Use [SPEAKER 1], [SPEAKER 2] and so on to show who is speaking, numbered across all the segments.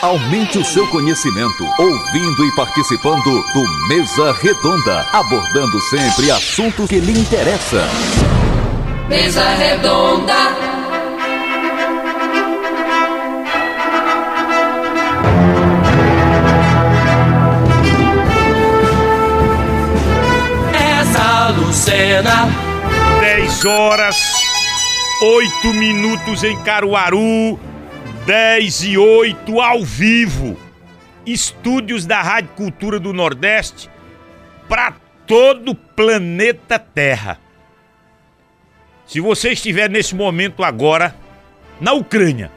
[SPEAKER 1] Aumente o seu conhecimento ouvindo e participando do Mesa Redonda, abordando sempre assuntos que lhe interessam.
[SPEAKER 2] Mesa Redonda.
[SPEAKER 3] Essa Lucena.
[SPEAKER 4] 10 horas, 8 minutos em Caruaru, 10 e 8 ao vivo. Estúdios da Rádio Cultura do Nordeste para todo o planeta Terra. Se você estiver nesse momento agora na Ucrânia,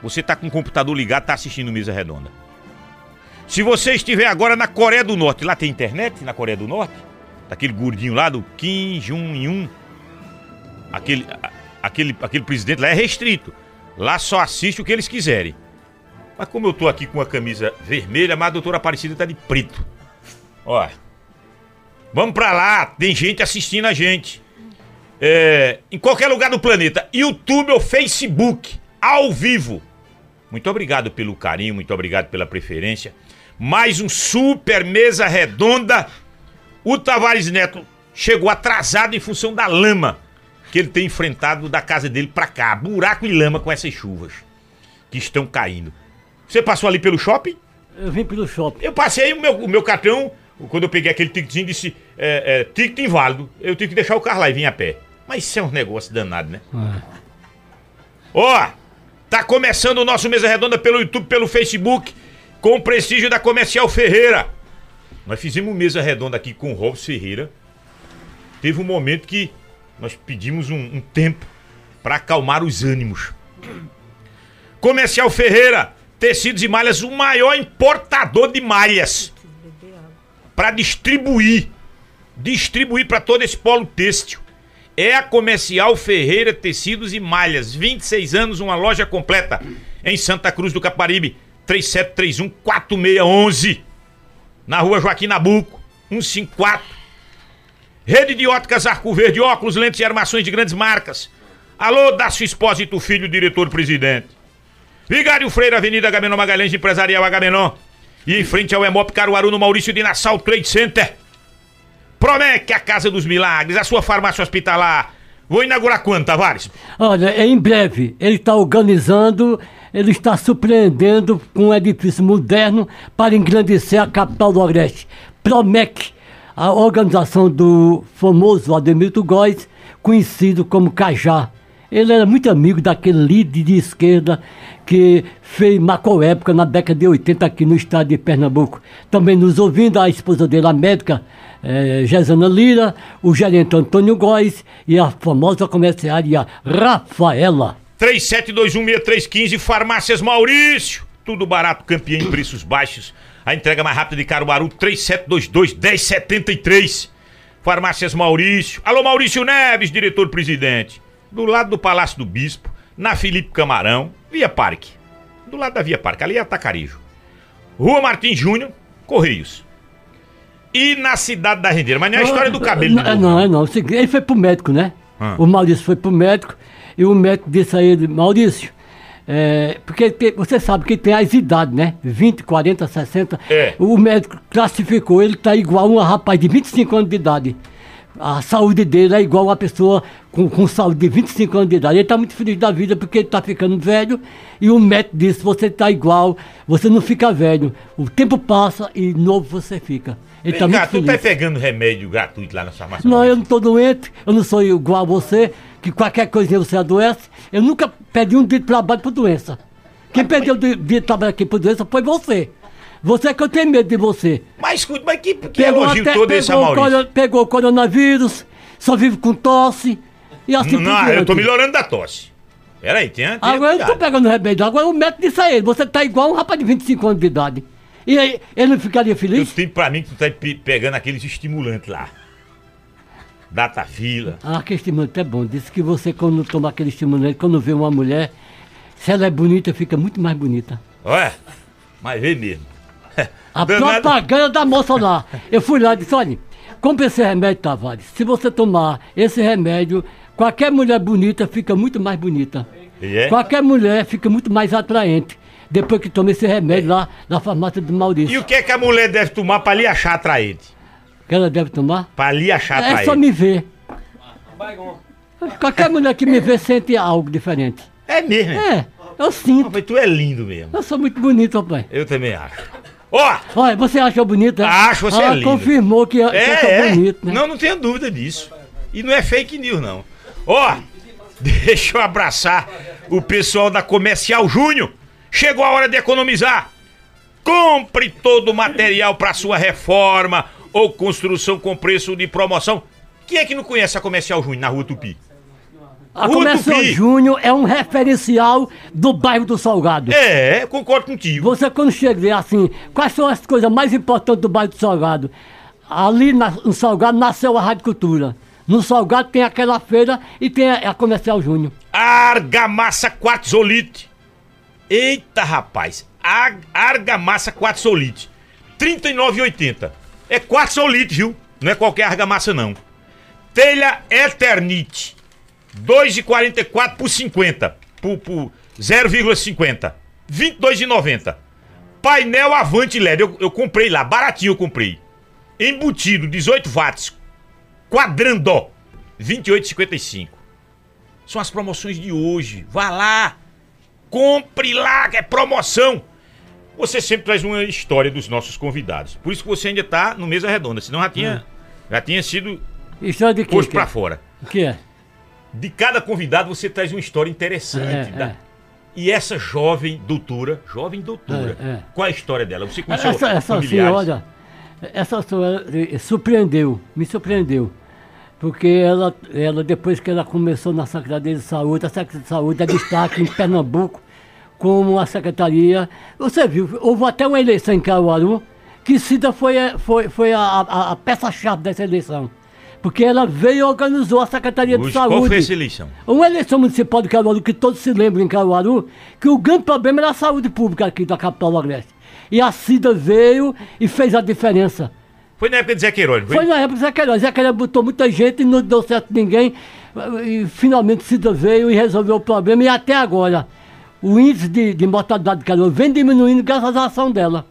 [SPEAKER 4] você está com o computador ligado, está assistindo Mesa Redonda. Se você estiver agora na Coreia do Norte, lá tem internet na Coreia do Norte? Daquele gordinho lá do Kim Jong-un. Aquele, aquele, aquele presidente lá é restrito. Lá só assiste o que eles quiserem. Mas como eu tô aqui com a camisa vermelha, mas a doutora Aparecida tá de preto. Ó. Vamos pra lá, tem gente assistindo a gente. É, em qualquer lugar do planeta. YouTube ou Facebook, ao vivo. Muito obrigado pelo carinho, muito obrigado pela preferência. Mais um super mesa redonda. O Tavares Neto chegou atrasado em função da lama que ele tem enfrentado da casa dele pra cá. Buraco e lama com essas chuvas que estão caindo. Você passou ali pelo shopping?
[SPEAKER 5] Eu vim pelo shopping.
[SPEAKER 4] Eu passei o meu, o meu cartão, quando eu peguei aquele ticketzinho, disse: é, é, ticket inválido. Eu tive que deixar o carro lá e vim a pé. Mas isso é um negócio danado, né? Ó, tá começando o nosso Mesa Redonda pelo YouTube, pelo Facebook, com o prestígio da Comercial Ferreira. Nós fizemos Mesa Redonda aqui com o Robson Ferreira. Teve um momento que nós pedimos um, um tempo para acalmar os ânimos. Comercial Ferreira, tecidos e malhas, o maior importador de malhas para distribuir, distribuir para todo esse polo têxtil. É a Comercial Ferreira Tecidos e Malhas, 26 anos, uma loja completa em Santa Cruz do Caparibe, 3731 4611. Na Rua Joaquim Nabuco, 154. Rede de óticas Arco Verde, óculos, lentes e armações de grandes marcas. Alô, Dácio Espósito Filho, diretor-presidente. Vigário Freire, Avenida Agamenon Magalhães, Empresarial Agamenon. E em frente ao Emop Caruaru, no Maurício de Nassau Trade Center. Promec, a Casa dos Milagres, a sua farmácia hospitalar. Vou inaugurar quando, Tavares?
[SPEAKER 5] Olha, em breve. Ele está organizando, ele está surpreendendo com um edifício moderno para engrandecer a capital do Agreste. Promec, a organização do famoso Ademilton Góes, conhecido como Cajá. Ele era muito amigo daquele líder de esquerda que fez marcou época na década de 80 aqui no estado de Pernambuco. Também nos ouvindo a esposa dele, a médica eh, Gesana Lira, o gerente Antônio Góes e a famosa comerciária Rafaela.
[SPEAKER 4] 37216315, Farmácias Maurício. Tudo barato, campeão em preços baixos. A entrega mais rápida de Caruaru, 3722-1073. Farmácias Maurício. Alô, Maurício Neves, diretor-presidente. Do lado do Palácio do Bispo, na Felipe Camarão, Via Parque. Do lado da Via Parque, ali é Atacarejo. Rua Martins Júnior, Correios. E na cidade da Rendeira. Mas não é a história do cabelo.
[SPEAKER 5] Não, não, é não. O seguinte, Ele foi pro médico, né?
[SPEAKER 4] Ah.
[SPEAKER 5] O Maurício foi pro médico e o médico disse a ele, Maurício, é, porque tem- você sabe que tem as idades, né? 20, 40, 60.
[SPEAKER 4] É.
[SPEAKER 5] O médico classificou, ele tá igual um rapaz de 25 anos de idade. A saúde dele é igual uma pessoa com, com saúde de 25 anos de idade. Ele está muito feliz da vida porque ele está ficando velho. E o médico disse: você está igual, você não fica velho. O tempo passa e novo você fica.
[SPEAKER 4] Vem
[SPEAKER 5] muito
[SPEAKER 4] cá, tu tá pegando remédio gratuito lá na farmácia?
[SPEAKER 5] Não, eu não estou doente, eu não sou igual a você, que qualquer coisinha você adoece. Eu nunca pedi um dia de trabalho por doença. Quem perdeu o dia de trabalho aqui por doença foi você. Você é que eu tenho medo de você.
[SPEAKER 4] Mas escuta, mas que, que elogio todo esse
[SPEAKER 5] pegou,
[SPEAKER 4] Maurício?
[SPEAKER 5] pegou o coronavírus, só vive com tosse. E assim
[SPEAKER 4] Não,
[SPEAKER 5] por
[SPEAKER 4] eu tô melhorando da tosse. Peraí, tem, tem
[SPEAKER 5] Agora eu não tô pegando remédio. Agora o médico disse a ele: você tá igual um rapaz de 25 anos de idade. E aí, ele não ficaria
[SPEAKER 4] Eu
[SPEAKER 5] feliz?
[SPEAKER 4] tenho pra mim que tu tá pe- pegando aqueles estimulantes lá. Datafila.
[SPEAKER 5] Ah, aquele estimulante é bom. Diz que você, quando toma aquele estimulante, quando vê uma mulher, se ela é bonita, fica muito mais bonita.
[SPEAKER 4] Olha, mas vê mesmo.
[SPEAKER 5] A
[SPEAKER 4] Danado.
[SPEAKER 5] propaganda da moça lá. Eu fui lá e disse, olha, compre esse remédio, Tavares. Se você tomar esse remédio, qualquer mulher bonita fica muito mais bonita.
[SPEAKER 4] E é?
[SPEAKER 5] Qualquer mulher fica muito mais atraente. Depois que tomei esse remédio lá na farmácia do Maurício.
[SPEAKER 4] E o que é que a mulher deve tomar pra lhe achar atraente?
[SPEAKER 5] Que ela deve tomar?
[SPEAKER 4] Pra lhe achar
[SPEAKER 5] É só
[SPEAKER 4] atraente.
[SPEAKER 5] me ver. Qualquer mulher que me vê sente algo diferente.
[SPEAKER 4] É mesmo, é?
[SPEAKER 5] É, eu sinto.
[SPEAKER 4] Mas tu é lindo mesmo.
[SPEAKER 5] Eu sou muito bonito, rapaz.
[SPEAKER 4] Eu também acho. Ó!
[SPEAKER 5] Olha, você achou bonito, né?
[SPEAKER 4] Acho, você é
[SPEAKER 5] Ela
[SPEAKER 4] lindo.
[SPEAKER 5] confirmou que, eu- que eu
[SPEAKER 4] É,
[SPEAKER 5] sou
[SPEAKER 4] é.
[SPEAKER 5] bonito, né?
[SPEAKER 4] Não, não tenha dúvida disso. E não é fake news, não. Ó, deixa eu abraçar o pessoal da Comercial Júnior. Chegou a hora de economizar. Compre todo o material para sua reforma ou construção com preço de promoção. Quem é que não conhece a Comercial Júnior na Rua Tupi?
[SPEAKER 5] A
[SPEAKER 4] Rua
[SPEAKER 5] Comercial
[SPEAKER 4] Tupi.
[SPEAKER 5] Júnior é um referencial do bairro do Salgado.
[SPEAKER 4] É, concordo contigo.
[SPEAKER 5] Você quando chega assim, quais são as coisas mais importantes do bairro do Salgado? Ali na- no Salgado nasceu a Rádio Cultura. No Salgado tem aquela feira e tem a, a Comercial Júnior.
[SPEAKER 4] Argamassa Quartzolite. Eita, rapaz. Ar- Argamassa Quartzolite. R$ 39,80. É Quartzolite, viu? Não é qualquer argamassa, não. Telha Eternite. 2,44 por 50. Por, por 0,50. 22,90. Painel Avante LED. Eu, eu comprei lá. Baratinho eu comprei. Embutido, 18 watts. Quadrandó. 28,55. São as promoções de hoje. Vá lá. Compre lá, que é promoção. Você sempre traz uma história dos nossos convidados. Por isso que você ainda tá no Mesa Redonda. Senão já tinha, já tinha sido
[SPEAKER 5] História de quê?
[SPEAKER 4] posto
[SPEAKER 5] que
[SPEAKER 4] pra
[SPEAKER 5] é?
[SPEAKER 4] fora.
[SPEAKER 5] O que é?
[SPEAKER 4] De cada convidado você traz uma história interessante.
[SPEAKER 5] É,
[SPEAKER 4] da-
[SPEAKER 5] é.
[SPEAKER 4] E essa jovem doutora, jovem doutora,
[SPEAKER 5] É, é.
[SPEAKER 4] qual é a história dela? Você conheceu
[SPEAKER 5] Essa, essa
[SPEAKER 4] familiares?
[SPEAKER 5] senhora, essa senhora eh, surpreendeu, me surpreendeu. Porque ela, ela, depois que ela começou na Secretaria de Saúde, a Secretaria de Saúde é destaque em Pernambuco como a Secretaria. Você viu, houve até uma eleição em Caruaru que Cida foi, a- foi, foi a, a- a peça-chave dessa eleição. Porque ela veio e organizou a Secretaria de
[SPEAKER 4] Hoje,
[SPEAKER 5] Saúde.
[SPEAKER 4] qual foi essa eleição?
[SPEAKER 5] Uma eleição municipal de Caruaru, que todos se lembram em Caruaru, que o grande problema era a saúde pública aqui da capital do Agreste. E a Cida veio e fez a diferença.
[SPEAKER 4] Foi na época de Zé Queiroz, não foi?
[SPEAKER 5] Foi na época do Zé Queiroz. Zé Queiroz botou muita gente e não deu certo ninguém. E finalmente Cida veio e resolveu o problema. E até agora, o índice de, de mortalidade de Caruaru vem diminuindo graças à ação dela.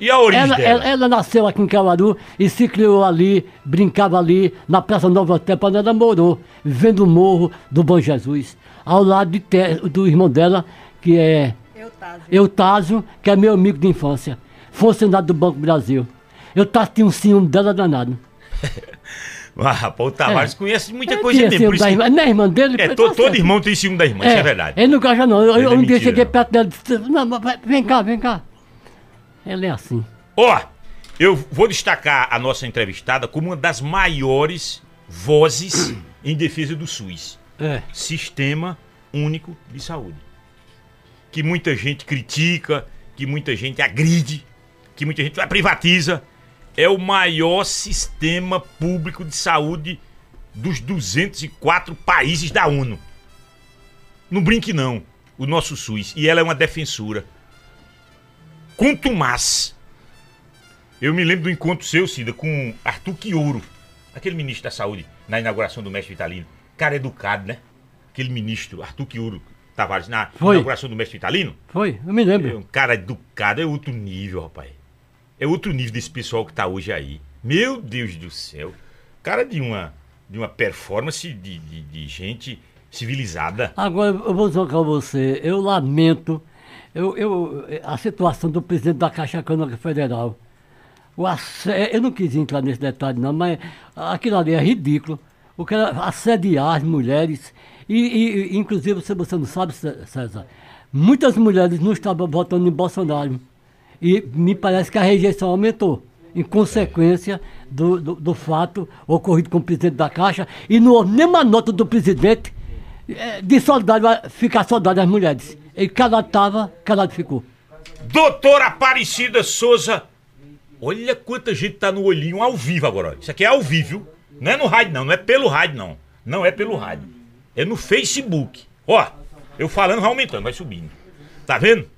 [SPEAKER 4] E a origem
[SPEAKER 5] Ela,
[SPEAKER 4] dela?
[SPEAKER 5] ela, ela nasceu aqui em Caruaru e se criou ali, brincava ali, na Praça Nova Tempo, onde ela morou, vivendo o morro do Bom Jesus, ao lado de Te- do irmão dela, que é
[SPEAKER 6] Eutásio.
[SPEAKER 5] Eutásio, que é meu amigo de infância, funcionário do Banco Brasil. Eutásio tinha um ciúme dela danado.
[SPEAKER 4] Ah, rapaz, o Tavares
[SPEAKER 5] É.
[SPEAKER 4] conhece muita
[SPEAKER 5] Ele
[SPEAKER 4] coisa mesmo. por isso que-
[SPEAKER 5] irmã, não é irmã dele?
[SPEAKER 4] É,
[SPEAKER 5] tá
[SPEAKER 4] to- todo
[SPEAKER 5] certo.
[SPEAKER 4] irmão tem ciúme da irmã, isso é verdade.
[SPEAKER 5] Ele não gosta não. Eu,
[SPEAKER 4] é
[SPEAKER 5] um dia cheguei perto dela e disse, não, mas vem cá, vem cá. Ele é assim.
[SPEAKER 4] Ó, eu vou destacar a nossa entrevistada como uma das maiores vozes em defesa do SUS.
[SPEAKER 5] É.
[SPEAKER 4] Sistema Único de Saúde. Que muita gente critica, que muita gente agride, que muita gente privatiza. É o maior sistema público de saúde dos 204 países da ONU. Não brinque não, o nosso SUS. E ela é uma defensora. Contumaz. Eu me lembro do encontro seu, Cida, com Arthur Quioro, aquele ministro da Saúde, na inauguração do Mestre Vitalino. Cara educado, né? Aquele ministro, Arthur Quioro Tavares, na
[SPEAKER 5] Foi.
[SPEAKER 4] inauguração do Mestre Vitalino.
[SPEAKER 5] Foi, eu me
[SPEAKER 4] É
[SPEAKER 5] lembro.
[SPEAKER 4] um cara educado, é outro nível, rapaz. É outro nível desse pessoal que tá hoje aí. Meu Deus do céu. Cara de uma, de uma performance de, de, de gente civilizada.
[SPEAKER 5] Agora, eu vou dizer com você, eu lamento eu, eu, a situação do presidente da Caixa Econômica Federal. O eu não quis entrar nesse detalhe, não, mas aquilo ali é ridículo. O que assediar as mulheres. E, e- e, inclusive, se você não sabe, Cé- César, muitas mulheres não estavam votando em Bolsonaro. E me parece que a rejeição aumentou, em consequência do, do, do fato ocorrido com o presidente da Caixa. E não houve nenhuma nota do presidente eh, de soldado, ficar soldado às mulheres. Ele calado estava, calado ficou.
[SPEAKER 4] Doutora Aparecida Souza. Olha quanta gente tá no olhinho ao vivo agora. Isso aqui é ao vivo? Não é no rádio, não. Não é pelo rádio, não. Não é pelo rádio. É no Facebook. Ó, eu falando vai aumentando, vai subindo. Tá vendo?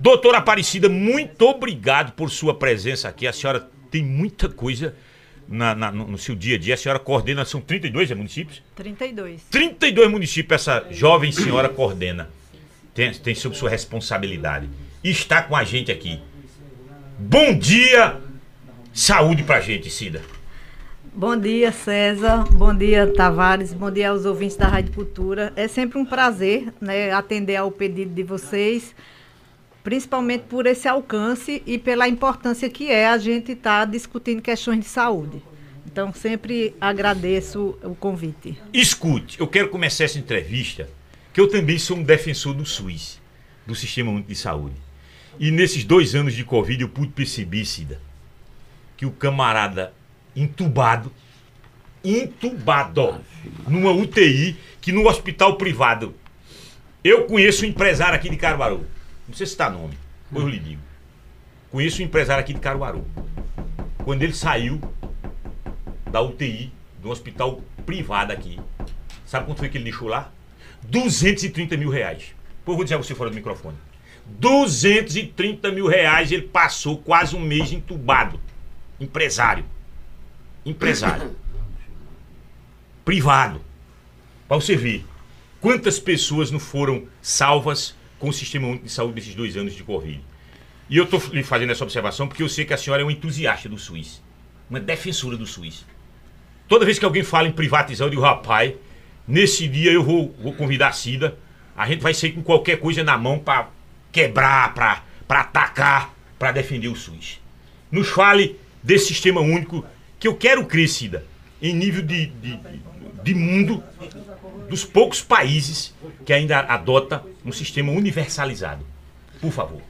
[SPEAKER 4] Doutora Aparecida, muito obrigado por sua presença aqui. A senhora tem muita coisa na- na- no, no seu dia a dia. A senhora coordena, são 32 municípios?
[SPEAKER 6] 32.
[SPEAKER 4] 32 municípios essa jovem senhora coordena. Tem, tem sob sua responsabilidade. está com a gente aqui. Bom dia, saúde pra gente, Cida.
[SPEAKER 6] Bom dia, César. Bom dia, Tavares. Bom dia aos ouvintes da Rádio Cultura. É sempre um prazer né, atender ao pedido de vocês, principalmente por esse alcance e pela importância que é a gente estar tá discutindo questões de saúde. Então, sempre agradeço o convite.
[SPEAKER 4] Escute, eu quero começar essa entrevista, que eu também sou um defensor do SUS, do Sistema Único de Saúde. E nesses dois anos de Covid eu pude perceber, Cida, que o camarada entubado, entubado, numa UTI, que no hospital privado. Eu conheço um empresário aqui de Caruaru. Não sei se está nome, eu lhe digo. Conheço um empresário aqui de Caruaru. Quando ele saiu da UTI, do hospital privado aqui, sabe quanto foi que ele deixou lá? 230 mil reais. Pô, vou dizer a você fora do microfone. 230 mil reais ele passou quase um mês entubado. Empresário. Empresário. Privado. Para você ver quantas pessoas não foram salvas com o sistema único de saúde desses dois anos de Covid. E eu estou lhe fazendo essa observação porque eu sei que a senhora é uma entusiasta do SUS. Uma defensora do SUS. Toda vez que alguém fala em privatizar, eu digo, rapaz, nesse dia eu vou, vou convidar a Cida. A gente vai sair com qualquer coisa na mão para quebrar, para atacar, para defender o SUS. Nos fale desse sistema único que eu quero crescida em nível de, de, de mundo dos poucos países que ainda adota um sistema universalizado. Por favor.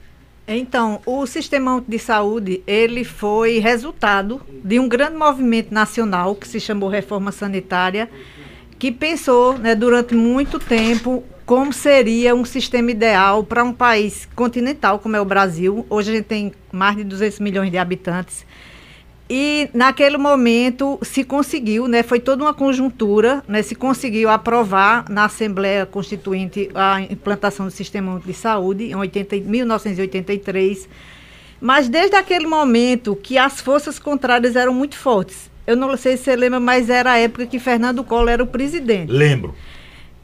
[SPEAKER 6] Então, o sistema de saúde, ele foi resultado de um grande movimento nacional que se chamou Reforma Sanitária, que pensou né, durante muito tempo como seria um sistema ideal para um país continental como é o Brasil. Hoje a gente tem mais de 200 milhões de habitantes. E naquele momento se conseguiu, né, foi toda uma conjuntura, né, se conseguiu aprovar na Assembleia Constituinte a implantação do Sistema Único de Saúde em 80, 1983. Mas desde aquele momento que as forças contrárias eram muito fortes. Eu não sei se você lembra, mas era a época que Fernando Collor era o presidente.
[SPEAKER 4] Lembro.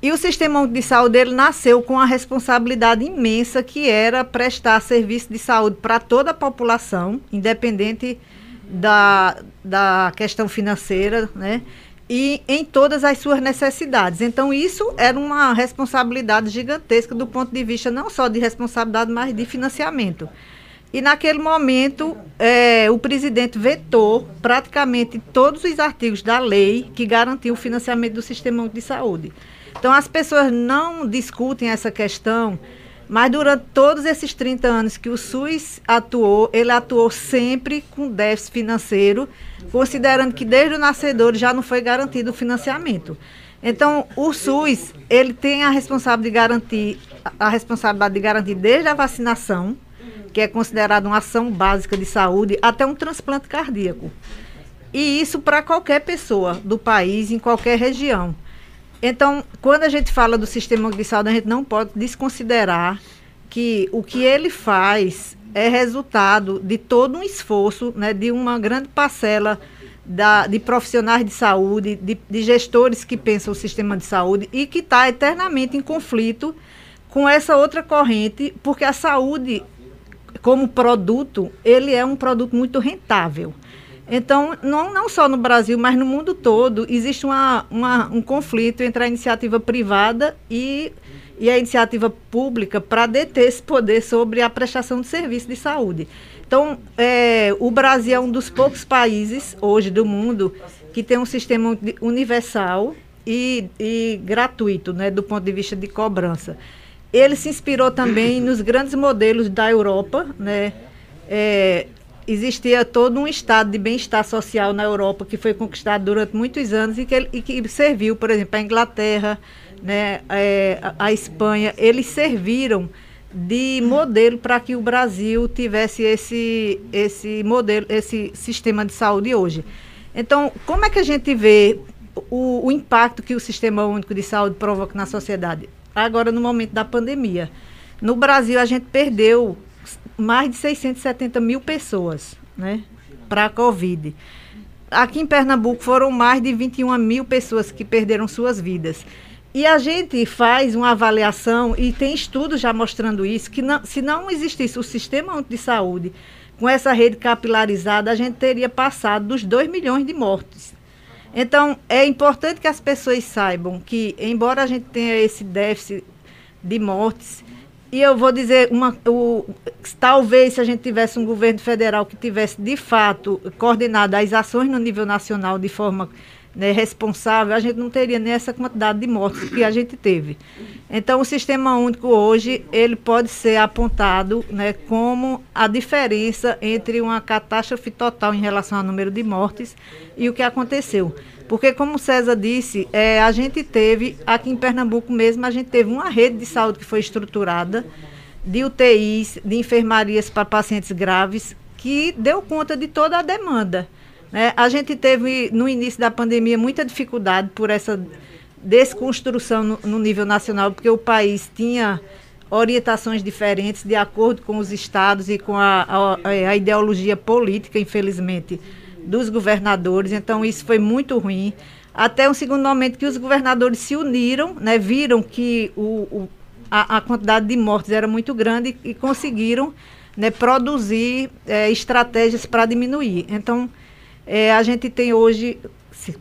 [SPEAKER 6] E o sistema de saúde ele nasceu com a responsabilidade imensa que era prestar serviço de saúde para toda a população, independente da, da questão financeira, né? E em todas as suas necessidades. Então, isso era uma responsabilidade gigantesca do ponto de vista não só de responsabilidade, mas de financiamento. E naquele momento, é, o presidente vetou praticamente todos os artigos da lei que garantiam o financiamento do sistema de saúde. Então, as pessoas não discutem essa questão mas durante todos esses 30 anos que o SUS atuou, ele atuou sempre com déficit financeiro, considerando que desde o nascedor já não foi garantido o financiamento. Então, o SUS, ele tem a responsabilidade de garantir a responsabilidade de garantir desde a vacinação, que é considerada uma ação básica de saúde, até um transplante cardíaco. E isso para qualquer pessoa do país, em qualquer região. Então, quando a gente fala do sistema de saúde, a gente não pode desconsiderar que o que ele faz é resultado de todo um esforço, né, de uma grande parcela da, de profissionais de saúde, de, de gestores que pensam o sistema de saúde e que está eternamente em conflito com essa outra corrente, porque a saúde, como produto, ele é um produto muito rentável. Então, não, não só no Brasil, mas no mundo todo, existe uma, uma um conflito entre a iniciativa privada e, e a iniciativa pública para deter esse poder sobre a prestação de serviço de saúde. Então, é, o Brasil é um dos poucos países hoje do mundo que tem um sistema universal e, e gratuito, né, do ponto de vista de cobrança. Ele se inspirou também nos grandes modelos da Europa, né, é, existia todo um estado de bem-estar social na Europa que foi conquistado durante muitos anos e que, e que serviu, por exemplo, a Inglaterra, né, é, a, Espanha, eles serviram de modelo para que o Brasil tivesse esse, esse modelo, esse sistema de saúde hoje. Então, como é que a gente vê o, o impacto que o Sistema Único de Saúde provoca na sociedade? Agora, no momento da pandemia. No Brasil, a gente perdeu mais de 670 mil pessoas né, para a Covid. Aqui em Pernambuco foram mais de 21 mil pessoas que perderam suas vidas. E a gente faz uma avaliação, e tem estudos já mostrando isso, que não, se não existisse o sistema de saúde com essa rede capilarizada, a gente teria passado dos 2 milhões de mortes. Então, é importante que as pessoas saibam que, embora a gente tenha esse déficit de mortes, e eu vou dizer, uma, o, talvez se a gente tivesse um governo federal que tivesse, de fato, coordenado as ações no nível nacional de forma né, responsável, a gente não teria nem essa quantidade de mortes que a gente teve. Então, o sistema único hoje, ele pode ser apontado né, como a diferença entre uma catástrofe total em relação ao número de mortes e o que aconteceu. Porque, como César disse, é, a gente teve, aqui em Pernambuco mesmo, a gente teve uma rede de saúde que foi estruturada, de UTIs, de enfermarias para pacientes graves, que deu conta de toda a demanda. Né? A gente teve, no início da pandemia, muita dificuldade por essa desconstrução no, no nível nacional, porque o país tinha orientações diferentes de acordo com os estados e com a, a, a ideologia política, infelizmente, dos governadores. Então, isso foi muito ruim. Até um segundo momento que os governadores se uniram, né, viram que o, o a, a, quantidade de mortes era muito grande e, e conseguiram né, produzir é, estratégias para diminuir. Então, é, a gente tem hoje, se,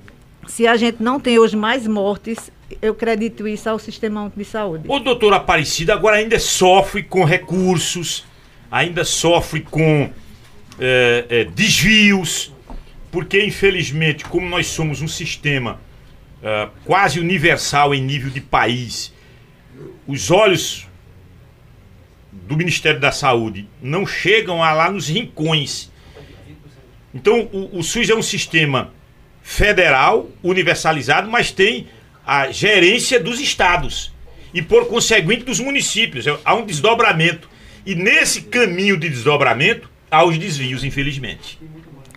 [SPEAKER 6] se, a gente não tem hoje mais mortes, eu acredito isso ao sistema de saúde.
[SPEAKER 4] O doutor Aparecida agora ainda sofre com recursos, ainda sofre com é, é, desvios, porque infelizmente, como nós somos um sistema é, quase universal em nível de país, os olhos do Ministério da Saúde não chegam a lá nos rincões então, o, o SUS é um sistema federal, universalizado, mas tem a gerência dos estados e, por conseguinte, dos municípios. É, há um desdobramento. E nesse caminho de desdobramento, há os desvios, infelizmente.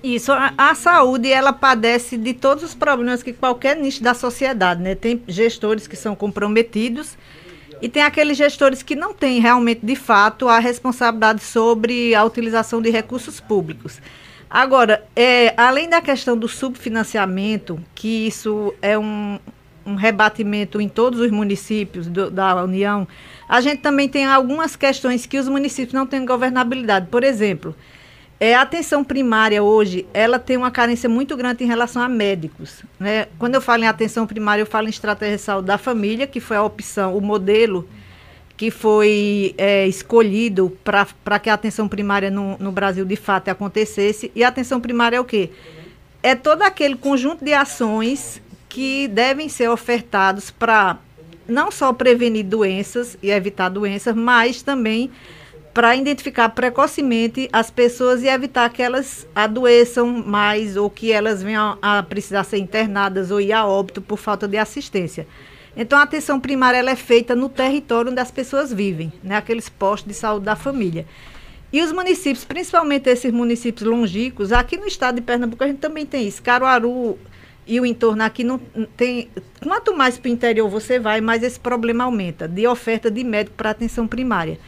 [SPEAKER 6] Isso, a, a, saúde, ela padece de todos os problemas que qualquer nicho da sociedade, né? Tem gestores que são comprometidos e tem aqueles gestores que não têm realmente, de fato, a responsabilidade sobre a utilização de recursos públicos. Agora, é, além da questão do subfinanciamento, que isso é um, um rebatimento em todos os municípios do, da União, a gente também tem algumas questões que os municípios não têm governabilidade. Por exemplo, é, a atenção primária hoje, ela tem uma carência muito grande em relação a médicos. Né? Quando eu falo em atenção primária, eu falo em estratégia de saúde da família, que foi a opção, o modelo que foi é, escolhido para que a atenção primária no, no, Brasil de fato acontecesse. E a atenção primária é o quê? É todo aquele conjunto de ações que devem ser ofertados para não só prevenir doenças e evitar doenças, mas também para identificar precocemente as pessoas e evitar que elas adoeçam mais ou que elas venham a precisar ser internadas ou ir a óbito por falta de assistência. Então, a atenção primária ela é feita no território onde as pessoas vivem, né? aqueles postos de saúde da família. E os municípios, principalmente esses municípios longínquos, aqui no estado de Pernambuco a gente também tem isso. Caruaru e o entorno aqui não tem. Quanto mais para o interior você vai, mais esse problema aumenta de oferta de médico para atenção primária.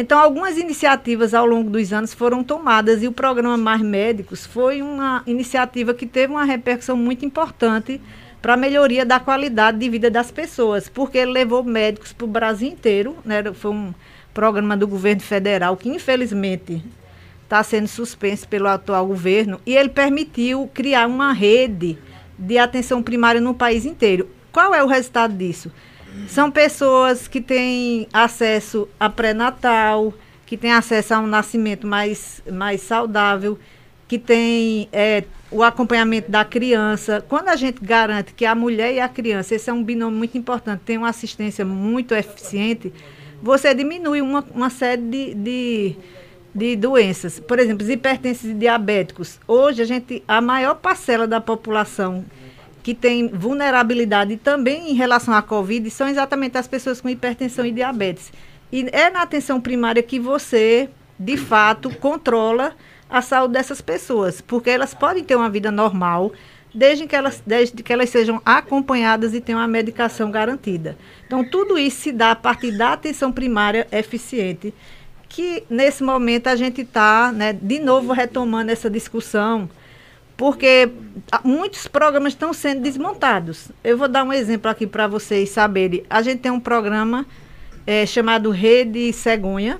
[SPEAKER 6] Então, algumas iniciativas ao longo dos anos foram tomadas e o programa Mais Médicos foi uma iniciativa que teve uma repercussão muito importante para a melhoria da qualidade de vida das pessoas, porque ele levou médicos para o Brasil inteiro, né? Foi um programa do governo federal que infelizmente está sendo suspenso pelo atual governo e ele permitiu criar uma rede de atenção primária no país inteiro. Qual é o resultado disso? São pessoas que têm acesso a pré-natal, que têm acesso a um nascimento mais, mais saudável, que têm é, o acompanhamento da criança. Quando a gente garante que a mulher e a criança, esse é um binômio muito importante, tem uma assistência muito eficiente, você diminui uma, uma série de, de, de doenças. Por exemplo, os hipertensos e diabéticos. Hoje, a gente, a maior parcela da população que tem vulnerabilidade também em relação à Covid são exatamente as pessoas com hipertensão e diabetes. E é na atenção primária que você, de fato, controla a saúde dessas pessoas, porque elas podem ter uma vida normal, desde que elas, desde que elas sejam acompanhadas e tenham a medicação garantida. Então, tudo isso se dá a partir da atenção primária eficiente, que nesse momento a gente está, né, de novo retomando essa discussão, porque muitos programas estão sendo desmontados. Eu vou dar um exemplo aqui para vocês saberem. A gente tem um programa é, chamado Rede Cegonha,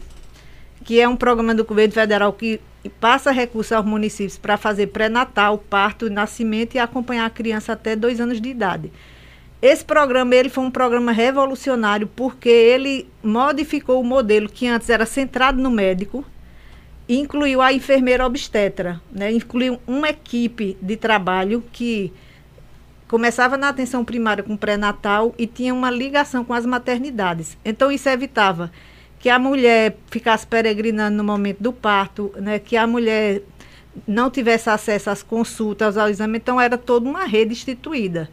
[SPEAKER 6] que é um programa do governo federal que passa recursos aos municípios para fazer pré-natal, parto, nascimento e acompanhar a criança até dois anos de idade. Esse programa ele foi um programa revolucionário porque ele modificou o modelo que antes era centrado no médico, incluiu a enfermeira obstetra, né? incluiu uma equipe de trabalho que começava na atenção primária com pré-natal e tinha uma ligação com as maternidades. Então isso evitava que a mulher ficasse peregrinando no momento do parto, né? que a mulher não tivesse acesso às consultas, ao exame. Então era toda uma rede instituída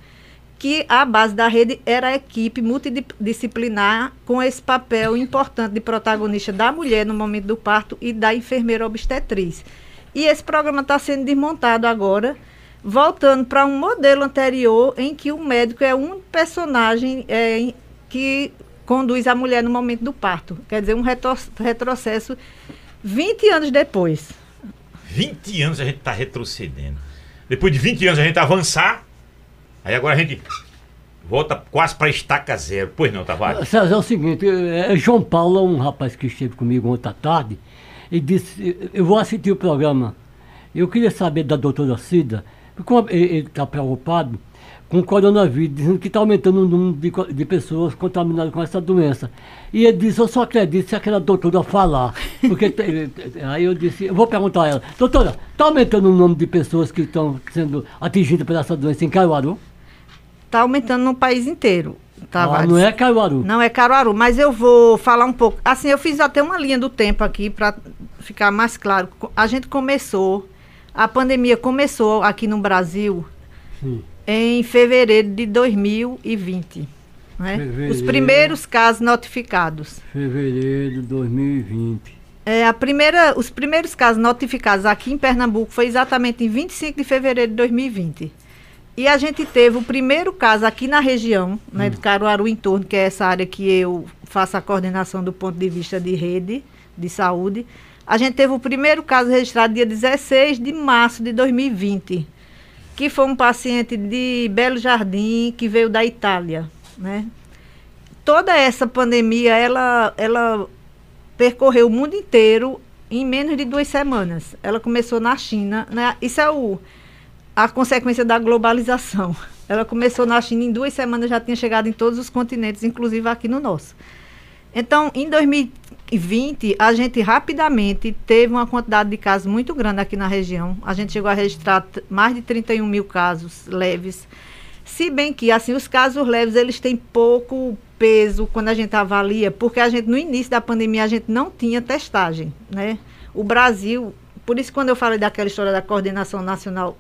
[SPEAKER 6] que a base da rede era a equipe multidisciplinar com esse papel importante de protagonista da mulher no momento do parto e da enfermeira obstetriz. E esse programa está sendo desmontado agora, voltando para um modelo anterior em que o médico é um personagem é, que conduz a mulher no momento do parto. Quer dizer, um retro retrocesso 20 anos depois.
[SPEAKER 4] 20 anos a gente está retrocedendo. Depois de 20 anos a gente avançar, Aí agora a gente volta quase para estaca zero. Pois não, Tavares?
[SPEAKER 5] César, é o seguinte, é, é João Paulo, um rapaz que esteve comigo ontem à tarde, e disse, eu vou assistir o programa. Eu queria saber da doutora Cida, porque ele está preocupado com o coronavírus, dizendo que está aumentando o número de, de, pessoas contaminadas com essa doença. E ele disse, eu só acredito se aquela doutora falar. Porque aí eu disse, eu vou perguntar a ela, doutora, está aumentando o número de pessoas que estão sendo atingidas por essa doença em Caruaru?
[SPEAKER 6] Está aumentando no país inteiro.
[SPEAKER 5] Tá, ah, não é Caruaru.
[SPEAKER 6] Não é Caruaru, mas eu vou falar um pouco. Assim, eu fiz até uma linha do tempo aqui para ficar mais claro. A gente começou, a pandemia começou aqui no Brasil Sim. em fevereiro de 2020. Né? Os primeiros casos notificados.
[SPEAKER 5] Fevereiro de 2020.
[SPEAKER 6] É, a primeira, os primeiros casos notificados aqui em Pernambuco foi exatamente em 25 de fevereiro de 2020. E a gente teve o primeiro caso aqui na região, né, de Caruaru em torno, que é essa área que eu faço a coordenação do ponto de vista de rede de saúde. A gente teve o primeiro caso registrado dia 16 de março de 2020, que foi um paciente de Belo Jardim que veio da Itália, né? Toda essa pandemia, ela, ela percorreu o mundo inteiro em menos de duas semanas. Ela começou na China, né? Isso é o a consequência da globalização. Ela começou na China, em duas semanas já tinha chegado em todos os continentes, inclusive aqui no nosso. Então, em 2020, a gente rapidamente teve uma quantidade de casos muito grande aqui na região. A gente chegou a registrar mais de 31 mil casos leves. Se bem que, assim, os casos leves, eles têm pouco peso quando a gente avalia, porque a gente, no início da pandemia, a gente não tinha testagem, né? O Brasil, por isso quando eu falei daquela história da coordenação nacional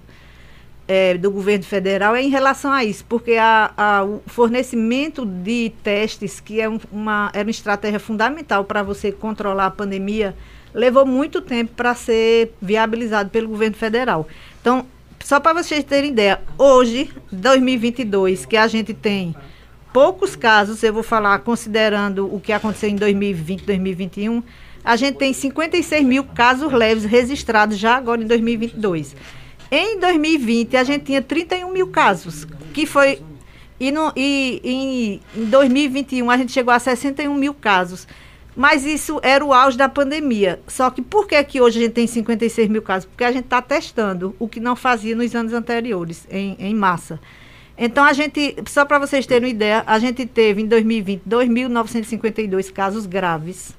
[SPEAKER 6] é, do governo federal é em relação a isso, porque a, a, o fornecimento de testes, que é um, uma, era uma estratégia fundamental para você controlar a pandemia, levou muito tempo para ser viabilizado pelo governo federal. Então, só para vocês terem ideia, hoje, 2022, que a gente tem poucos casos, eu vou falar considerando o que aconteceu em 2020, 2021, a gente tem 56 mil casos leves registrados já agora em 2022. Em 2020, a gente tinha 31 mil casos, que foi. E, no, e em, em 2021 a gente chegou a 61 mil casos. Mas isso era o auge da pandemia. Só que por que, que hoje a gente tem 56 mil casos? Porque a gente está testando o que não fazia nos anos anteriores, em, em massa. Então, a gente, só para vocês terem uma ideia, a gente teve em 2020 2.952 casos graves.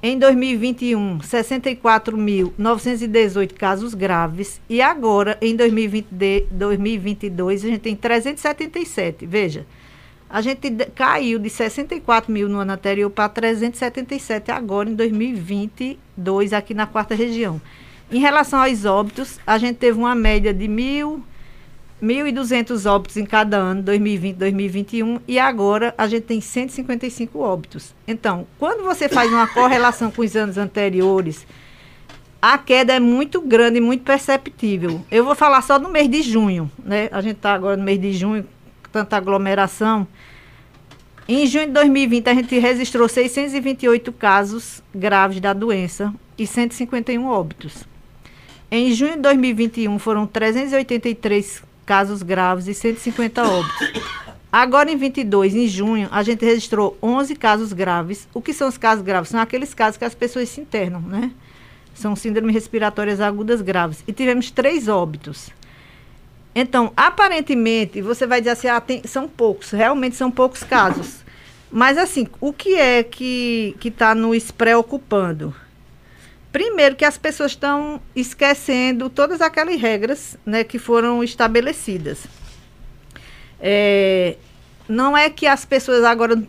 [SPEAKER 6] Em 2021, 64.918 casos graves. E agora, em 2020, 2022, a gente tem 377. Veja, a gente caiu de 64 mil no ano anterior para 377 agora, em 2022, aqui na quarta região. Em relação aos óbitos, a gente teve uma média de mil 1.200 óbitos em cada ano, 2020, 2021, e agora a gente tem 155 óbitos. Então, quando você faz uma correlação com os anos anteriores, a queda é muito grande e muito perceptível. Eu vou falar só no mês de junho, né? A gente está agora no mês de junho, tanta aglomeração. Em junho de 2020, a gente registrou 628 casos graves da doença e 151 óbitos. Em junho de 2021 foram 383 casos graves e 150 óbitos. Agora, em 22, em junho, a gente registrou 11 casos graves. O que são os casos graves? São aqueles casos que as pessoas se internam, né? São síndromes respiratórias agudas graves. E tivemos três óbitos. Então, aparentemente, você vai dizer assim, ah, tem, são poucos. Realmente são poucos casos. Mas, assim, o que é que está nos preocupando? Primeiro, que as pessoas estão esquecendo todas aquelas regras né, que foram estabelecidas. É, não é que as pessoas agora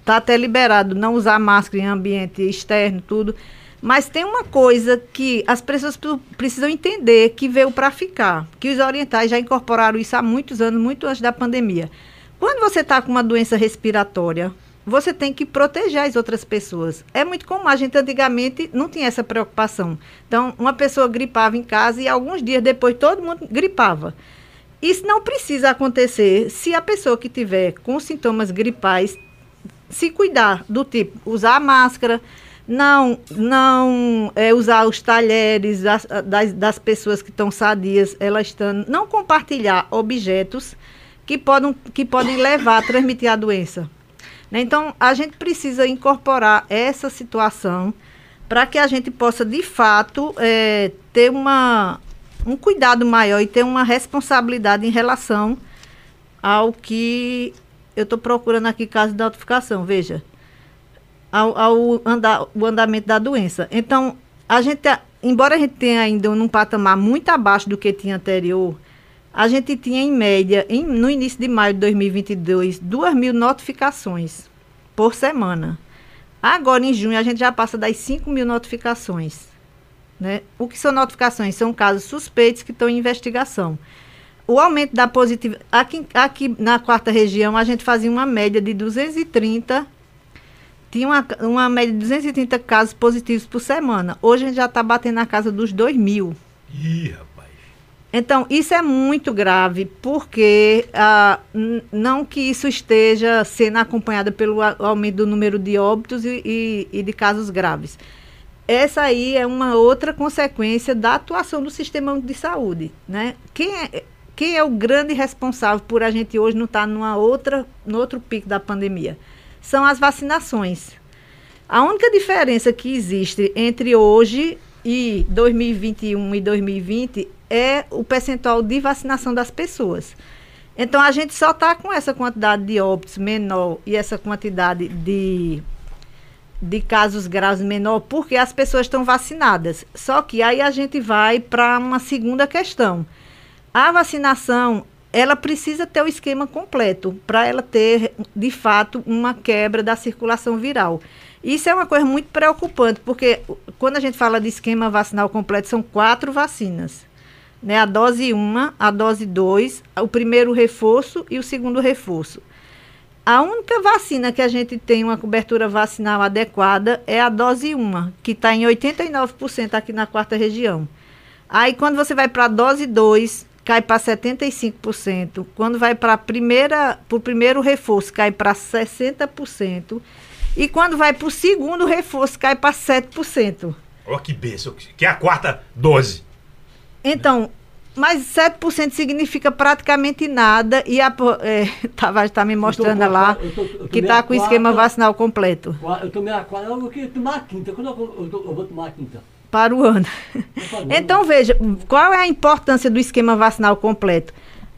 [SPEAKER 6] está até liberado não usar máscara em ambiente externo, tudo. Mas tem uma coisa que as pessoas precisam entender que veio para ficar, que os orientais já incorporaram isso há muitos anos, muito antes da pandemia. Quando você está com uma doença respiratória, você tem que proteger as outras pessoas. É muito comum, a gente antigamente não tinha essa preocupação. Então, uma pessoa gripava em casa e alguns dias depois todo mundo gripava. Isso não precisa acontecer se a pessoa que tiver com sintomas gripais se cuidar do tipo usar máscara, não não é, usar os talheres das, das, das pessoas que estão sadias, elas estão não compartilhar objetos que podem, que podem levar a transmitir a doença. Né? Então a gente precisa incorporar essa situação para que a gente possa de fato é, ter uma um cuidado maior e ter uma responsabilidade em relação ao que eu estou procurando aqui caso de notificação, veja, ao, ao andar, o andamento da doença. Então, a gente, embora a gente tenha ainda um patamar muito abaixo do que tinha anterior, a gente tinha em média, em, no início de maio de 2022, 2 mil notificações por semana. Agora, em junho, a gente já passa das 5 mil notificações. Né? O que são notificações? São casos suspeitos que estão em investigação. O aumento da positividade. Aqui, aqui na quarta região, a gente fazia uma média de 230. Tinha uma, uma média de 230 casos positivos por semana. Hoje a gente já está batendo na casa dos 2 mil.
[SPEAKER 4] Ih, rapaz.
[SPEAKER 6] Então, isso é muito grave, porque ah, não que isso esteja sendo acompanhado pelo aumento do número de óbitos e, e, e de casos graves essa aí é uma outra consequência da atuação do sistema de saúde, né? Quem é, quem é o grande responsável por a gente hoje não estar tá numa outra, no outro pico da pandemia? São as vacinações. A única diferença que existe entre hoje e 2021 e 2020 é o percentual de vacinação das pessoas. Então a gente só está com essa quantidade de óbitos menor e essa quantidade de de casos graves menor porque as pessoas estão vacinadas. Só que aí a gente vai para uma segunda questão. A vacinação, ela precisa ter o esquema completo para ela ter, de fato, uma quebra da circulação viral. Isso é uma coisa muito preocupante, porque quando a gente fala de esquema vacinal completo, são quatro vacinas. Né? A dose 1, a dose 2, o primeiro reforço e o segundo reforço. A única vacina que a gente tem uma cobertura vacinal adequada é a dose 1, que está em 89% aqui na quarta região. Aí, quando você vai para a dose 2, cai para 75%. Quando vai para o primeiro reforço, cai para 60%. E quando vai para o segundo reforço, cai para 7%.
[SPEAKER 4] Olha que benção, que é a quarta dose.
[SPEAKER 6] Então, mas 7% significa praticamente nada e a é, Tavares está me mostrando lá eu tô, eu tô que está com o esquema vacinal completo.
[SPEAKER 5] Eu tomei a quarta, eu queria tomar a quinta. Quando eu, vou tomar a quinta?
[SPEAKER 6] Para o ano. Então, veja, qual é a importância do esquema vacinal completo?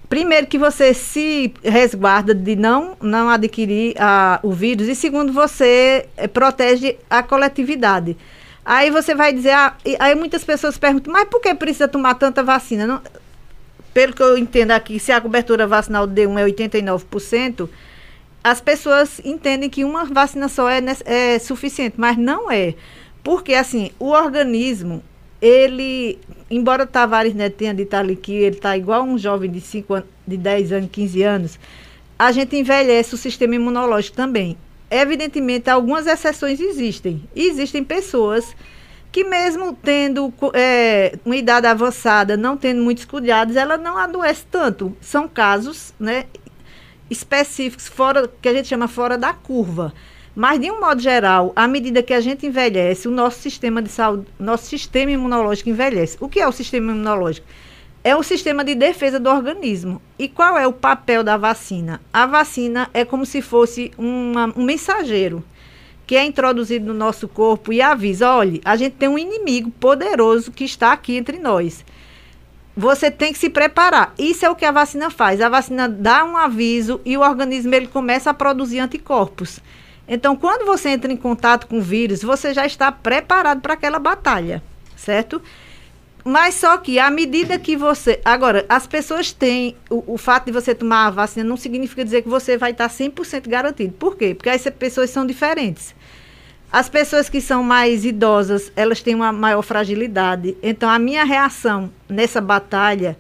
[SPEAKER 6] Primeiro, que você se resguarda de não, não adquirir a, o vírus, e segundo, você é, protege a coletividade. Aí você vai dizer, ah, aí muitas pessoas perguntam, mas por que precisa tomar tanta vacina? Não, pelo que eu entendo aqui, se a cobertura vacinal de 1 é 89%, as pessoas entendem que uma vacina só é, é suficiente, mas não é. Porque, assim, o organismo, ele, embora o Tavares né, tenha dito ali que ele está igual um jovem de, 5 anos, de 10 anos, 15 anos, a gente envelhece o sistema imunológico também. Evidentemente, algumas exceções existem. existem pessoas que mesmo tendo é, uma idade avançada, não tendo muitos cuidados, ela não adoece tanto. São casos né, específicos, fora que a gente chama fora da curva. Mas, de um modo geral, à medida que a gente envelhece, o nosso sistema de saúde, nosso sistema imunológico envelhece. O que é o sistema imunológico? É o sistema de defesa do organismo. E qual é o papel da vacina? A vacina é como se fosse uma, um mensageiro que é introduzido no nosso corpo e avisa: olha, a gente tem um inimigo poderoso que está aqui entre nós. Você tem que se preparar. Isso é o que a vacina faz. A vacina dá um aviso e o organismo ele começa a produzir anticorpos. Então, quando você entra em contato com o vírus, você já está preparado para aquela batalha, certo? Mas só que à medida que você. Agora, as pessoas têm. O, o fato de você tomar a vacina não significa dizer que você vai estar 100% garantido. Por quê? Porque as pessoas são diferentes. As pessoas que são mais idosas, elas têm uma maior fragilidade. Então, a minha reação nessa batalha,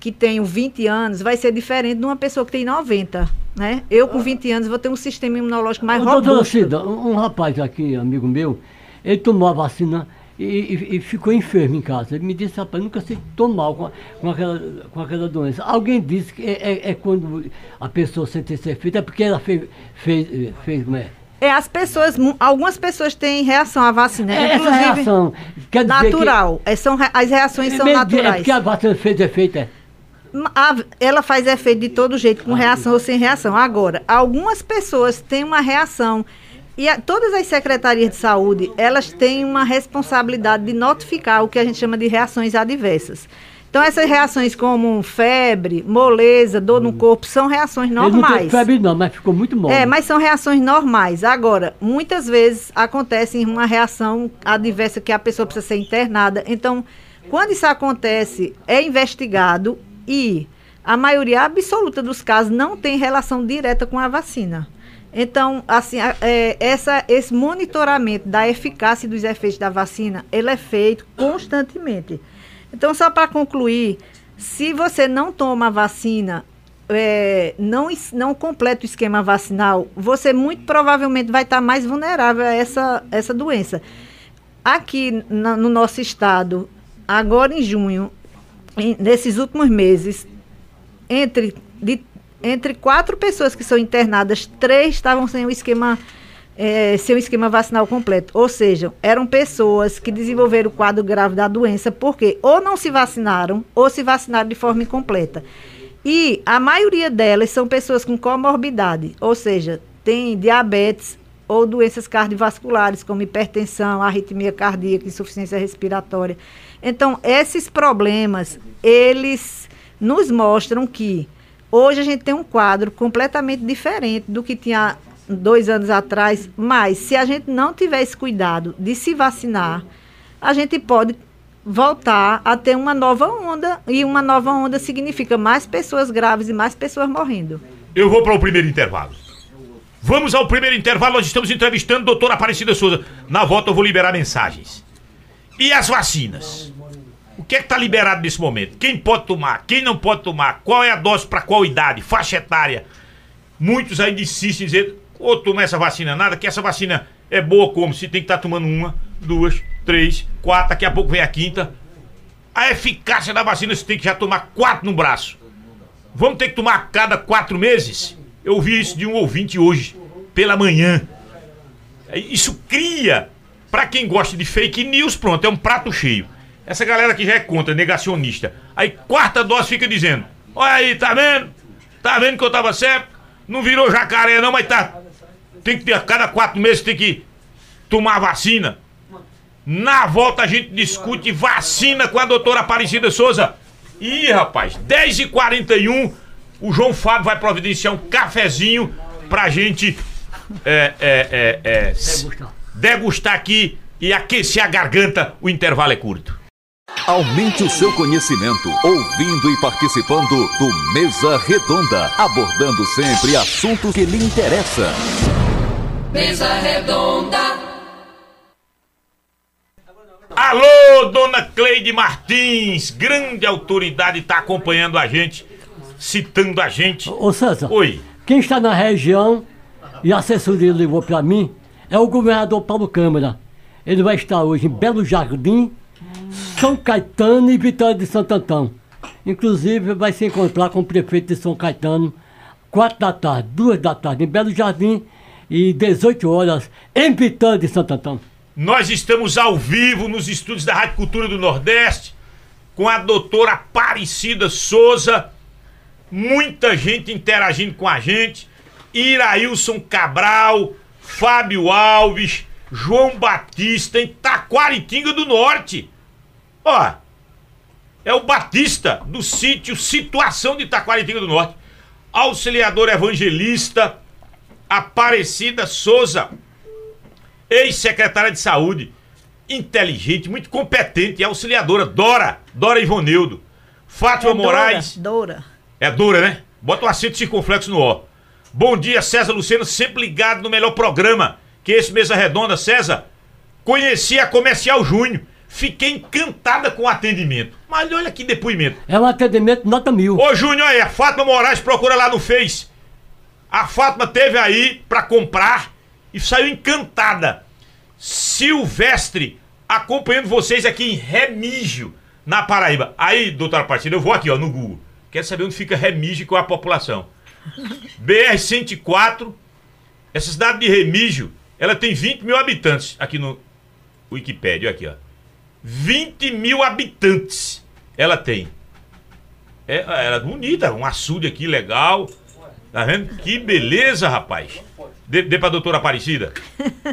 [SPEAKER 6] que tenho 20 anos, vai ser diferente de uma pessoa que tem 90. Né? Eu, com 20 anos, vou ter um sistema imunológico mais robusto. Doutora
[SPEAKER 5] Cida, um rapaz aqui, amigo meu, ele tomou a vacina e, e, e, ficou enfermo em casa. Ele me disse, rapaz, nunca sei tomar com, com, aquela, com aquela doença. Alguém disse que é, é, é quando a pessoa sente esse efeito, é porque ela fez, fez, fez como é?
[SPEAKER 6] É, as pessoas, algumas pessoas têm reação à vacina.
[SPEAKER 5] É, essa reação,
[SPEAKER 6] quer natural. Que, é, são, as reações é, são naturais. É
[SPEAKER 5] porque a vacina fez efeito, é?
[SPEAKER 6] A, ela faz efeito de todo jeito, com ah, reação ou sem reação. Agora, algumas pessoas têm uma reação e a, todas as secretarias de saúde, elas têm uma responsabilidade de notificar o que a gente chama de reações adversas. Então, essas reações como febre, moleza, dor no corpo, são reações normais. Ele não
[SPEAKER 5] febre não, mas ficou muito mal.
[SPEAKER 6] É, mas são reações normais. Agora, muitas vezes acontece uma reação adversa que a pessoa precisa ser internada. Então, quando isso acontece, é investigado e a maioria absoluta dos casos não tem relação direta com a vacina. Então, assim, é, essa, esse monitoramento da eficácia dos efeitos da vacina, ele é feito constantemente. Então, só para concluir, se você não toma vacina, é, não, não completa o esquema vacinal, você muito provavelmente vai estar mais vulnerável a essa, essa doença. Aqui na, no nosso estado, agora em junho, em, nesses últimos meses, entre, de, entre quatro pessoas que são internadas, três estavam sem o esquema é, seu esquema vacinal completo. Ou seja, eram pessoas que desenvolveram o quadro grave da doença porque ou não se vacinaram ou se vacinaram de forma incompleta. E a maioria delas são pessoas com comorbidade, ou seja, tem diabetes ou doenças cardiovasculares, como hipertensão, arritmia cardíaca, insuficiência respiratória. Então, esses problemas, eles nos mostram que hoje a gente tem um quadro completamente diferente do que tinha dois anos atrás, mas se a gente não tiver esse cuidado de se vacinar, a gente pode voltar a ter uma nova onda, e uma nova onda significa mais pessoas graves e mais pessoas morrendo.
[SPEAKER 4] Eu vou para o primeiro intervalo. Vamos ao primeiro intervalo, nós estamos entrevistando a doutora Aparecida Souza. Na volta eu vou liberar mensagens. E as vacinas? Que é que está liberado nesse momento? Quem pode tomar? Quem não pode tomar? Qual é a dose para qual idade? Faixa etária? Muitos ainda insistem em dizer ou toma essa vacina nada, que essa vacina é boa como? Se tem que estar tá tomando uma, duas, três, quatro, daqui a pouco vem a quinta. A eficácia da vacina você tem que já tomar quatro no braço. Vamos ter que tomar a cada quatro meses? Eu ouvi isso de um ouvinte hoje, pela manhã. É, isso cria, para quem gosta de fake news, pronto, é um prato cheio. Essa galera que já é contra, negacionista. Aí quarta dose fica dizendo: Olha aí, tá vendo? Tá vendo que eu tava certo? Não virou jacaré não, mas tá tem que ter, a cada quatro meses tem que tomar vacina. Na volta a gente discute vacina com a doutora Aparecida Souza. Ih, rapaz, 10h41, o João Fábio vai providenciar um cafezinho pra gente é, é, é, é degustar. degustar aqui e aquecer a garganta. O intervalo é curto.
[SPEAKER 1] Aumente o seu conhecimento ouvindo e participando do Mesa Redonda, abordando sempre assuntos que lhe interessam.
[SPEAKER 2] Mesa Redonda.
[SPEAKER 4] Alô, dona Cleide Martins, grande autoridade, está acompanhando a gente, citando a gente.
[SPEAKER 5] Ô César,
[SPEAKER 4] Oi.
[SPEAKER 5] quem está na região e a assessoria ligou para mim é o governador Paulo Câmara. Ele vai estar hoje em Belo Jardim, São Caetano e Vitória de Santo Antão. Inclusive vai se encontrar com o prefeito de São Caetano, quatro da tarde, duas da tarde em Belo Jardim e 18 horas, em Pitã de Santo Antônio.
[SPEAKER 4] Nós estamos ao vivo nos estúdios da Rádio Cultura do Nordeste com a doutora Aparecida Souza. Muita gente interagindo com a gente. Irailson Cabral, Fábio Alves, João Batista em Taquaritinga do Norte. Ó, é o Batista do sítio Situação de Taquaritinga do Norte. Auxiliador evangelista Aparecida Souza, ex-secretária de saúde, inteligente, muito competente e auxiliadora, Dora, Dora Ivoneudo. Fátima
[SPEAKER 6] É
[SPEAKER 4] Moraes.
[SPEAKER 6] Dora.
[SPEAKER 4] É Dora, né? Bota o acento circunflexo no O. Bom dia, César Luceno, sempre ligado no melhor programa, que é esse Mesa Redonda, César. Conheci a Comercial Júnior, fiquei encantada com o atendimento. Mas olha que depoimento.
[SPEAKER 5] É um atendimento nota mil.
[SPEAKER 4] Ô Júnior aí, a Fátima Moraes procura lá no Face. A Fátima teve aí pra comprar e saiu encantada. Silvestre acompanhando vocês aqui em Remígio, na Paraíba. Aí, doutora Partida, eu vou aqui, ó, no Google. Quero saber onde fica Remígio com a população. BR-104, essa cidade de Remígio, ela tem 20 mil habitantes aqui no Wikipédia, aqui, ó. 20 mil habitantes ela tem. É, ela é bonita, um açude aqui legal. Tá vendo? Que beleza, rapaz. Dê, dê pra doutora Aparecida.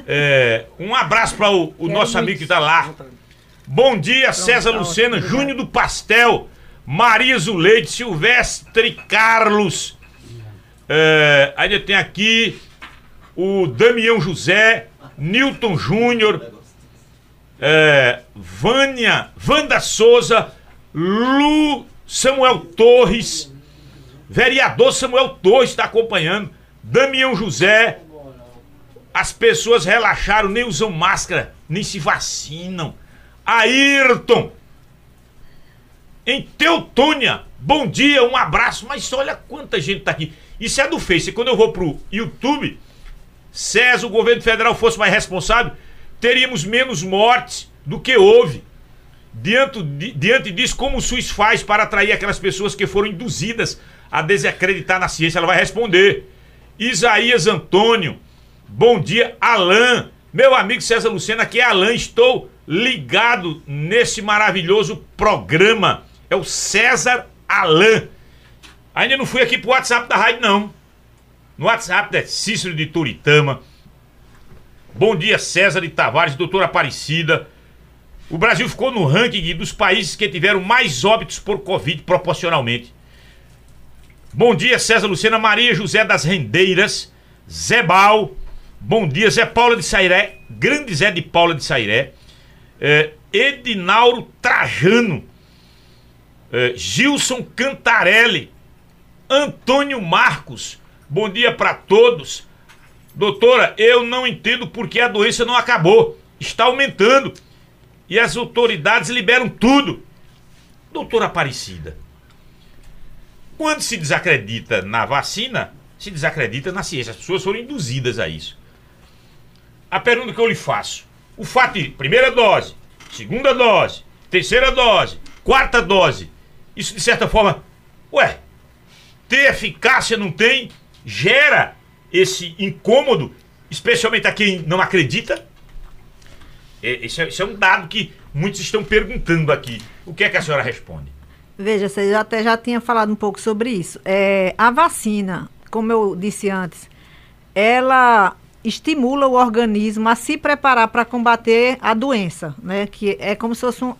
[SPEAKER 4] É, um abraço para o, o nosso amigo que tá lá. Bom dia, César Lucena, Júnior do Pastel, Maria Zuleide, Silvestre Carlos. É, ainda tem aqui o Damião José, Newton Júnior, é, Vânia, Wanda Souza, Lu Samuel Torres, vereador Samuel Torres está acompanhando, Damião José. As pessoas relaxaram, nem usam máscara, nem se vacinam. Ayrton, em Teutônia, bom dia, um abraço. Mas olha quanta gente tá aqui. Isso é do Face. Quando eu vou pro YouTube, se o governo federal fosse mais responsável, teríamos menos mortes do que houve. Diante, di- diante disso, como o SUS faz para atrair aquelas pessoas que foram induzidas a desacreditar na ciência? Ela vai responder. Isaías Antônio, bom dia, Alain. Meu amigo César Lucena, aqui é Alain. Estou ligado nesse maravilhoso programa. É o César Alain. Ainda não fui aqui pro WhatsApp da rádio, não. No WhatsApp é Cícero de Turitama. Bom dia, César de Tavares, doutora Aparecida. O Brasil ficou no ranking dos países que tiveram mais óbitos por Covid proporcionalmente. Bom dia, César Lucena, Maria José das Rendeiras, Zé Bal. Bom dia, Zé Paula de Sairé, grande Zé de Paula de Sairé. É, Edinauro Trajano. É, Gilson Cantarelli. Antônio Marcos. Bom dia para todos. Doutora, eu não entendo por que a doença não acabou. Está aumentando. E as autoridades liberam tudo. Doutora Aparecida, quando se desacredita na vacina, se desacredita na ciência. As pessoas foram induzidas a isso. A pergunta que eu lhe faço: o fato de primeira dose, segunda dose, terceira dose, quarta dose, isso de certa forma, ué, ter eficácia não tem, gera esse incômodo, especialmente a quem não acredita? É, Esse é, esse é um dado que muitos estão perguntando aqui. O que é que a senhora responde?
[SPEAKER 6] Veja, você já até já tinha falado um pouco sobre isso. É, a vacina, como eu disse antes, ela estimula o organismo a se preparar para combater a doença, né? Que é como se fosse um.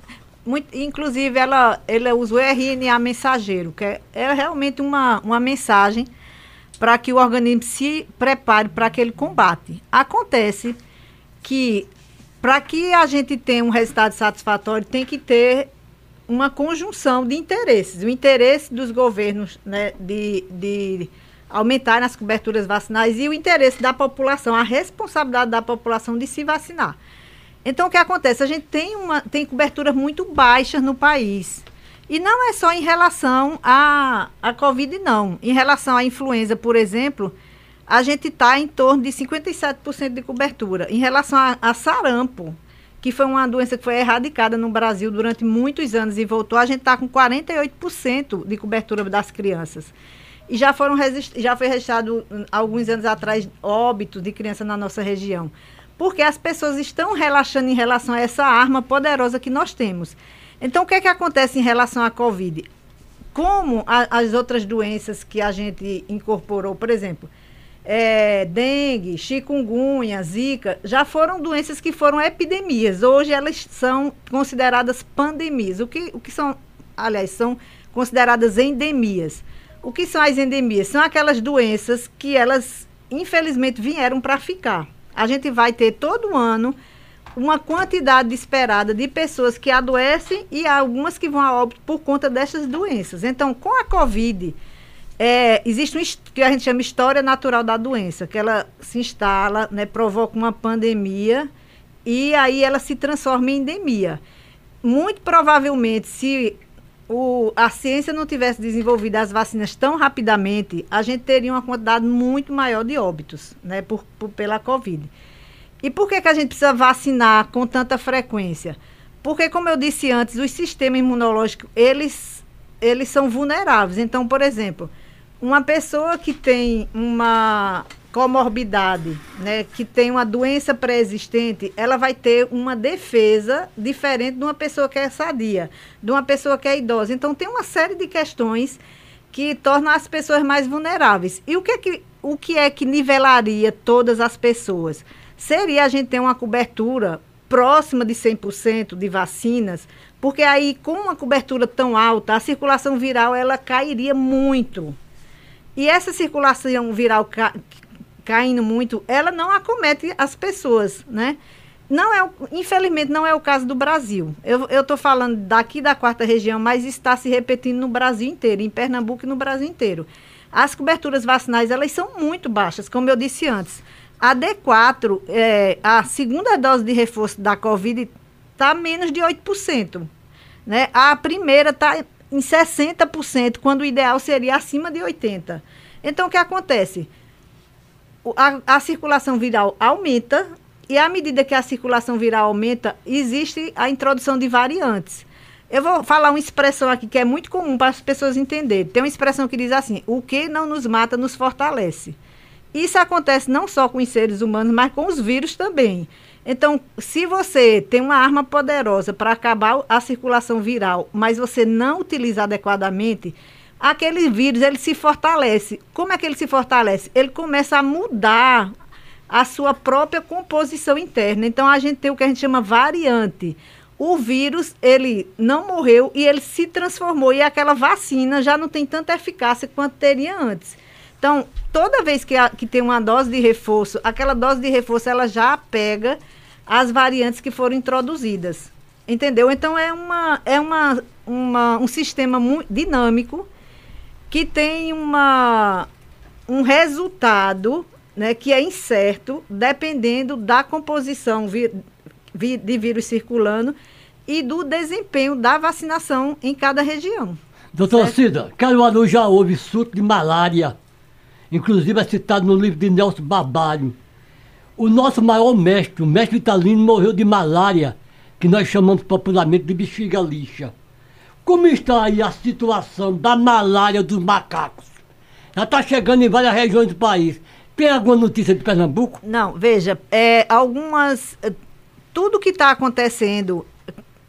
[SPEAKER 6] Muito, inclusive, ela, ela usa o RNA mensageiro, que é, é realmente uma, uma mensagem para que o organismo se prepare para aquele combate. Acontece que para que a gente tenha um resultado satisfatório, tem que ter uma conjunção de interesses. O interesse dos governos né, de, de aumentar as coberturas vacinais e o interesse da população, a responsabilidade da população de se vacinar. Então, o que acontece? A gente tem, uma, tem coberturas muito baixas no país. E não é só em relação à, à Covid, não. Em relação à influenza, por exemplo, a gente está em torno de 57% de cobertura. Em relação a, a sarampo, que foi uma doença que foi erradicada no Brasil durante muitos anos e voltou, a gente está com 48% de cobertura das crianças. e já foram já foi registrado hum, alguns anos atrás óbito de criança na nossa região. Porque as pessoas estão relaxando em relação a essa arma poderosa que nós temos. Então, o que é que acontece em relação à Covid? Como a, as outras doenças que a gente incorporou, por exemplo, é, dengue, chikungunya, zika, já foram doenças que foram epidemias. Hoje elas são consideradas pandemias. O que, o que são, aliás, são consideradas endemias. O que são as endemias? São aquelas doenças que elas, infelizmente, vieram para ficar. A gente vai ter todo ano uma quantidade esperada de pessoas que adoecem e algumas que vão a óbito por conta dessas doenças. Então, com a Covid, é, existe um que a gente chama história natural da doença, que ela se instala, né, provoca uma pandemia e aí ela se transforma em endemia. Muito provavelmente, se o, a ciência não tivesse desenvolvido as vacinas tão rapidamente, a gente teria uma quantidade muito maior de óbitos, né, por, por pela Covid. E por que, que a gente precisa vacinar com tanta frequência? Porque, como eu disse antes, o sistema imunológico, eles, eles são vulneráveis. Então, por exemplo, uma pessoa que tem uma comorbidade, né, que tem uma doença pré-existente, ela vai ter uma defesa diferente de uma pessoa que é sadia, de uma pessoa que é idosa. Então tem uma série de questões que tornam as pessoas mais vulneráveis. E o que é que, o que, é que nivelaria todas as pessoas? Seria a gente ter uma cobertura próxima de 100% de vacinas, porque aí com uma cobertura tão alta, a circulação viral ela cairia muito. E essa circulação viral ca caindo muito, ela não acomete as pessoas, né? Não é, infelizmente, não é o caso do Brasil. Eu estou falando daqui da quarta região, mas está se repetindo no Brasil inteiro, em Pernambuco e no Brasil inteiro. As coberturas vacinais, elas são muito baixas, como eu disse antes. A D4, é, a segunda dose de reforço da Covid, está menos de 8%. Né? A primeira está em 60%, quando o ideal seria acima de 80%. Então, o que acontece? A, a circulação viral aumenta, e à medida que a circulação viral aumenta, existe a introdução de variantes. Eu vou falar uma expressão aqui que é muito comum para as pessoas entenderem. Tem uma expressão que diz assim: o que não nos mata nos fortalece. Isso acontece não só com os seres humanos, mas com os vírus também. Então, se você tem uma arma poderosa para acabar a circulação viral, mas você não utiliza adequadamente, aquele vírus ele se fortalece. Como é que ele se fortalece? Ele começa a mudar a sua própria composição interna. Então, a gente tem o que a gente chama variante. O vírus, ele não morreu e ele se transformou e aquela vacina já não tem tanta eficácia quanto teria antes. Então, toda vez que, a, que tem uma dose de reforço, aquela dose de reforço ela já pega as variantes que foram introduzidas. Entendeu? Então é, uma, é uma, uma, um sistema muito dinâmico que tem uma, um resultado né, que é incerto, dependendo da composição vi, vi, de vírus circulando e do desempenho da vacinação em cada região.
[SPEAKER 5] Doutora Cida, Caruaru já houve surto de malária inclusive é citado no livro de Nelson Barbalho. O nosso maior mestre, o mestre Italino, morreu de malária, que nós chamamos popularmente de bexiga lixa. Como está aí a situação da malária dos macacos? Já está chegando em várias regiões do país. Tem alguma notícia de Pernambuco?
[SPEAKER 6] Não, veja, é, algumas. Eh, tudo que está acontecendo,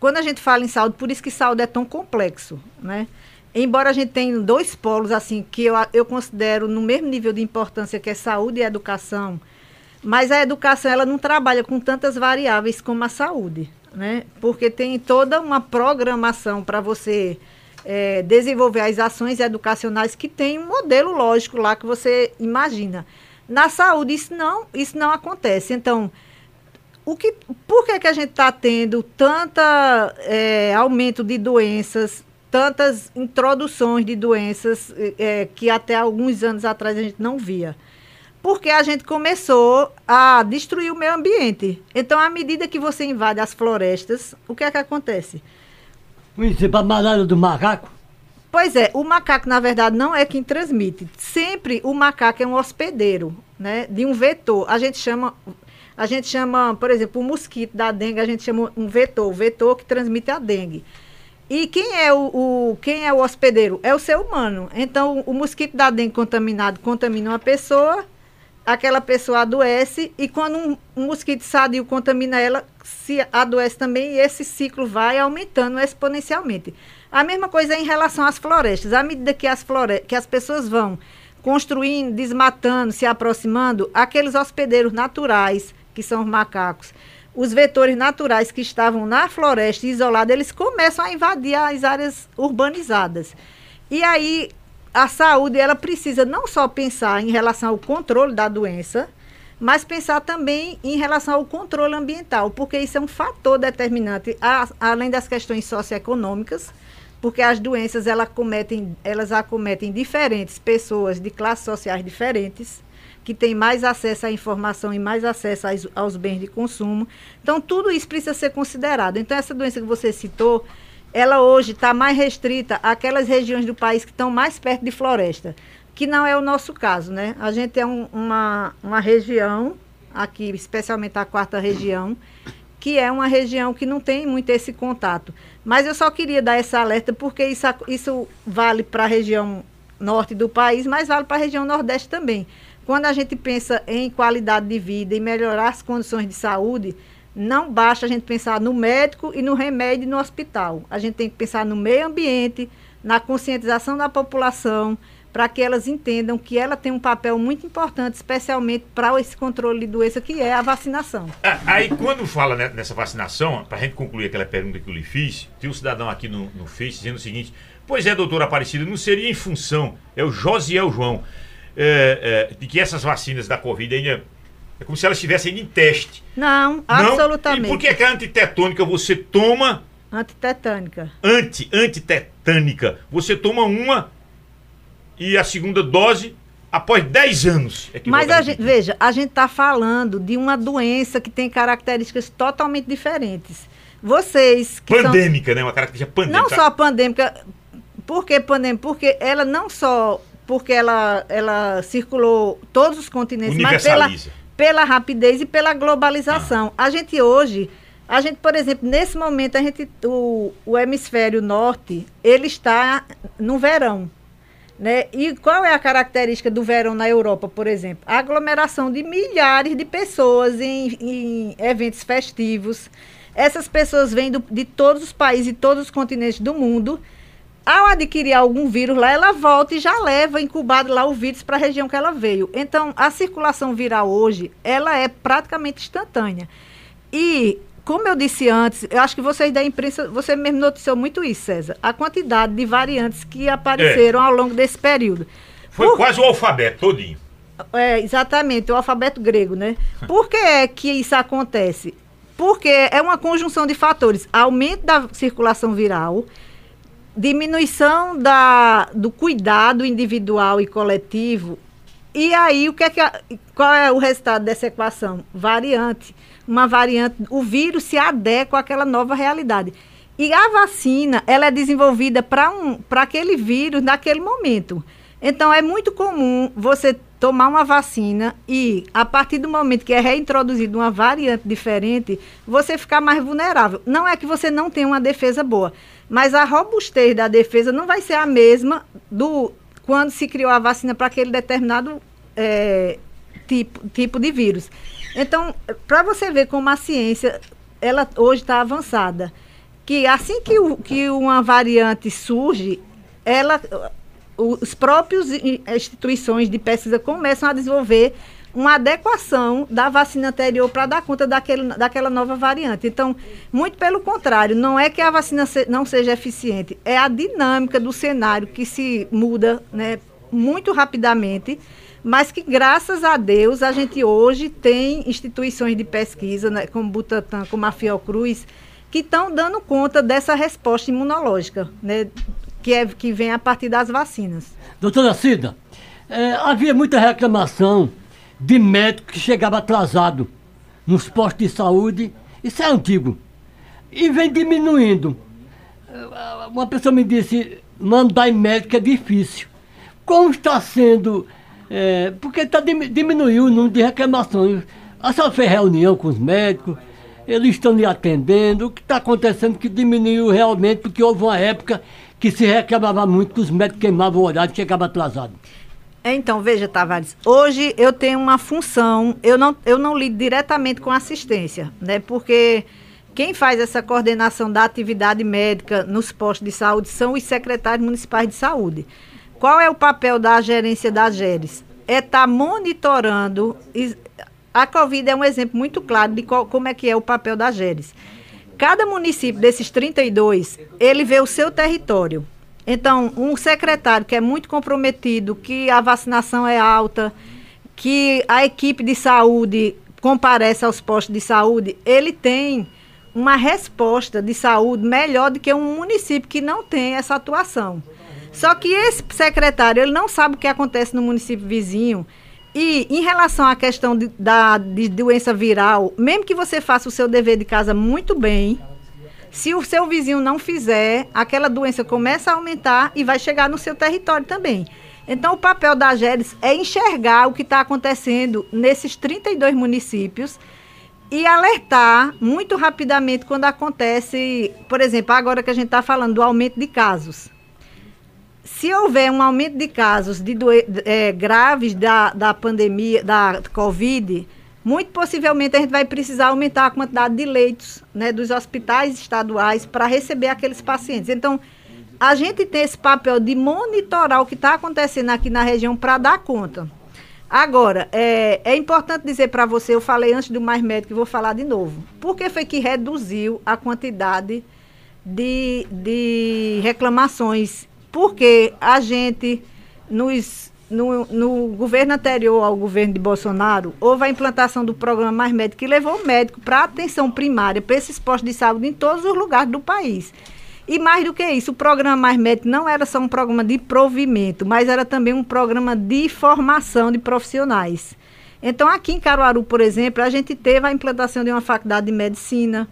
[SPEAKER 6] quando a gente fala em saúde, por isso que saúde é tão complexo, né? Embora a gente tenha dois polos assim que eu, eu considero no mesmo nível de importância que é saúde e educação, mas a educação ela não trabalha com tantas variáveis como a saúde, né? Porque tem toda uma programação para você é, desenvolver as ações educacionais que tem um modelo lógico lá que você imagina. Na saúde isso não isso não acontece. Então o que, por que, que a gente está tendo tanta é, aumento de doenças tantas introduções de doenças é, que até alguns anos atrás a gente não via. Porque a gente começou a destruir o meio ambiente. Então, à medida que você invade as florestas, o que é que acontece?
[SPEAKER 5] Isso, a malária do macaco?
[SPEAKER 6] Pois é, o macaco, na verdade, não é quem transmite. Sempre o macaco é um hospedeiro, né? De um vetor. A gente chama, a gente chama, por exemplo, o mosquito da dengue, a gente chama um vetor, o vetor que transmite a dengue. E quem é o, o, quem é o hospedeiro? É o ser humano. Então, o mosquito da dengue contaminado contamina uma pessoa, aquela pessoa adoece, e quando um, um mosquito sadio contamina ela, se adoece também, e esse ciclo vai aumentando exponencialmente. A mesma coisa é em relação às florestas. À medida que as, flore que as pessoas vão construindo, desmatando, se aproximando, aqueles hospedeiros naturais, que são os macacos, os vetores naturais que estavam na floresta isolada, eles começam a invadir as áreas urbanizadas. E aí a saúde ela precisa não só pensar em relação ao controle da doença, mas pensar também em relação ao controle ambiental, porque isso é um fator determinante, a, além das questões socioeconômicas, porque as doenças elas, acometem, elas acometem diferentes pessoas de classes sociais diferentes que tem mais acesso à informação e mais acesso aos, aos bens de consumo. Então, tudo isso precisa ser considerado. Então, essa doença que você citou, ela hoje está mais restrita àquelas regiões do país que estão mais perto de floresta, que não é o nosso caso, né? A gente é um, uma, uma região, aqui, especialmente a quarta região, que é uma região que não tem muito esse contato. Mas eu só queria dar essa alerta porque isso, isso vale para a região norte do país, mas vale para a região nordeste também. Quando a gente pensa em qualidade de vida e melhorar as condições de saúde, não basta a gente pensar no médico e no remédio no hospital. A gente tem que pensar no meio ambiente, na conscientização da população, para que elas entendam que ela tem um papel muito importante, especialmente para esse controle de doença, que é a vacinação.
[SPEAKER 4] É, aí, quando fala nessa vacinação, para a gente concluir aquela pergunta que eu lhe fiz, tem um cidadão aqui no, no Face dizendo o seguinte: Pois é, doutora Aparecida, não seria em função, é o Josiel João é, é, de que essas vacinas da Covid ainda. É como se elas estivessem em teste.
[SPEAKER 6] Não, absolutamente.
[SPEAKER 4] Não? E por que, é que a antitetônica você toma.
[SPEAKER 6] Antitetânica.
[SPEAKER 4] Anti, antitetânica. Você toma uma e a segunda dose após 10 anos.
[SPEAKER 6] É Mas a gente, veja, a gente está falando de uma doença que tem características totalmente diferentes. Vocês
[SPEAKER 4] que Pandêmica, são... né? Uma característica pandêmica.
[SPEAKER 6] Não só pandêmica. Por que pandêmica? Porque ela não só porque ela, ela circulou todos os continentes, mas pela, pela rapidez e pela globalização. Ah. A gente hoje, a gente, por exemplo, nesse momento, a gente, o, o hemisfério norte, ele está no verão. Né? E qual é a característica do verão na Europa, por exemplo? A aglomeração de milhares de pessoas em, em eventos festivos. Essas pessoas vêm do, de todos os países e todos os continentes do mundo ao adquirir algum vírus lá, ela volta e já leva incubado lá o vírus para a região que ela veio. Então, a circulação viral hoje, ela é praticamente instantânea. E, como eu disse antes, eu acho que vocês da imprensa, você mesmo noticiou muito isso, César, a quantidade de variantes que apareceram é. ao longo desse período.
[SPEAKER 4] Foi Por... quase o alfabeto todinho.
[SPEAKER 6] É, exatamente, o alfabeto grego, né? Por que é que isso acontece? Porque é uma conjunção de fatores. Aumento da circulação viral, diminuição da, do cuidado individual e coletivo. E aí, o que é que a, qual é o resultado dessa equação? Variante. Uma variante, o vírus se adequa àquela nova realidade. E a vacina, ela é desenvolvida para um, aquele vírus naquele momento. Então, é muito comum você tomar uma vacina e, a partir do momento que é reintroduzida uma variante diferente, você ficar mais vulnerável. Não é que você não tenha uma defesa boa, mas a robustez da defesa não vai ser a mesma do quando se criou a vacina para aquele determinado é, tipo, tipo de vírus. Então, para você ver como a ciência ela hoje está avançada, que assim que, o, que uma variante surge, ela, os próprios instituições de pesquisa começam a desenvolver uma adequação da vacina anterior para dar conta daquele, daquela nova variante. Então, muito pelo contrário, não é que a vacina se, não seja eficiente, é a dinâmica do cenário que se muda né, muito rapidamente, mas que, graças a Deus, a gente hoje tem instituições de pesquisa, né, como Butantan, como a Fiocruz, que estão dando conta dessa resposta imunológica, né, que, é, que vem a partir das vacinas.
[SPEAKER 5] Doutora Cida, é, havia muita reclamação de médico que chegava atrasado nos postos de saúde. Isso é antigo. E vem diminuindo. Uma pessoa me disse, mandar em médico é difícil. Como está sendo... É, porque tá, diminuiu o número de reclamações. A senhora fez reunião com os médicos. eles estão lhe atendendo. O que está acontecendo que diminuiu realmente, porque houve uma época que se reclamava muito que os médicos queimavam o horário e chegavam atrasados.
[SPEAKER 6] Então, veja, Tavares, hoje eu tenho uma função, eu não, eu não lido diretamente com assistência, né? Porque quem faz essa coordenação da atividade médica nos postos de saúde são os secretários municipais de saúde. Qual é o papel da gerência da GERES? É estar tá monitorando. A Covid é um exemplo muito claro de qual, como é que é o papel da GERES. Cada município desses 32, ele vê o seu território. Então, um secretário que é muito comprometido, que a vacinação é alta, que a equipe de saúde comparece aos postos de saúde, ele tem uma resposta de saúde melhor do que um município que não tem essa atuação. Só que esse secretário, ele não sabe o que acontece no município vizinho. E em relação à questão de, da de doença viral, mesmo que você faça o seu dever de casa muito bem, se o seu vizinho não fizer, aquela doença começa a aumentar e vai chegar no seu território também. Então, o papel da GERES é enxergar o que está acontecendo nesses 32 municípios e alertar muito rapidamente quando acontece, por exemplo, agora que a gente está falando do aumento de casos. Se houver um aumento de casos de é, graves da, da pandemia, da Covid, muito possivelmente a gente vai precisar aumentar a quantidade de leitos né, dos hospitais estaduais para receber aqueles pacientes. Então, a gente tem esse papel de monitorar o que está acontecendo aqui na região para dar conta. Agora, é, é importante dizer para você, eu falei antes do Mais Médico e vou falar de novo. Por que foi que reduziu a quantidade de, de reclamações? Porque a gente, nos no, no, governo anterior ao governo de Bolsonaro, houve a implantação do programa Mais Médico, que levou o médico para atenção primária, para esses postos de saúde em todos os lugares do país. E mais do que isso, o programa Mais Médico não era só um programa de provimento, mas era também um programa de formação de profissionais. Então, aqui em Caruaru, por exemplo, a gente teve a implantação de uma faculdade de medicina.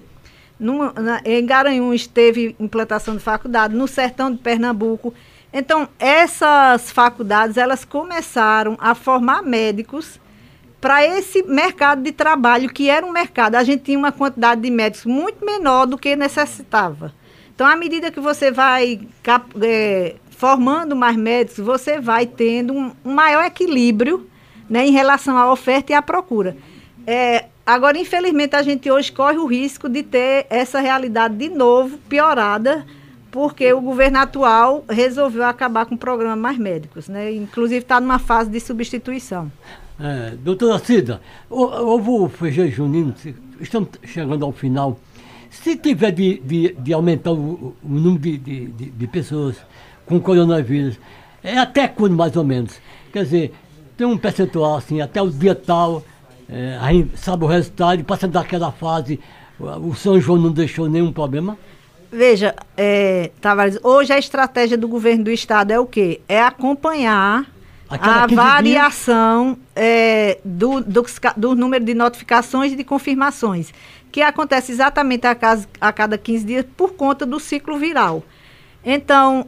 [SPEAKER 6] No, na, em Garanhuns teve implantação de faculdade, no sertão de Pernambuco então, essas faculdades, elas começaram a formar médicos para esse mercado de trabalho, que era um mercado. A gente tinha uma quantidade de médicos muito menor do que necessitava. Então, à medida que você vai é, formando mais médicos, você vai tendo um, maior equilíbrio né, em relação à oferta e à procura. É, agora, infelizmente, a gente hoje corre o risco de ter essa realidade de novo piorada porque o governo atual resolveu acabar com o programa Mais Médicos, né? Inclusive está numa fase de substituição.
[SPEAKER 5] É, doutora Cida, houve o feijão junino, estamos chegando ao final. Se tiver de, de, de aumentar o, o número de, de, de, pessoas com coronavírus, é até quando mais ou menos? Quer dizer, tem um percentual assim, até o dia tal, é, aí sabe o resultado, passando daquela fase, o São João não deixou nenhum problema?
[SPEAKER 6] Veja, é, Tavares, hoje a estratégia do governo do estado é o quê? É acompanhar a variação é, do, do, do, número de notificações e de confirmações, que acontece exatamente a, casa, a cada 15 dias por conta do ciclo viral. Então,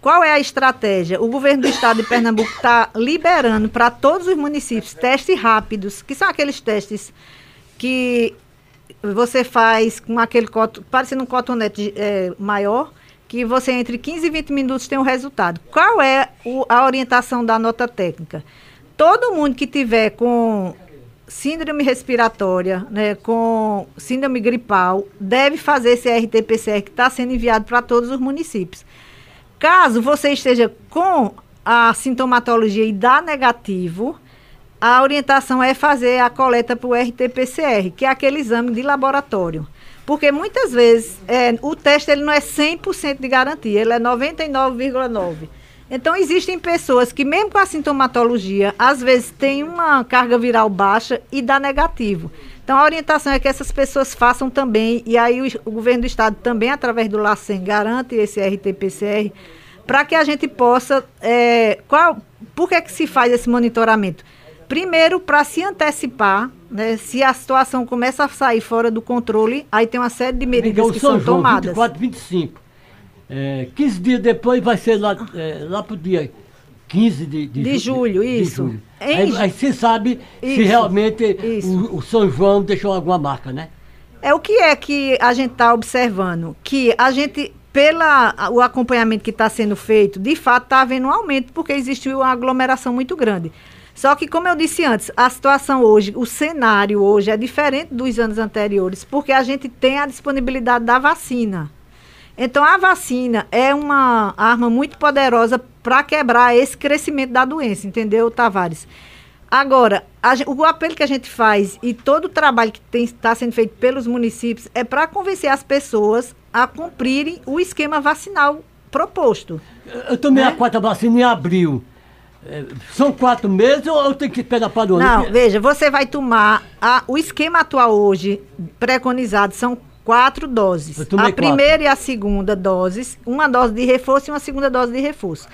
[SPEAKER 6] qual é a estratégia? O governo do estado de Pernambuco está liberando para todos os municípios testes rápidos, que são aqueles testes que você faz com aquele coto, parecendo um cotonete é, maior, que você entre 15 e 20 minutos tem o um resultado. Qual é o, a orientação da nota técnica? Todo mundo que tiver com síndrome respiratória, né, com síndrome gripal, deve fazer esse RT-PCR que está sendo enviado para todos os municípios. Caso você esteja com a sintomatologia e dá negativo, a orientação é fazer a coleta para o RT-PCR, que é aquele exame de laboratório. Porque muitas vezes é, o teste ele não é 100% de garantia, ele é 99,9%. Então, existem pessoas que, mesmo com a sintomatologia, às vezes tem uma carga viral baixa e dá negativo. Então, a orientação é que essas pessoas façam também, e aí o, o governo do estado também, através do LACEN, garante esse RT-PCR, para que a gente possa. É, qual, por que, é que se faz esse monitoramento? Primeiro, para se antecipar, né, se a situação começa a sair fora do controle, aí tem uma série de medidas que São são João, tomadas.
[SPEAKER 5] 24, 25. É, 15 dias depois vai ser lá, é, lá para o dia 15 de,
[SPEAKER 6] de, de julho, de, isso. De julho.
[SPEAKER 5] Aí, aí você sabe isso, se realmente o, o, São João deixou alguma marca, né?
[SPEAKER 6] É o que é que a gente está observando? Que a gente, pela o acompanhamento que está sendo feito, de fato está havendo um aumento, porque existe uma aglomeração muito grande. Só que, como eu disse antes, a situação hoje, o cenário hoje é diferente dos anos anteriores, porque a gente tem a disponibilidade da vacina. Então, a vacina é uma arma muito poderosa para quebrar esse crescimento da doença, entendeu, Tavares? Agora, a, o apelo que a gente faz e todo o trabalho que está sendo feito pelos municípios é para convencer as pessoas a cumprirem o esquema vacinal proposto.
[SPEAKER 5] Eu tomei né? a quarta vacina em abril. É, são quatro meses ou tenho que esperar para o
[SPEAKER 6] ano? Não, veja, você vai tomar. A, o esquema atual hoje, preconizado, são quatro doses. A primeira quatro. e a segunda doses, uma dose de reforço e uma segunda dose de reforço.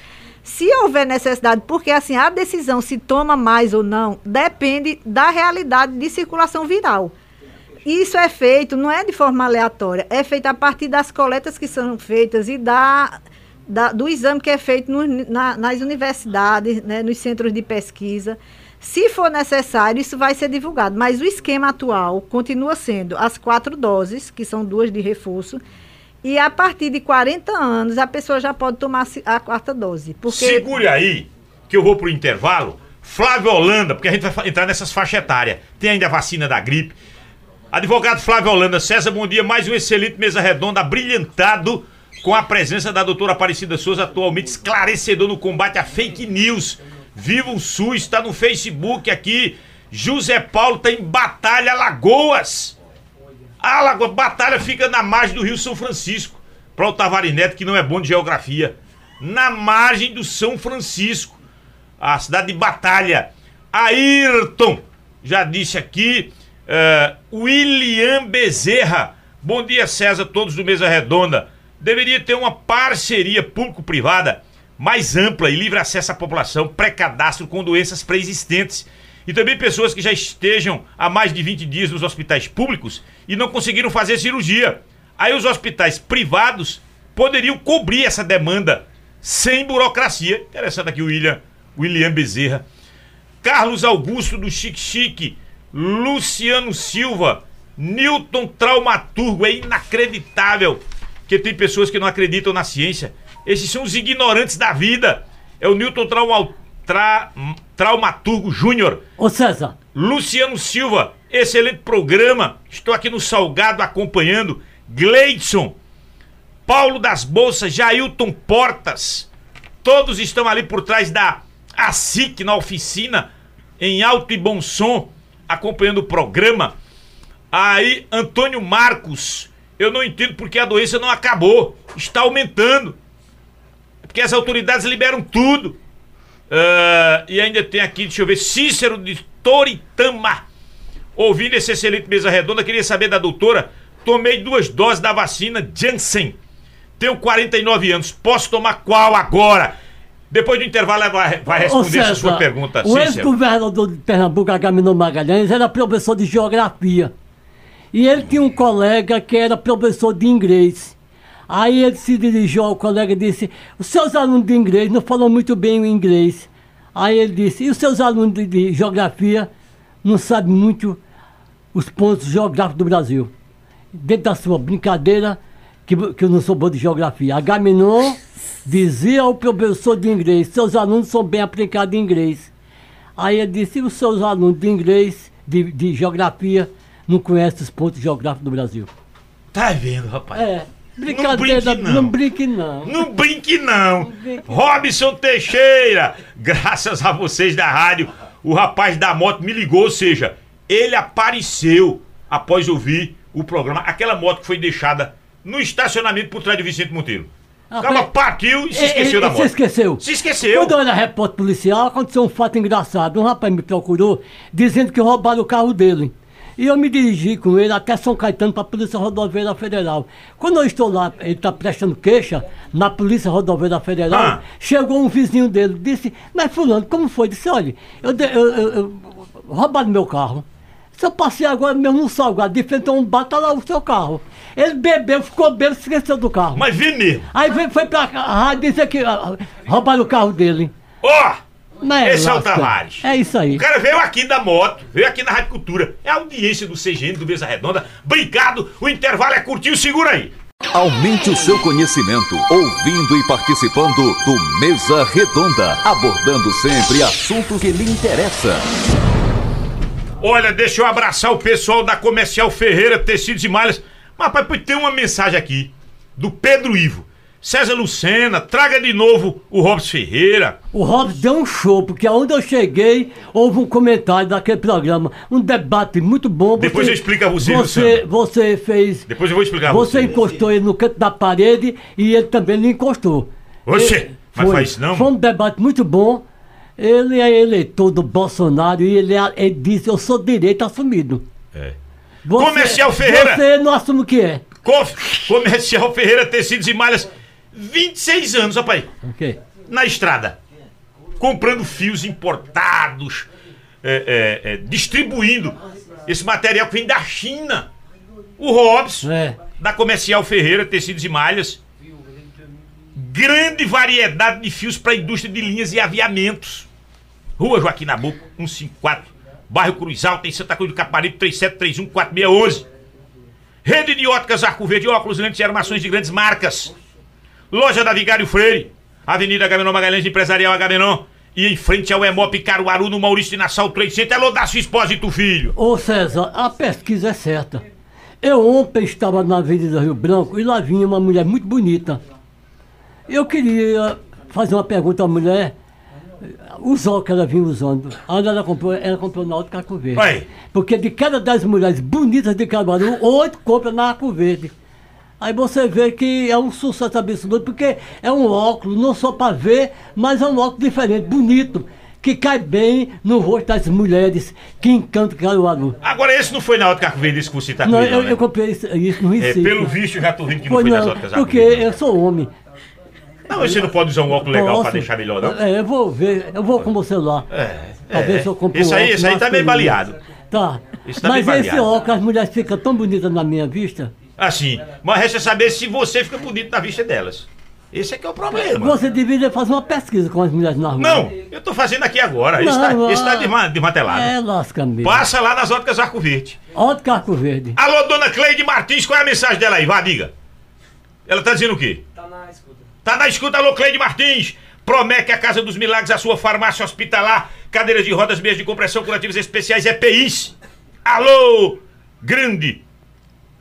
[SPEAKER 6] Se houver necessidade, porque assim, a decisão se toma mais ou não, depende da realidade de circulação viral. Isso é feito, não é de forma aleatória, é feito a partir das coletas que são feitas e da, da do exame que é feito no, na, nas universidades, né, nos centros de pesquisa. Se for necessário, isso vai ser divulgado. Mas o esquema atual continua sendo as quatro doses, que são duas de reforço, e a partir de 40 anos, a pessoa já pode tomar a quarta dose.
[SPEAKER 4] Porque... Segure aí, que eu vou pro intervalo. Flávio Holanda, porque a gente vai entrar nessas faixas etárias. Tem ainda a vacina da gripe. Advogado Flávio Holanda, César, bom dia. Mais um excelente mesa redonda, brilhantado com a presença da doutora Aparecida Souza, atualmente esclarecedor no combate a fake news. Viva o SUS, está no Facebook aqui. José Paulo está em Batalha Lagoas. A Lagoa Batalha fica na margem do Rio São Francisco. Para o Tavares Neto, que não é bom de geografia. Na margem do São Francisco. A cidade de Batalha. Ayrton, já disse aqui. Uh, William Bezerra. Bom dia, César, todos do Mesa Redonda. Deveria ter uma parceria público-privada mais ampla e livre acesso à população pré-cadastro com doenças pré-existentes e também pessoas que já estejam há mais de 20 dias nos hospitais públicos e não conseguiram fazer cirurgia. Aí os hospitais privados poderiam cobrir essa demanda sem burocracia. Interessante aqui o William, William Bezerra. Carlos Augusto do Chique Chique, Luciano Silva, Newton Traumaturgo, é inacreditável que tem pessoas que não acreditam na ciência. Esses são os ignorantes da vida. É o Newton Traumaturgo tra, Traumaturgo Júnior.
[SPEAKER 5] Ô César.
[SPEAKER 4] Luciano Silva, excelente programa. Estou aqui no Salgado acompanhando. Gleidson, Paulo das Bolsas, Jailton Portas. Todos estão ali por trás da ASIC na oficina, em alto e bom som, acompanhando o programa. Aí, Antônio Marcos, eu não entendo porque a doença não acabou, está aumentando. Porque as autoridades liberam tudo. Uh, e ainda tem aqui, deixa eu ver, Cícero de Toritama. Ouvindo esse excelente mesa redonda, queria saber da doutora. Tomei duas doses da vacina Janssen. Tenho 49 anos. Posso tomar qual agora? Depois do intervalo ela vai, vai responder César, essa sua pergunta.
[SPEAKER 5] O ex-governador de Pernambuco, Agamenon Magalhães, era professor de geografia. E ele tinha um colega que era professor de inglês. Aí ele se dirigiu ao colega e disse: Os seus alunos de inglês não falam muito bem o inglês. Aí ele disse: E os seus alunos de, de geografia não sabem muito os pontos geográficos do Brasil? Dentro da sua brincadeira, que, que eu não sou bom de geografia. Agamenon dizia ao professor de inglês: Seus alunos são bem aplicados em inglês. Aí ele disse: E os seus alunos de inglês, de, de geografia, não conhecem os pontos geográficos do Brasil?
[SPEAKER 4] Tá vendo, rapaz?
[SPEAKER 5] É. Brincadeira, não brinque não.
[SPEAKER 4] Não brinque não. não brinque. Robson Teixeira, graças a vocês da rádio, o rapaz da moto me ligou, ou seja, ele apareceu após ouvir o programa, aquela moto que foi deixada no estacionamento por trás de Vicente Monteiro. Ah, Acaba, partiu e se esqueceu da moto.
[SPEAKER 5] Se esqueceu?
[SPEAKER 4] Se esqueceu.
[SPEAKER 5] Quando eu era repórter policial, aconteceu um fato engraçado. Um rapaz me procurou dizendo que roubaram o carro dele. E eu me dirigi com ele até São Caetano para a Polícia Rodoviária Federal. Quando eu estou lá, ele está prestando queixa na Polícia Rodoviária Federal, ah. chegou um vizinho dele, disse, mas fulano, como foi? Disse, olha, eu, eu, eu, eu roubaram meu carro. Se eu passei agora mesmo no salgado, de frente a um bar, tá lá o seu carro. Ele bebeu, ficou bêbado, esqueceu do carro.
[SPEAKER 4] Mas vi mesmo.
[SPEAKER 5] Aí foi, foi pra rádio dizer que uh, roubaram o carro dele.
[SPEAKER 4] Ó! Oh!
[SPEAKER 5] Não
[SPEAKER 4] Esse é o
[SPEAKER 5] lasca.
[SPEAKER 4] Tavares.
[SPEAKER 5] É isso aí.
[SPEAKER 4] O cara veio aqui da moto, veio aqui na Rádio Cultura. É a audiência do CGN, do Mesa Redonda. Obrigado, o intervalo é curtinho, segura aí.
[SPEAKER 1] Aumente o seu conhecimento ouvindo e participando do Mesa Redonda, abordando sempre assuntos que lhe interessam.
[SPEAKER 4] Olha, deixa eu abraçar o pessoal da Comercial Ferreira Tecidos e Malhas. Mas, pai, tem uma mensagem aqui do Pedro Ivo. César Lucena, traga de novo o Robson Ferreira.
[SPEAKER 5] O Robson deu um show, porque aonde eu cheguei, houve um comentário daquele programa, um debate muito bom.
[SPEAKER 4] Depois eu explico a você,
[SPEAKER 5] Você,
[SPEAKER 4] Luciano.
[SPEAKER 5] você fez.
[SPEAKER 4] Depois eu vou explicar
[SPEAKER 5] Você
[SPEAKER 4] você.
[SPEAKER 5] encostou ele no canto da parede e ele também lhe encostou.
[SPEAKER 4] Oxe,
[SPEAKER 5] Ele-
[SPEAKER 4] mas faz isso não?
[SPEAKER 5] Foi um debate muito bom. Ele é eleitor do Bolsonaro e ele, é- ele disse: Eu sou direito assumido.
[SPEAKER 4] É.
[SPEAKER 5] Você-
[SPEAKER 4] Comercial Ferreira.
[SPEAKER 5] Você não assume o que é.
[SPEAKER 4] Comercial Ferreira Tecidos e Malhas. 26 anos, rapaz.
[SPEAKER 5] Ok.
[SPEAKER 4] na estrada, comprando fios importados, é, é, é, distribuindo esse material que vem da China. O Robson,
[SPEAKER 5] É.
[SPEAKER 4] da Comercial Ferreira, Tecidos e Malhas. Grande variedade de fios para a indústria de linhas e aviamentos. Rua Joaquim Nabuco, 154, bairro Cruz Alta, em Santa Cruz do Caparibe, 3731-4611. Rede de óticas Arco Verde, óculos, lentes e armações de grandes marcas. Loja da Vigário Freire, Avenida Agamenon Magalhães Empresarial Agamenon. E em frente ao Emop Caruaru, no Maurício de Nassau Trade Center. Alô, Dácio Expósito Filho.
[SPEAKER 5] Ô César, a pesquisa é certa. Eu ontem estava na Avenida Rio Branco e lá vinha uma mulher muito bonita. Eu queria fazer uma pergunta à mulher. Os óculos que ela vinha usando. Onde ela comprou, ela comprou na Alto Arco Verde. Porque de cada dez mulheres bonitas de Caruaru, oito compram na Arco Verde. Aí você vê que é um sucesso absoluto, porque é um óculos, não só para ver, mas é um óculos diferente, bonito, que cai bem no rosto das mulheres que encantam Caruaru.
[SPEAKER 4] Agora, esse não foi na ótica Arco Verde, esse que você tá
[SPEAKER 5] Não,
[SPEAKER 4] com ele,
[SPEAKER 5] eu,
[SPEAKER 4] né?
[SPEAKER 5] eu comprei isso, isso no
[SPEAKER 4] É,
[SPEAKER 5] Recife.
[SPEAKER 4] pelo visto, eu já tô vendo que não
[SPEAKER 5] Foi
[SPEAKER 4] foi nas
[SPEAKER 5] não,
[SPEAKER 4] óticas Arco
[SPEAKER 5] porque eu sou homem.
[SPEAKER 4] Não, você não pode usar um óculos legal
[SPEAKER 5] Posso?
[SPEAKER 4] deixar melhor, não?
[SPEAKER 5] É, eu vou ver, eu vou com você lá.
[SPEAKER 4] É,
[SPEAKER 5] ver
[SPEAKER 4] é.
[SPEAKER 5] se eu compro
[SPEAKER 4] Esse
[SPEAKER 5] um
[SPEAKER 4] aí- esse aí tá bem
[SPEAKER 5] masculino.
[SPEAKER 4] baleado.
[SPEAKER 5] Tá.
[SPEAKER 4] Tá
[SPEAKER 5] Mas esse
[SPEAKER 4] baleado.
[SPEAKER 5] óculos, as mulheres ficam tão bonitas na minha vista.
[SPEAKER 4] Assim, mas resta saber se você fica bonito na vista delas. Esse é que é o problema.
[SPEAKER 5] Você deveria fazer uma pesquisa com as mulheres na rua.
[SPEAKER 4] Não, eu tô fazendo aqui agora. Esse
[SPEAKER 5] Não,
[SPEAKER 4] tá, esse tá
[SPEAKER 5] ah,
[SPEAKER 4] desma- desmantelado.
[SPEAKER 5] É, lasca mesmo.
[SPEAKER 4] Passa lá nas óticas Arco Verde.
[SPEAKER 5] Ótica Arco Verde.
[SPEAKER 4] Alô, dona Cleide Martins, qual é a mensagem dela aí? Vá, diga. Ela tá dizendo o quê? Tá na escuta. Tá na escuta, alô, Cleide Martins. Promete a Casa dos Milagres, a sua farmácia hospitalar, cadeiras de rodas, meias de compressão, curativos especiais, EPIs. Alô, grande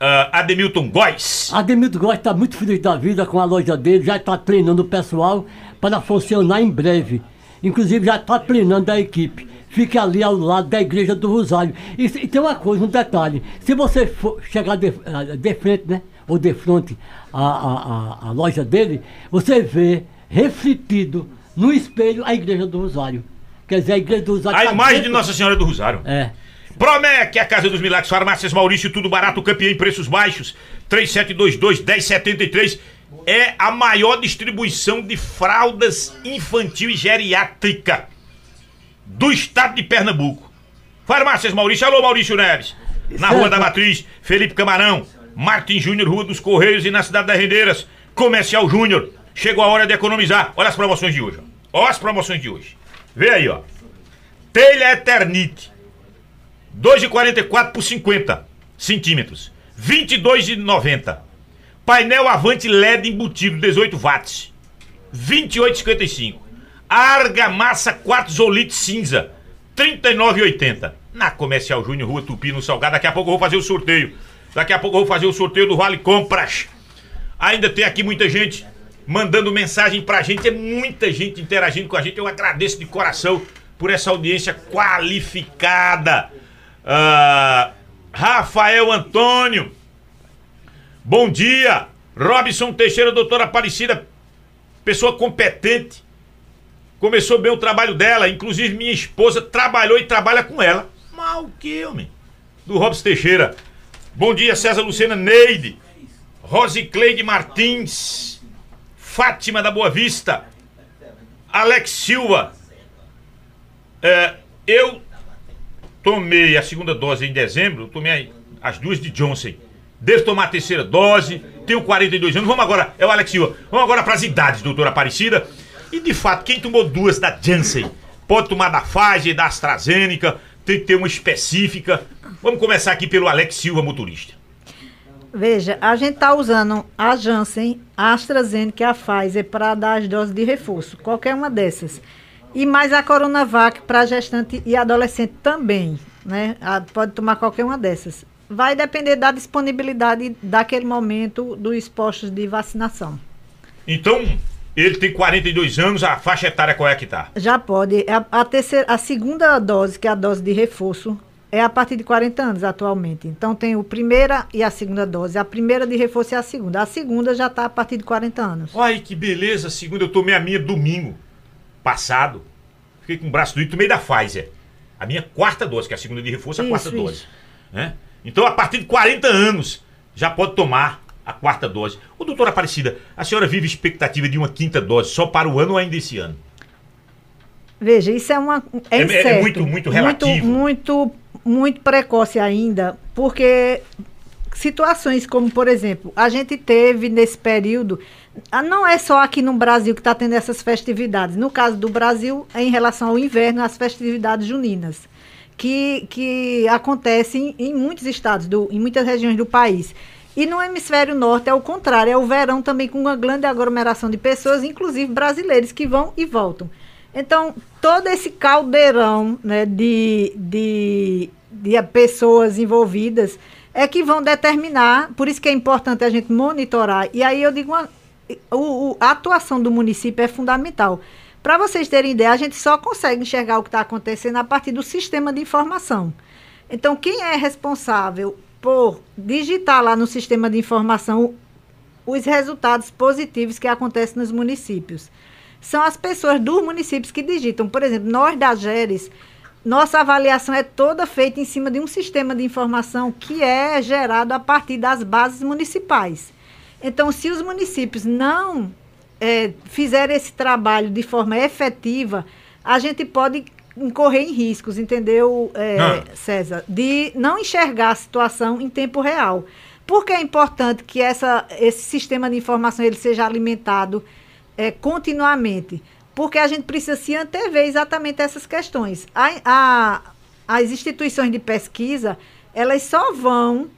[SPEAKER 4] ah, Ademilton Góes.
[SPEAKER 5] Ademildo Góes está muito feliz da vida com a loja dele, já está treinando o pessoal para funcionar em breve. Inclusive já está treinando a equipe. Fica ali ao lado da igreja do Rosário. E, e tem uma coisa, um detalhe. Se você chegar de, ah, de frente, né? Ou de frente à, à, à- loja dele, você vê refletido no espelho a igreja do Rosário. Quer dizer, a igreja do Rosário.
[SPEAKER 4] A
[SPEAKER 5] tá
[SPEAKER 4] imagem de
[SPEAKER 5] dentro-
[SPEAKER 4] Nossa Senhora do Rosário.
[SPEAKER 5] É.
[SPEAKER 4] Promete a Casa dos Milagres, Farmácias Maurício, tudo barato, campeão em preços baixos. 3722-1073 é a maior distribuição de fraldas infantil e geriátrica do estado de Pernambuco. Farmácias Maurício, alô Maurício Neves. Na Rua da Matriz, Felipe Camarão, Martin Júnior, Rua dos Correios e na Cidade das Rendeiras, Comercial Júnior. Chegou a hora de economizar. Olha as promoções de hoje. Ó as promoções de hoje. Vê aí, ó. Telha Eternite. 2,44 por 50 centímetros. 22,90. Painel Avante LED embutido, 18 watts. 28,55. Argamassa 4 Zolite cinza, 39,80. Na Comercial Júnior, Rua Tupi, no Salgado. Daqui a pouco eu vou fazer o sorteio. Daqui a pouco eu vou fazer o sorteio do Vale Compras. Ainda tem aqui muita gente mandando mensagem pra gente. É muita gente interagindo com a gente. Eu agradeço de coração por essa audiência qualificada. Ah, Rafael Antônio. Bom dia. Robson Teixeira, doutora Aparecida. Pessoa competente. Começou bem o trabalho dela. Inclusive, minha esposa trabalhou e trabalha com ela. Mal que, homem? Do Robson Teixeira. Bom dia, César Lucena Neide. Rosicleide Martins. Fátima da Boa Vista. Alex Silva. É, eu tomei a segunda dose em dezembro, tomei as duas de Johnson. Devo tomar a terceira dose, tenho 42 anos. Vamos agora, é o Alex Silva. Vamos agora para as idades, doutora Aparecida. E de fato, quem tomou duas da Janssen Pode tomar da Pfizer, da AstraZeneca, tem que ter uma específica. Vamos começar aqui pelo Alex Silva, motorista.
[SPEAKER 6] Veja, a gente está usando a Janssen, a AstraZeneca e a Pfizer para dar as doses de reforço, qualquer uma dessas. E mais a Coronavac para gestante e adolescente também, né? A- pode tomar qualquer uma dessas. Vai depender da disponibilidade daquele momento dos postos de vacinação.
[SPEAKER 4] Então, ele tem 42 anos, a faixa etária qual é que tá?
[SPEAKER 6] Já pode. A, a terceira, a segunda dose, que é a dose de reforço, é a partir de 40 anos atualmente. Então tem o primeira e a segunda dose. A primeira de reforço é a segunda. A segunda já está a partir de 40 anos.
[SPEAKER 4] Ai, que beleza, segunda eu tomei a minha domingo passado. Fiquei com o braço doído, tomei da Pfizer. A minha quarta dose, que é a segunda de reforço, a
[SPEAKER 6] Isso,
[SPEAKER 4] quarta
[SPEAKER 6] isso.
[SPEAKER 4] dose. né? Então, a partir de 40 anos, já pode tomar a quarta dose. Ô, doutora Aparecida, a senhora vive expectativa de uma quinta dose só para o ano ou ainda esse ano?
[SPEAKER 6] Veja, isso é uma é,
[SPEAKER 4] É- é muito- muito relativo.
[SPEAKER 6] Muito, muito, muito precoce ainda, porque situações como, por exemplo, a gente teve nesse período, não é só aqui no Brasil que está tendo essas festividades. No caso do Brasil, é em relação ao inverno, as festividades juninas, que, que acontecem em muitos estados, do, em muitas regiões do país. E no hemisfério norte é o contrário, é o verão também com uma grande aglomeração de pessoas, inclusive brasileiros, que vão e voltam. Então, todo esse caldeirão né, de, de, de pessoas envolvidas é que vão determinar, por isso que é importante a gente monitorar. E aí eu digo, uma, o, o- a atuação do município é fundamental. Para vocês terem ideia, a gente só consegue enxergar o que está acontecendo a partir do sistema de informação. Então, quem é responsável por digitar lá no sistema de informação os resultados positivos que acontecem nos municípios? São as pessoas dos municípios que digitam. Por exemplo, nós da GERES, nossa avaliação é toda feita em cima de um sistema de informação que é gerado a partir das bases municipais. Então, se os municípios não eh, fizerem esse trabalho de forma efetiva, a gente pode incorrer em riscos, entendeu, eh,
[SPEAKER 4] Ah.
[SPEAKER 6] César? De não enxergar a situação em tempo real. Por que é importante que essa, esse sistema de informação ele seja alimentado eh, continuamente? Porque a gente precisa se antever exatamente essas questões. A- a- as instituições de pesquisa, elas só vão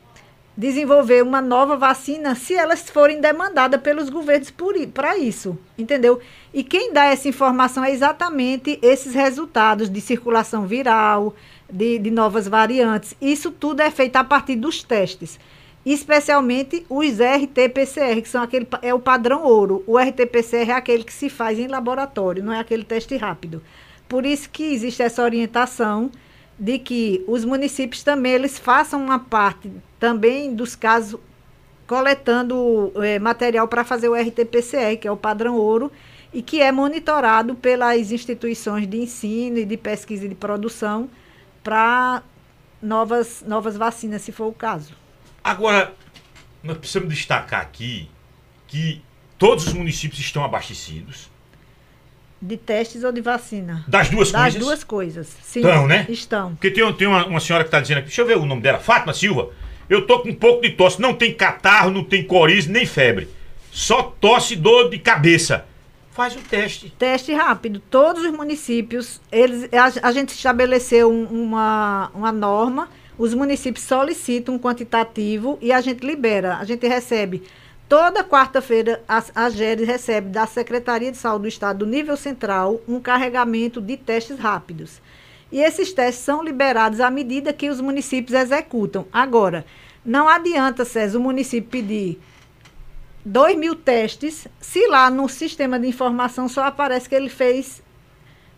[SPEAKER 6] desenvolver uma nova vacina se elas forem demandadas pelos governos para isso, entendeu? E quem dá essa informação é exatamente esses resultados de circulação viral, de, de novas variantes. Isso tudo é feito a partir dos testes, especialmente os RT-PCR, que são aquele, é o padrão ouro. O RT-PCR é aquele que se faz em laboratório, não é aquele teste rápido. Por isso que existe essa orientação de que os municípios também eles façam uma parte também dos casos coletando eh, material para fazer o RT-PCR, que é o padrão ouro, e que é monitorado pelas instituições de ensino e de pesquisa e de produção para novas, novas vacinas, se for o caso.
[SPEAKER 4] Agora, nós precisamos destacar aqui que todos os municípios estão abastecidos.
[SPEAKER 6] De testes ou de vacina?
[SPEAKER 4] Das duas
[SPEAKER 6] Das
[SPEAKER 4] coisas.
[SPEAKER 6] duas coisas. Sim,
[SPEAKER 4] Estão, né?
[SPEAKER 6] Estão.
[SPEAKER 4] Porque tem, tem uma, uma senhora que está dizendo aqui, deixa eu ver o nome dela, Fátima Silva. Eu tô com um pouco de tosse, não tem catarro, não tem coriza, nem febre. Só tosse e dor de cabeça. Faz o teste.
[SPEAKER 6] Teste rápido. Todos os municípios, eles, a, a gente estabeleceu um- uma, uma norma, os municípios solicitam um quantitativo e a gente libera. A gente recebe. Toda quarta-feira, a, a GERES recebe da Secretaria de Saúde do Estado, do nível central, um carregamento de testes rápidos. E esses testes são liberados à medida que os municípios executam. Agora, não adianta, César, o município pedir 2 mil testes, se lá no sistema de informação só aparece que ele fez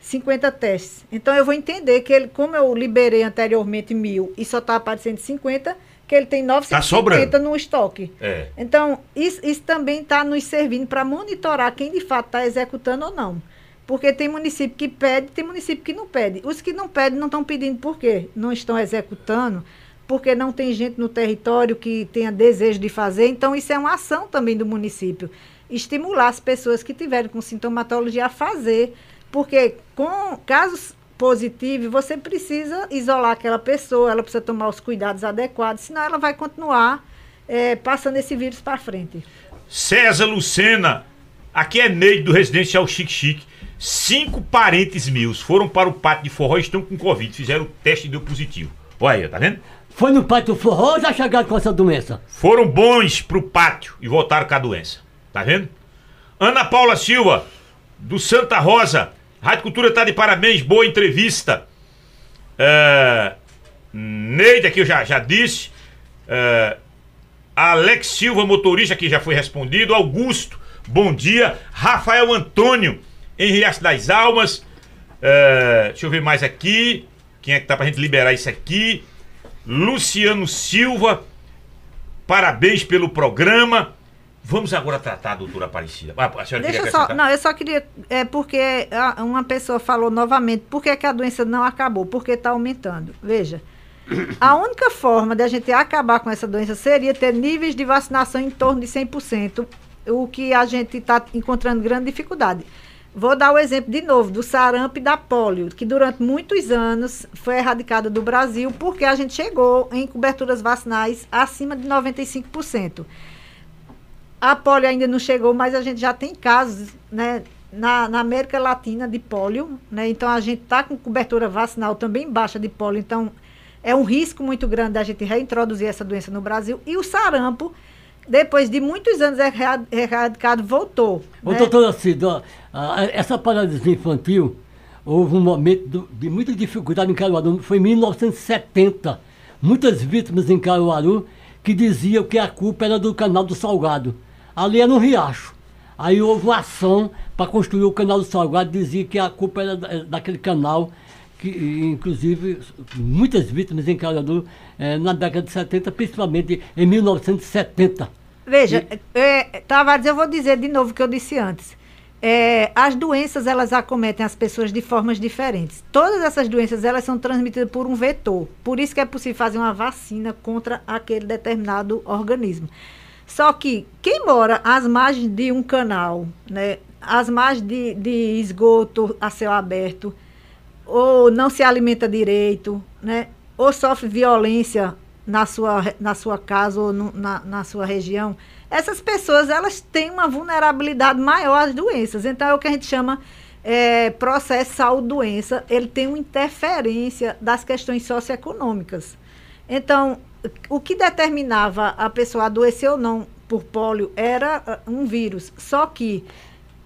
[SPEAKER 6] 50 testes. Então eu vou entender que ele, como eu liberei anteriormente mil e só está aparecendo 50, que ele tem 950
[SPEAKER 4] Tá
[SPEAKER 6] no estoque.
[SPEAKER 4] É.
[SPEAKER 6] Então, isso, isso também está nos servindo para monitorar quem de fato está executando ou não. Porque tem município que pede, tem município que não pede. Os que não pedem não estão pedindo por quê? Não estão executando, porque não tem gente no território que tenha desejo de fazer. Então, isso é uma ação também do município. Estimular as pessoas que tiverem com sintomatologia a fazer. Porque com casos positivos, você precisa isolar aquela pessoa, ela precisa tomar os cuidados adequados, senão ela vai continuar eh, passando esse vírus para frente.
[SPEAKER 4] César Lucena, aqui é Neide do Residencial Chique Chique. Cinco parentes meus foram para o pátio de forró e estão com Covid. Fizeram o teste e deu positivo. Olha aí, tá vendo?
[SPEAKER 5] Foi no pátio forró ou já chegaram com essa doença?
[SPEAKER 4] Foram bons pro pátio e voltaram com a doença. Tá vendo? Ana Paula Silva, do Santa Rosa. Rádio Cultura tá de parabéns, boa entrevista. É, Neide, que eu já, já disse. É, Alex Silva, motorista, que já foi respondido. Augusto, bom dia. Rafael Antônio, em Riacho das Almas. É, deixa eu ver mais aqui. Quem é que tá pra gente liberar isso aqui? Luciano Silva, parabéns pelo programa. Vamos agora tratar a doutora Aparecida. Ah, a senhora
[SPEAKER 6] Deixa
[SPEAKER 4] queria
[SPEAKER 6] só. Não, eu só queria. É porque ah, uma pessoa falou novamente por que, que a doença não acabou? Porque está aumentando. Veja. A única forma de a gente acabar com essa doença seria ter níveis de vacinação em torno de 100%, o que a gente está encontrando grande dificuldade. Vou dar o exemplo de novo do sarampo e da polio, que durante muitos anos foi erradicada do Brasil porque a gente chegou em coberturas vacinais acima de 95%. A polio ainda não chegou, mas a gente já tem casos né, na, na América Latina de polio. Né, então a gente está com cobertura vacinal também baixa de polio. Então é um risco muito grande da gente reintroduzir essa doença no Brasil. E o sarampo, depois de muitos anos erra- erradicado, voltou.
[SPEAKER 5] Ô,
[SPEAKER 6] né?
[SPEAKER 5] doutora Cida, essa paralisia infantil, houve um momento de muita dificuldade em Caruaru, foi em 1970. Muitas vítimas em Caruaru que diziam que a culpa era do canal do Salgado. Ali era um riacho. Aí houve uma ação para construir o canal do Salgado, dizia que a culpa era da- daquele canal, que inclusive muitas vítimas em Caruaru eh, na década de 70, principalmente em 1970.
[SPEAKER 6] Veja, é, Tavares, eu vou dizer de novo o que eu disse antes. É, as doenças, elas acometem as pessoas de formas diferentes. Todas essas doenças, elas são transmitidas por um vetor. Por isso que é possível fazer uma vacina contra aquele determinado organismo. Só que quem mora às margens de um canal, né, às margens de, de esgoto a céu aberto, ou não se alimenta direito, né? ou sofre violência na sua, na sua casa ou no- na, na sua região, essas pessoas elas têm uma vulnerabilidade maior às doenças. Então é o que a gente chama é, processo saúde-doença, ele tem uma interferência das questões socioeconômicas. Então, o que determinava a pessoa adoecer ou não por pólio era ah, um vírus. Só que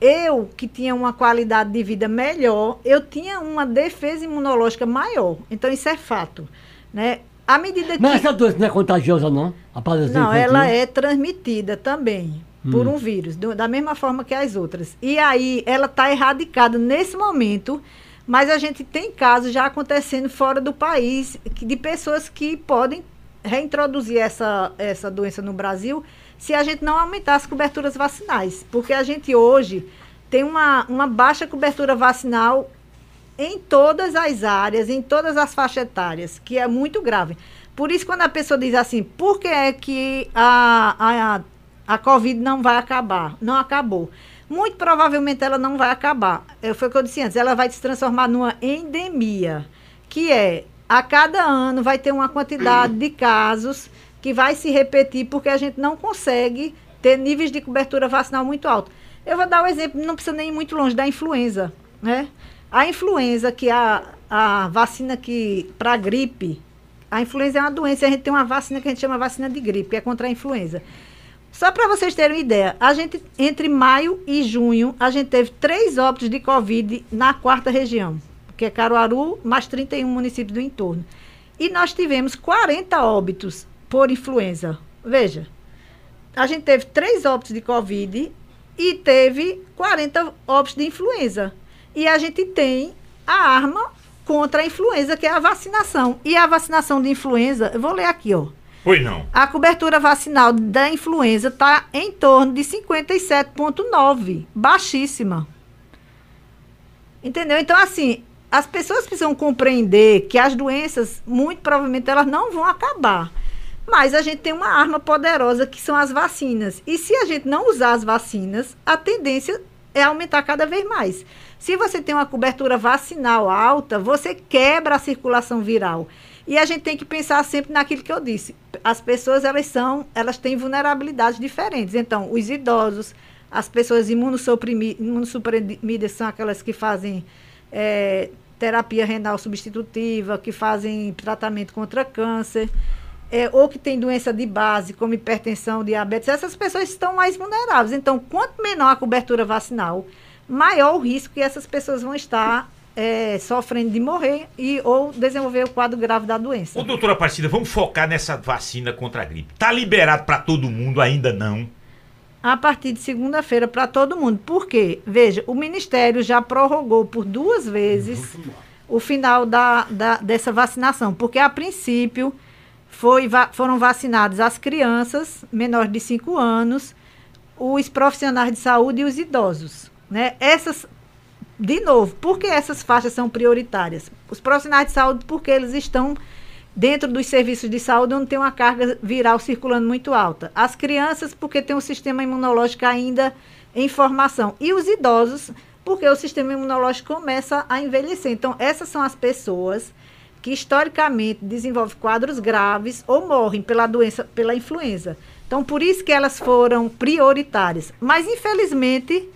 [SPEAKER 6] eu, que tinha uma qualidade de vida melhor, eu tinha uma defesa imunológica maior. Então, isso é fato. Né? À medida que.
[SPEAKER 5] Mas essa doença não é contagiosa, não? A
[SPEAKER 6] Não, ela é transmitida também por um vírus, do- da mesma forma que as outras. E aí, ela está erradicada nesse momento, mas a gente tem casos já acontecendo fora do país que- de pessoas que podem reintroduzir essa, essa doença no Brasil se a gente não aumentar as coberturas vacinais. Porque a gente hoje tem uma, uma baixa cobertura vacinal em todas as áreas, em todas as faixas etárias, que é muito grave. Por isso, quando a pessoa diz assim, por que é que a, a, a Covid não vai acabar? Não acabou. Muito provavelmente ela não vai acabar. É, foi o que eu disse antes, ela vai se transformar numa endemia, que é, a cada ano vai ter uma quantidade de casos que vai se repetir porque a gente não consegue ter níveis de cobertura vacinal muito alto. Eu vou dar um exemplo, não precisa nem ir muito longe, da influenza, né? A influenza, que é a, a vacina que para gripe, a influenza é uma doença, a gente tem uma vacina que a gente chama vacina de gripe, que é contra a influenza. Só para vocês terem uma ideia, a gente, entre maio e junho, a gente teve três óbitos de Covid na quarta região, que é Caruaru, mais 31 municípios do entorno. E nós tivemos 40 óbitos por influenza. Veja, a gente teve três óbitos de Covid e teve 40 óbitos de influenza. E a gente tem a arma contra a influenza, que é a vacinação. E a vacinação de influenza, eu vou ler aqui, ó.
[SPEAKER 4] Pois não.
[SPEAKER 6] A cobertura vacinal da influenza está em torno de 57,9, baixíssima. Entendeu? Então, assim, as pessoas precisam compreender que as doenças, muito provavelmente, elas não vão acabar. Mas a gente tem uma arma poderosa que são as vacinas. E se a gente não usar as vacinas, a tendência é aumentar cada vez mais. Se você tem uma cobertura vacinal alta, você quebra a circulação viral. E a gente tem que pensar sempre naquilo que eu disse. As pessoas, elas são, elas têm vulnerabilidades diferentes. Então, os idosos, as pessoas imunossuprimi- imunossuprimidas são aquelas que fazem é, terapia renal substitutiva, que fazem tratamento contra câncer, é, ou que tem doença de base, como hipertensão, diabetes, essas pessoas estão mais vulneráveis. Então, quanto menor a cobertura vacinal, maior o risco que essas pessoas vão estar é, sofrendo de morrer e ou desenvolver o quadro grave da doença.
[SPEAKER 4] Ô, doutora Aparecida, vamos focar nessa vacina contra a gripe. Tá liberado para todo mundo? Ainda não.
[SPEAKER 6] A partir de segunda-feira para todo mundo. Por quê? Veja, o Ministério já prorrogou por duas vezes o final da, da- dessa vacinação, porque a princípio foi, va- foram vacinadas as crianças menores de 5 anos, os profissionais de saúde e os idosos. Né? Essas, de novo, por que essas faixas são prioritárias? Os profissionais de saúde, porque eles estão dentro dos serviços de saúde onde tem uma carga viral circulando muito alta. As crianças, porque tem um sistema imunológico ainda em formação. E os idosos, porque o sistema imunológico começa a envelhecer. Então, essas são as pessoas que historicamente desenvolvem quadros graves ou morrem pela doença, pela influenza. Então, por isso que elas foram prioritárias. Mas, infelizmente,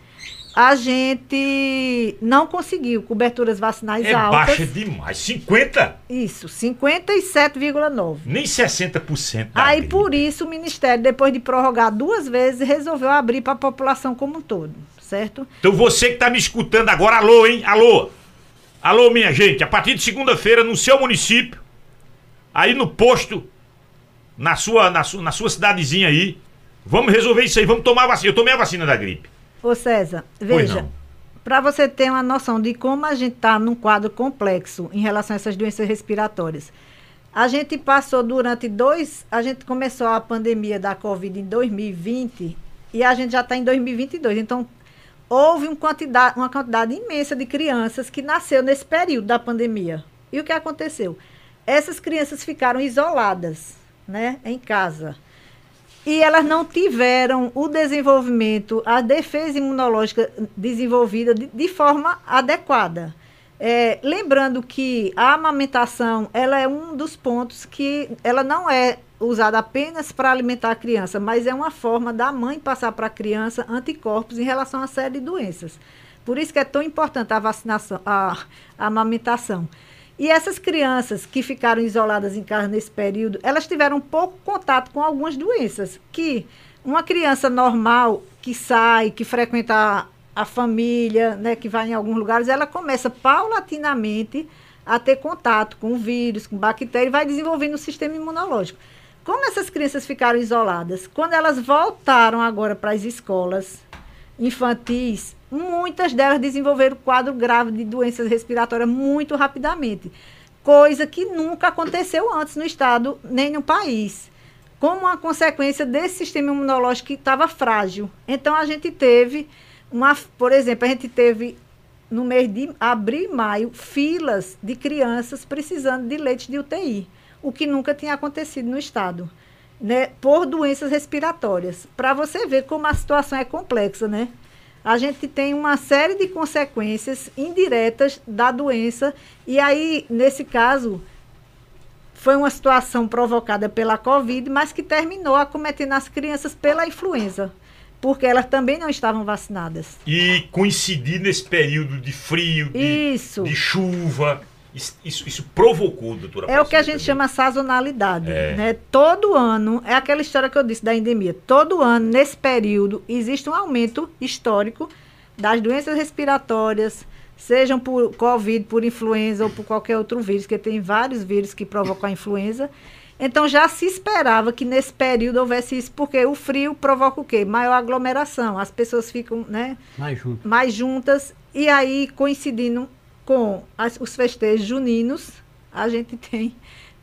[SPEAKER 6] a gente não conseguiu coberturas vacinais
[SPEAKER 4] É
[SPEAKER 6] altas.
[SPEAKER 4] baixa demais. 50?
[SPEAKER 6] Isso, 57,9.
[SPEAKER 4] Nem 60% da
[SPEAKER 6] Aí por isso o Ministério, depois de prorrogar duas vezes, resolveu abrir para a população como um todo, certo?
[SPEAKER 4] Então você que tá me escutando agora, alô, hein? Alô. Alô, minha gente. A partir de segunda-feira, no seu município, aí no posto, na sua, na, sua, na sua cidadezinha aí, vamos resolver isso aí. Vamos tomar a vacina. Eu tomei a vacina da gripe.
[SPEAKER 6] Ô César, veja, para você ter uma noção de como a gente está num quadro complexo em relação a essas doenças respiratórias. A gente passou durante dois. A gente começou a pandemia da Covid em 2020 e a gente já está em 2022. Então, houve um quantidade, uma quantidade imensa de crianças que nasceu nesse período da pandemia. E o que aconteceu? Essas crianças ficaram isoladas, né, em casa. E elas não tiveram o desenvolvimento, a defesa imunológica desenvolvida de, de forma adequada. É, lembrando que a amamentação ela é um dos pontos que ela não é usada apenas para alimentar a criança, mas é uma forma da mãe passar para a criança anticorpos em relação a série de doenças. Por isso que é tão importante a vacinação, a, a amamentação. E essas crianças que ficaram isoladas em casa nesse período, elas tiveram pouco contato com algumas doenças que uma criança normal que sai, que frequenta a, família, né, que vai em alguns lugares, ela começa paulatinamente a ter contato com vírus, com bactéria e vai desenvolvendo o sistema imunológico. Como essas crianças ficaram isoladas, quando elas voltaram agora para as escolas infantis, muitas delas desenvolveram quadro grave de doenças respiratórias muito rapidamente, coisa que nunca aconteceu antes no estado nem no país, como uma consequência desse sistema imunológico que estava frágil. Então a gente teve uma, por exemplo, a gente teve no mês de abril e maio filas de crianças precisando de leite de UTI, o que nunca tinha acontecido no estado. Né, por doenças respiratórias. Para você ver como a situação é complexa, né? A gente tem uma série de consequências indiretas da doença e aí, nesse caso, foi uma situação provocada pela Covid, mas que terminou acometendo as crianças pela influenza, porque elas também não estavam vacinadas.
[SPEAKER 4] E coincidir nesse período de frio, de, de chuva. Isso, isso, provocou, doutora
[SPEAKER 6] É o que a gente chama sazonalidade.
[SPEAKER 4] É.
[SPEAKER 6] Né? Todo ano, é aquela história que eu disse da endemia, todo ano, nesse período, existe um aumento histórico das doenças respiratórias, sejam por Covid, por influenza ou por qualquer outro vírus, que tem vários vírus que provocam a influenza. Então já se esperava que nesse período houvesse isso, porque o frio provoca o quê? Maior aglomeração, as pessoas ficam né,
[SPEAKER 5] Mais junto.
[SPEAKER 6] mais juntas, e aí coincidindo com as- os festejos juninos, a gente tem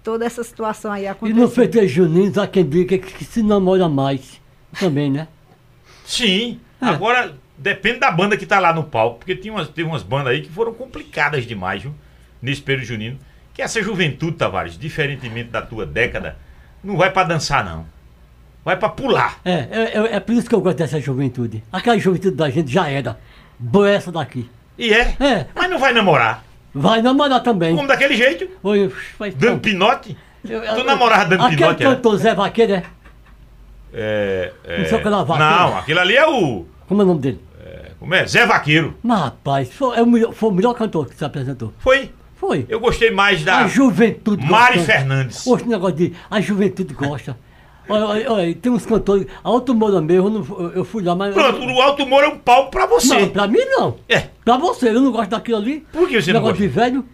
[SPEAKER 6] toda essa situação aí
[SPEAKER 5] E
[SPEAKER 6] acontecendo.
[SPEAKER 5] no festejo junino, há quem diga que, que se namora mais. Também, né?
[SPEAKER 4] Sim.
[SPEAKER 5] É.
[SPEAKER 4] Agora, depende da banda que tá lá no palco, porque tem umas, tem umas bandas aí que foram complicadas demais, viu? Nesse período junino. Que essa juventude, Tavares, diferentemente da tua década, não vai pra dançar, não. Vai pra pular.
[SPEAKER 5] É, é, é, é por isso que eu gosto dessa juventude. Aquela juventude da gente já era. Boa essa daqui.
[SPEAKER 4] E é.
[SPEAKER 5] É.
[SPEAKER 4] Mas não vai namorar.
[SPEAKER 5] Vai namorar também.
[SPEAKER 4] Como daquele jeito?
[SPEAKER 5] Oi, vai,
[SPEAKER 4] Dando pinote?
[SPEAKER 5] Eu-
[SPEAKER 4] Tu namorava dando
[SPEAKER 5] Aquele
[SPEAKER 4] pinote,
[SPEAKER 5] cantor Zé Vaqueiro, é?
[SPEAKER 4] É. é...
[SPEAKER 5] Não sei o que lá, vaqueiro.
[SPEAKER 4] Não, aquilo ali é o.
[SPEAKER 5] Como é o nome dele?
[SPEAKER 4] É, como é? Zé Vaqueiro.
[SPEAKER 5] Mas, rapaz, foi, é o melhor, foi o melhor cantor que se apresentou.
[SPEAKER 4] Foi.
[SPEAKER 5] Foi.
[SPEAKER 4] Eu gostei mais da
[SPEAKER 5] A juventude
[SPEAKER 4] Mari
[SPEAKER 5] gosta.
[SPEAKER 4] Fernandes.
[SPEAKER 5] Hoje, negócio de. A juventude gosta. Olha, olha, olha, tem uns cantores. Alto Moura mesmo, eu, eu fui lá, mas.
[SPEAKER 4] Pronto, o Alto Moura é um palco pra você.
[SPEAKER 5] Não, pra mim não.
[SPEAKER 4] É.
[SPEAKER 5] Pra você, eu não gosto daquilo ali.
[SPEAKER 4] Por que você não gosta?
[SPEAKER 5] de velho.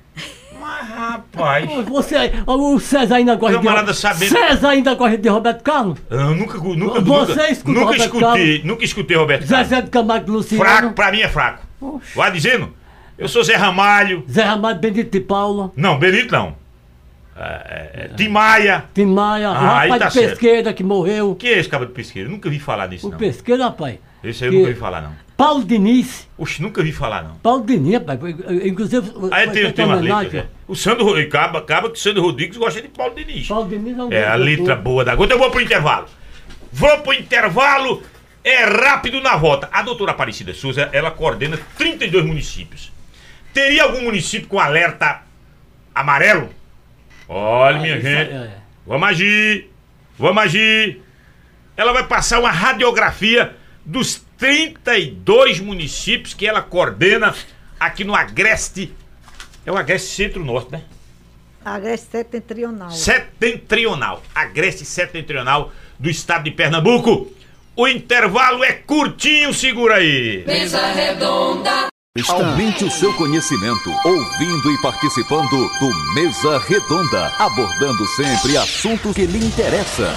[SPEAKER 4] Mas, rapaz.
[SPEAKER 5] Você, o César ainda gosta
[SPEAKER 4] Camarada
[SPEAKER 5] de. César ainda gosta de Roberto Carlos.
[SPEAKER 4] Eu nunca, nunca,
[SPEAKER 5] Você
[SPEAKER 4] nunca,
[SPEAKER 5] escuta
[SPEAKER 4] nunca
[SPEAKER 5] Roberto
[SPEAKER 4] escutei, nunca escutei Roberto Carlos.
[SPEAKER 5] Zezé de Camargo Luciano.
[SPEAKER 4] Fraco, pra mim é fraco.
[SPEAKER 5] Oxe.
[SPEAKER 4] Vai dizendo? Eu sou Zé Ramalho.
[SPEAKER 5] Zé Ramalho, Benedito e Paula.
[SPEAKER 4] Não, Benito não. É, é, Tim Maia.
[SPEAKER 5] Tim Maia, o
[SPEAKER 4] Ah,
[SPEAKER 5] rapaz
[SPEAKER 4] tá
[SPEAKER 5] de
[SPEAKER 4] certo.
[SPEAKER 5] pesqueira que morreu.
[SPEAKER 4] Quem é esse cabo de pesqueiro? Eu nunca vi falar nisso,
[SPEAKER 5] O
[SPEAKER 4] não.
[SPEAKER 5] pesqueiro, rapaz.
[SPEAKER 4] Esse aí eu
[SPEAKER 5] que-
[SPEAKER 4] nunca vi falar, não.
[SPEAKER 5] Paulo Diniz.
[SPEAKER 4] Oxe, nunca vi falar, não.
[SPEAKER 5] Paulo Diniz, rapaz. Inclusive.
[SPEAKER 4] Aí tem, tem umas letras, é. O Sandro acaba, acaba que o Sandro Rodrigues gosta de Paulo Diniz.
[SPEAKER 5] Paulo Diniz é um
[SPEAKER 4] É, a letra boa da gota. Eu vou pro intervalo. Vou pro intervalo. É rápido na volta. A doutora Aparecida Souza, ela coordena 32 municípios. Teria algum município com alerta amarelo? Olha, minha
[SPEAKER 5] isso
[SPEAKER 4] gente.
[SPEAKER 5] aí, é.
[SPEAKER 4] Vamos agir. Vamos agir. Ela vai passar uma radiografia dos 32 municípios que ela coordena aqui no Agreste. É o Agreste Centro-Norte, né?
[SPEAKER 6] Agreste setentrional.
[SPEAKER 4] setentrional, Agreste setentrional do estado de Pernambuco. O intervalo é curtinho, segura aí.
[SPEAKER 2] Mesa redonda.
[SPEAKER 1] Aumente o seu conhecimento, ouvindo e participando do Mesa Redonda, abordando sempre assuntos que lhe interessam.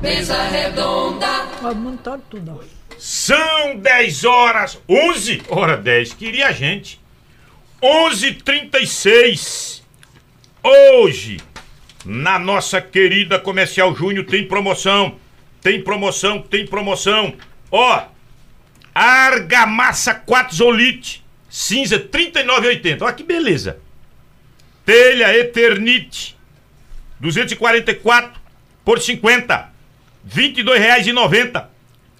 [SPEAKER 2] Mesa redonda.
[SPEAKER 6] O mundo todo tudo.
[SPEAKER 4] São 10 horas, 11, hora 10, queria a gente. 11:36. Hoje, na nossa querida Comercial Júnior tem promoção. Tem promoção, tem promoção. Ó, Argamassa 4 Zolite, cinza 39,80. Olha que beleza. Telha Eternite 244 por 50. R$ 22,90.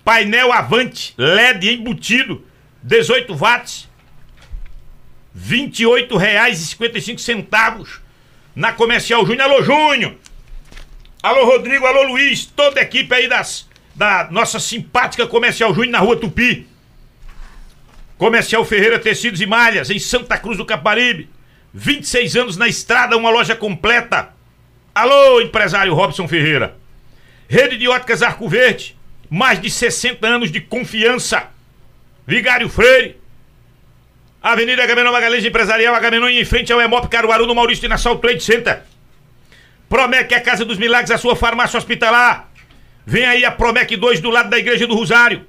[SPEAKER 4] Painel Avante LED embutido 18 watts. R$ 28,55 na Comercial Júnior. Alô, Júnior! Alô, Rodrigo, alô, Luiz, toda a equipe aí das, da nossa simpática Comercial Júnior na Rua Tupi. Comercial Ferreira Tecidos e Malhas, em Santa Cruz do Caparibe. 26 anos na estrada, uma loja completa. Alô, empresário Robson Ferreira. Rede de óticas Arco Verde, mais de 60 anos de confiança. Vigário Freire. Avenida Agamenon Magalhães Empresarial Agamenon em frente ao Emop Caruaru no Maurício de Nassau Trade Center. Promec é a Casa dos Milagres, a sua farmácia hospitalar. Vem aí a Promec 2 do lado da Igreja do Rosário.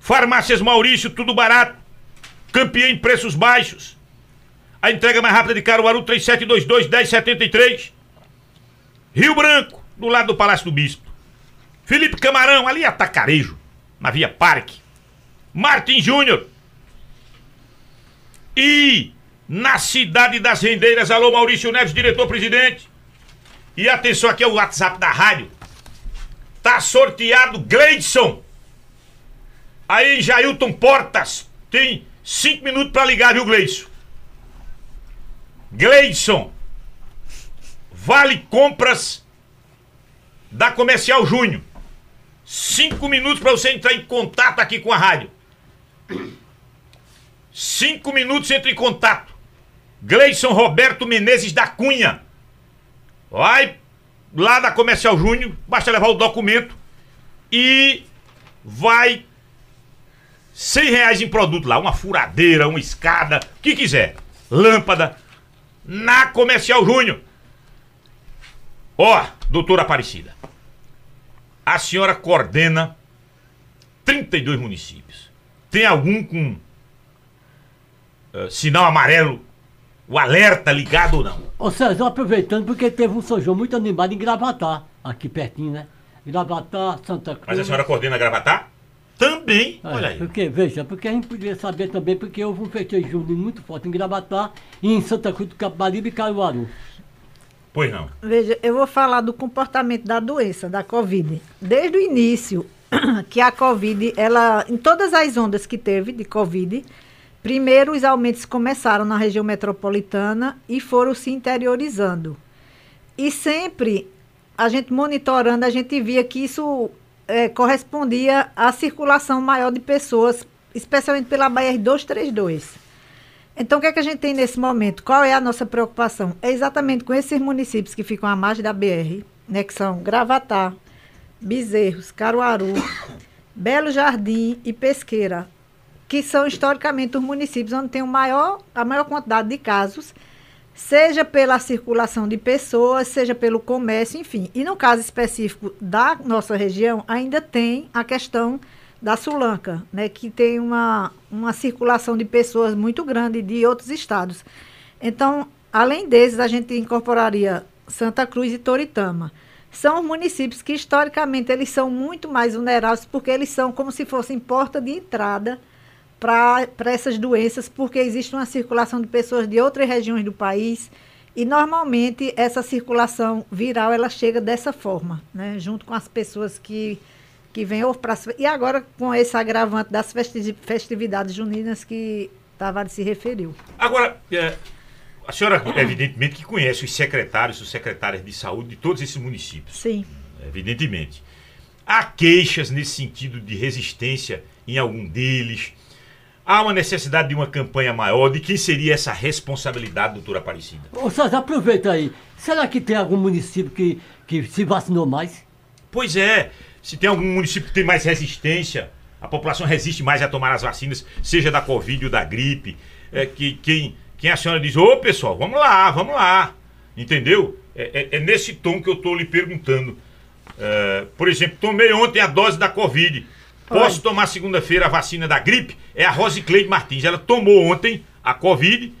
[SPEAKER 4] Farmácias Maurício, tudo barato. Campeã em preços baixos. A entrega mais rápida de Caruaru 3722-1073. Rio Branco, do lado do Palácio do Bispo. Felipe Camarão, ali Atacarejo, na Via Parque. Martin Júnior. E na cidade das Rendeiras, alô Maurício Neves, diretor-presidente. E atenção aqui é o WhatsApp da rádio. Tá sorteado Gleidson. Aí Jailton Portas. Tem cinco minutos pra ligar, viu, Gleidson? Gleidson. Vale compras da Comercial Júnior. Cinco minutos pra você entrar em contato aqui com a rádio. Cinco minutos entre em contato. Gleison Roberto Menezes da Cunha. Vai lá da Comercial Júnior, basta levar o documento e vai 100 reais em produto lá, uma furadeira, uma escada, o que quiser, lâmpada, na Comercial Júnior. Ó, doutora Aparecida, a senhora coordena 32 municípios. Tem algum com eh, sinal amarelo, o alerta ligado ou não?
[SPEAKER 5] Ô César, aproveitando, porque teve um São João muito animado em Gravatar, aqui pertinho, né? Gravatar, Santa Cruz.
[SPEAKER 4] Mas a senhora coordena Gravatar? Também,
[SPEAKER 5] É,
[SPEAKER 4] olha aí.
[SPEAKER 5] Porque, veja, porque a gente podia saber também, porque houve um festejo junino muito forte em Gravatar e em Santa Cruz do Capibaribe e Caruaru.
[SPEAKER 4] Pois não.
[SPEAKER 6] Veja, eu vou falar do comportamento da doença, da Covid. Desde o início, que a Covid, ela, em todas as ondas que teve de Covid, primeiro os aumentos começaram na região metropolitana e foram se interiorizando. E sempre, a gente monitorando, a gente via que isso eh, correspondia à circulação maior de pessoas, especialmente pela BR-232. Então, o que, é que a gente tem nesse momento? Qual é a nossa preocupação? É exatamente com esses municípios que ficam à margem da BR, né, que são Gravatá, Bezerros, Caruaru, Belo Jardim e Pesqueira, que são historicamente os municípios onde tem o maior, a maior quantidade de casos, seja pela circulação de pessoas, seja pelo comércio, enfim. E no caso específico da nossa região, ainda tem a questão da Sulanca, né, que tem uma, uma circulação de pessoas muito grande de outros estados. Então, além desses, a gente incorporaria Santa Cruz e Toritama. São os municípios que historicamente eles são muito mais vulneráveis porque eles são como se fossem porta de entrada para essas doenças, porque existe uma circulação de pessoas de outras regiões do país e normalmente essa circulação viral ela chega dessa forma, né, junto com as pessoas que que vem para e agora com esse agravante das festividades juninas que Tavares se referiu.
[SPEAKER 4] Agora, é, a senhora evidentemente que conhece os secretários, os secretários de saúde de todos esses municípios.
[SPEAKER 6] Sim.
[SPEAKER 4] Evidentemente. Há queixas nesse sentido de resistência em algum deles. Há uma necessidade de uma campanha maior. De quem seria essa responsabilidade, doutora Aparecida?
[SPEAKER 5] Ô, César, aproveita aí. Será que tem algum município que, que se vacinou mais?
[SPEAKER 4] Pois é se tem algum município que tem mais resistência, a população resiste mais a tomar as vacinas, seja da Covid ou da gripe, é, que quem, quem a senhora diz, ô pessoal, vamos lá, vamos lá. Entendeu? É, é, é nesse tom que eu estou lhe perguntando. É, por exemplo, tomei ontem a dose da Covid. Posso Oi. tomar segunda-feira a vacina da gripe? É a Rosicleide Martins. Ela tomou ontem a Covid.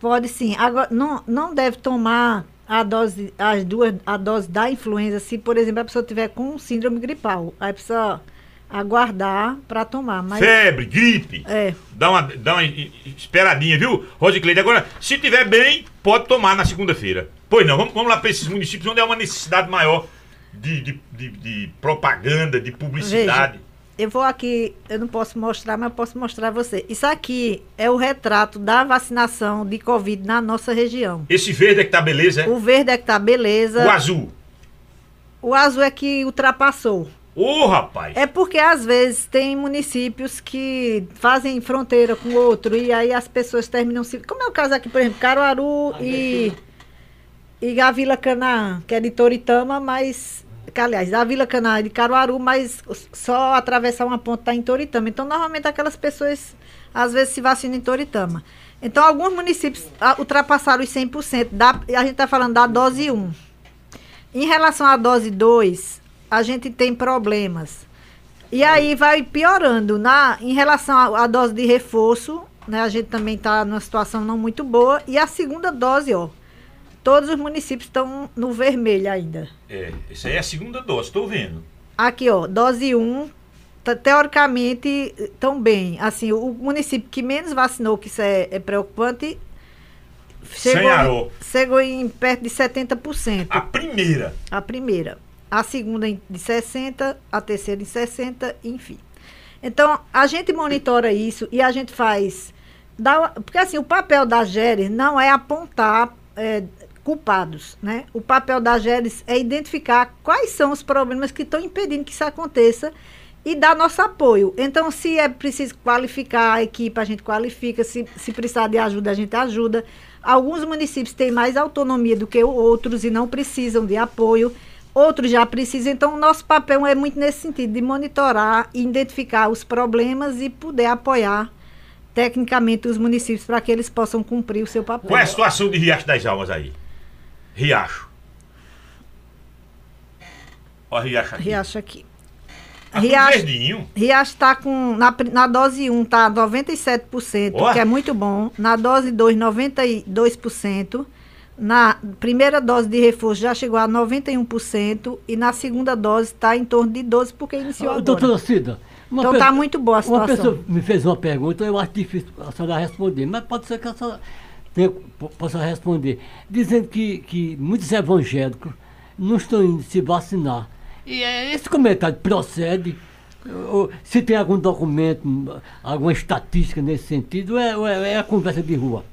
[SPEAKER 6] Pode sim. Agora, não, não deve tomar a dose, as duas, a dose da influenza, se, por exemplo, a pessoa tiver com síndrome gripal. Aí precisa aguardar para tomar. Mas...
[SPEAKER 4] Febre, gripe.
[SPEAKER 6] É.
[SPEAKER 4] Dá uma, dá uma esperadinha, viu, Rosicleide? Agora, se tiver bem, pode tomar na segunda-feira. Pois não, vamos, vamos lá para esses municípios onde há uma necessidade maior de, de, de, de propaganda, de publicidade.
[SPEAKER 6] Veja, eu vou aqui, eu não posso mostrar, mas eu posso mostrar a você. Isso aqui é o retrato da vacinação de Covid na nossa região.
[SPEAKER 4] Esse verde é que tá beleza, é?
[SPEAKER 6] O verde é que tá beleza.
[SPEAKER 4] O azul?
[SPEAKER 6] O azul é que ultrapassou.
[SPEAKER 4] Ô, oh, rapaz!
[SPEAKER 6] É porque às vezes tem municípios que fazem fronteira com outro e aí as pessoas terminam se. Como é o caso aqui, por exemplo, Caruaru e. E Gavila Canaã, que é de Toritama, mas aliás, da Vila Canária de Caruaru, mas só atravessar uma ponte está em Toritama. Então, normalmente aquelas pessoas às vezes se vacinam em Toritama. Então, alguns municípios ultrapassaram os 100%. Da, a gente está falando da dose 1. Em relação à dose 2, a gente tem problemas. E aí vai piorando. Na, em relação à, à dose de reforço, né, a gente também está numa situação não muito boa. E a segunda dose, ó, Todos os municípios estão no vermelho ainda.
[SPEAKER 4] É, isso aí é a segunda dose, estou vendo.
[SPEAKER 6] Aqui, ó, dose 1, um, teoricamente estão bem. Assim, o município que menos vacinou, que isso é, é preocupante, chegou, chegou em perto de 70%.
[SPEAKER 4] A primeira?
[SPEAKER 6] A primeira. A segunda de 60%, a terceira em 60%, enfim. Então, a gente monitora isso e a gente faz. Dá, porque assim, o papel da GERES não é apontar é, culpados. Né? O papel da GERES é identificar quais são os problemas que estão impedindo que isso aconteça e dar nosso apoio. Então, se é preciso qualificar a equipe, a gente qualifica. Se, se precisar de ajuda, a gente ajuda. Alguns municípios têm mais autonomia do que outros e não precisam de apoio. Outros já precisam. Então, o nosso papel é muito nesse sentido, de monitorar, identificar os problemas e poder apoiar tecnicamente os municípios para que eles possam cumprir o seu papel.
[SPEAKER 4] Qual é a situação de Riacho das Almas aí? Riacho. Ó, Riacho aqui.
[SPEAKER 6] Riacho aqui.
[SPEAKER 4] Tá Riacho,
[SPEAKER 6] Riacho está com. Na, na dose 1 está 97%, oh. que é muito bom. Na dose 2, 92%. Na primeira dose de reforço já chegou a 91% e na segunda dose está em torno de 12% porque iniciou agora.
[SPEAKER 5] Doutora Cida,
[SPEAKER 6] então está muito boa a situação.
[SPEAKER 5] Uma pessoa me fez uma pergunta, eu acho difícil a senhora responder, mas pode ser que a senhora tenha, possa responder, dizendo que, que muitos evangélicos não estão indo se vacinar. E é, esse comentário procede? Se tem algum documento, alguma estatística nesse sentido, é, é, é a conversa de rua?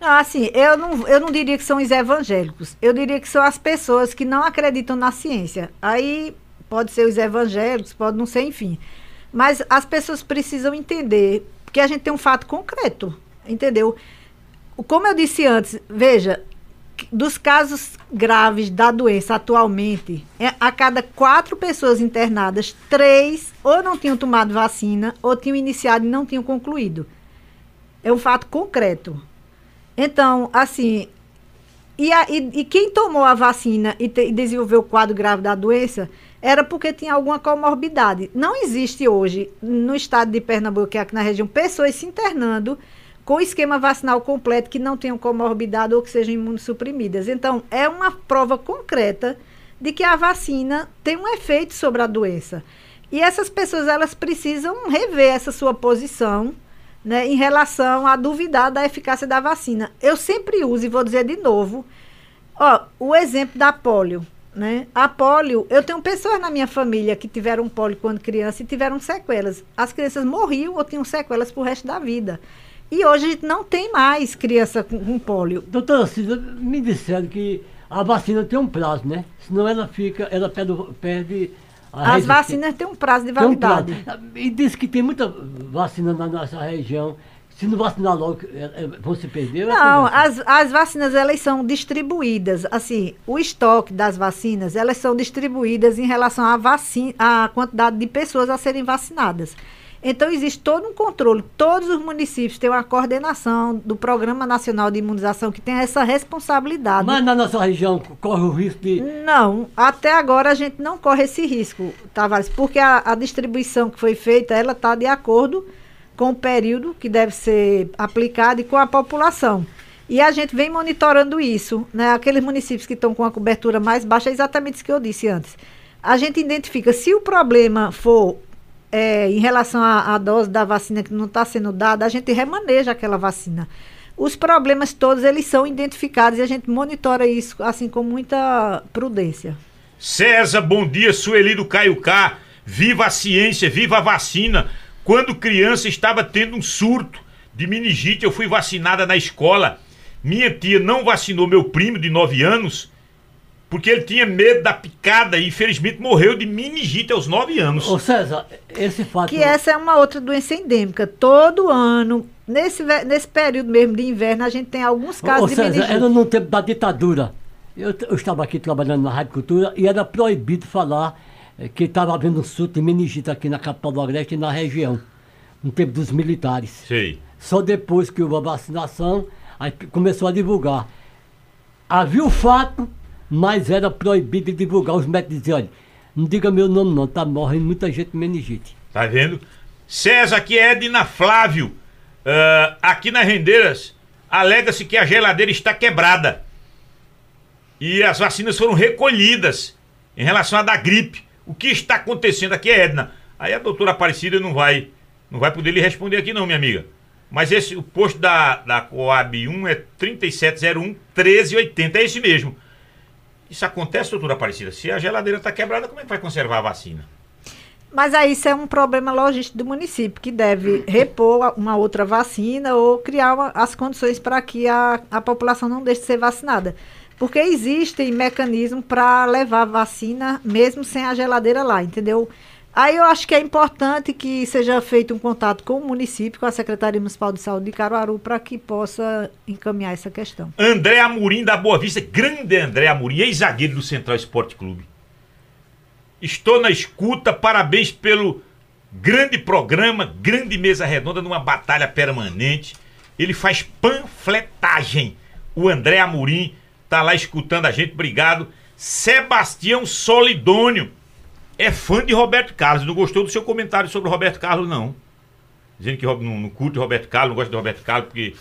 [SPEAKER 6] Não, assim, eu não, eu não diria que são os evangélicos. Eu diria que são as pessoas que não acreditam na ciência. Aí Pode ser os evangélicos, pode não ser, enfim. Mas as pessoas precisam entender que a gente tem um fato concreto, entendeu? Como eu disse antes, veja, dos casos graves da doença atualmente, é, a cada quatro pessoas internadas, três ou não tinham tomado vacina, ou tinham iniciado e não tinham concluído. É um fato concreto. Então, assim, e, a, e, e quem tomou a vacina e, te, e desenvolveu o quadro grave da doença era porque tinha alguma comorbidade. Não existe hoje, no estado de Pernambuco, é aqui na região, pessoas se internando com esquema vacinal completo que não tenham comorbidade ou que sejam imunossuprimidas. Então, é uma prova concreta de que a vacina tem um efeito sobre a doença. E essas pessoas, elas precisam rever essa sua posição, né, em relação a duvidar da eficácia da vacina. Eu sempre uso, e vou dizer de novo, ó, o exemplo da polio. Né? A polio, eu tenho pessoas na minha família que tiveram polio quando criança e tiveram sequelas. As crianças morriam ou tinham sequelas pro resto da vida. E hoje não tem mais criança com, com pólio.
[SPEAKER 5] Doutora Cida, me disseram que a vacina tem um prazo, né? Senão ela fica, ela perde, perde
[SPEAKER 6] As vacinas têm um prazo de validade. Um
[SPEAKER 5] prazo. E diz que tem muita vacina na nossa região. Se não vacinar logo, é, é, vão se perder?
[SPEAKER 6] Não, as, as vacinas elas são distribuídas. Assim, o estoque das vacinas, elas são distribuídas em relação à vacina, à quantidade de pessoas a serem vacinadas. Então, existe todo um controle. Todos os municípios têm uma coordenação do Programa Nacional de Imunização que tem essa responsabilidade.
[SPEAKER 5] Mas na nossa região corre o risco de.
[SPEAKER 6] Não, até agora a gente não corre esse risco, Tavares, porque a, a distribuição que foi feita, ela está de acordo com o período que deve ser aplicado e com a população. E a gente vem monitorando isso, né? Aqueles municípios que estão com a cobertura mais baixa, é exatamente isso que eu disse antes. A gente identifica, se o problema for é, em relação à, à, dose da vacina que não está sendo dada, a gente remaneja aquela vacina. Os problemas todos eles são identificados e a gente monitora isso assim com muita prudência.
[SPEAKER 4] César, bom dia, Sueli do Caiucá. Viva a ciência, viva a vacina. Quando criança estava tendo um surto de meningite, eu fui vacinada na escola. Minha tia não vacinou meu primo de 9 anos porque ele tinha medo da picada e infelizmente morreu de meningite aos 9 anos.
[SPEAKER 5] Ô César, esse fato.
[SPEAKER 6] Que essa é uma outra doença endêmica. Todo ano, nesse, nesse período mesmo de inverno, a gente tem alguns casos Ô, de César, meningite.
[SPEAKER 5] Era no tempo da ditadura. Eu, eu, estava aqui trabalhando na Rádio Cultura e era proibido falar eh, que estava havendo um surto de meningite aqui na capital do Agreste e na região. No tempo dos militares.
[SPEAKER 4] Sei.
[SPEAKER 5] Só depois que houve a vacinação, aí começou a divulgar. Havia o fato mas era proibido divulgar. Os médicos diziam, olha, não diga meu nome não, tá morrendo muita gente meningite.
[SPEAKER 4] Tá vendo? César, aqui é Edna Flávio. Uh, aqui nas rendeiras, alega-se que a geladeira está quebrada. E as vacinas foram recolhidas em relação à da gripe. O que está acontecendo aqui é Edna. Aí a doutora Aparecida não vai, não vai poder lhe responder aqui não, minha amiga. Mas esse, o posto da, da Coab 1 é 3701 1380, é esse mesmo. Isso acontece, doutora Aparecida? Se a geladeira está quebrada, como é que vai conservar a vacina?
[SPEAKER 6] Mas aí isso é um problema logístico do município, que deve repor uma outra vacina ou criar uma, as condições para que a, a população não deixe de ser vacinada. Porque existem mecanismos para levar vacina mesmo sem a geladeira lá, entendeu? Aí eu acho que é importante que seja feito um contato com o município, com a Secretaria Municipal de Saúde de Caruaru, para que possa encaminhar essa questão.
[SPEAKER 4] André Amorim da Boa Vista, grande André Amorim, ex-zagueiro do Central Esporte Clube. Estou na escuta, parabéns pelo grande programa, grande mesa redonda numa batalha permanente. Ele faz panfletagem. O André Amorim tá lá escutando a gente, obrigado. Sebastião Solidônio é fã de Roberto Carlos. Não gostou do seu comentário sobre o Roberto Carlos, não. Dizendo que não, não curte Roberto Carlos, não gosta de Roberto Carlos, porque.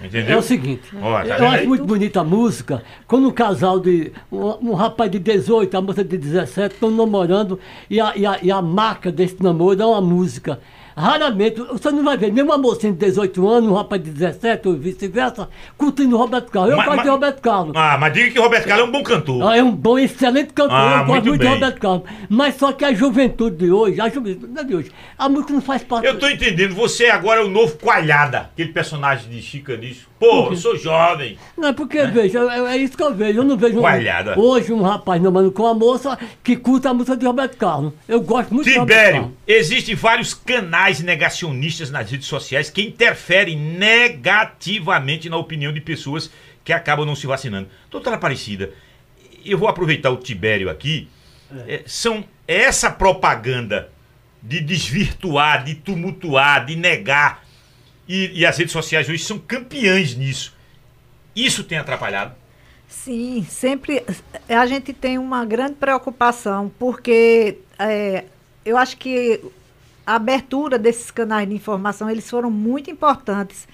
[SPEAKER 4] Entendeu?
[SPEAKER 5] É o seguinte, Ó, tá eu acho muito bonita a música. Quando um casal de. Um, um, rapaz de 18, a moça de 17 estão namorando e a, e, a, e a marca desse namoro é uma música. Raramente, você não vai ver nem uma mocinha de 18 anos, um rapaz de 17 ou vice-versa, curtindo Roberto Carlos. Eu
[SPEAKER 4] Mas-
[SPEAKER 5] gosto de Roberto Carlos.
[SPEAKER 4] Ah, mas diga que Roberto Carlos é um bom cantor.
[SPEAKER 5] Ah, é um bom, excelente cantor,
[SPEAKER 4] Ah,
[SPEAKER 5] eu gosto
[SPEAKER 4] muito
[SPEAKER 5] muito de Roberto Carlos. Mas só que a juventude de hoje, a juventude não é de hoje, a música não faz parte.
[SPEAKER 4] Eu tô entendendo, você agora é o novo Coalhada, aquele personagem de Chicanisco. Pô, eu sou jovem.
[SPEAKER 5] Não, é porque, veja, é, é isso que eu vejo. Eu não vejo um- hoje um rapaz namorando com uma moça que curta a música de Roberto Carlos. Eu gosto muito de
[SPEAKER 4] Tibério,
[SPEAKER 5] Carlos.
[SPEAKER 4] existem vários canais negacionistas nas redes sociais que interferem negativamente na opinião de pessoas que acabam não se vacinando. Doutora Aparecida, eu vou aproveitar o Tibério aqui. É, são essa propaganda de desvirtuar, de tumultuar, de negar. E, e as redes sociais hoje são campeãs nisso. Isso tem atrapalhado?
[SPEAKER 6] Sim, sempre a gente tem uma grande preocupação, porque é, eu acho que a abertura desses canais de informação, eles foram muito importantes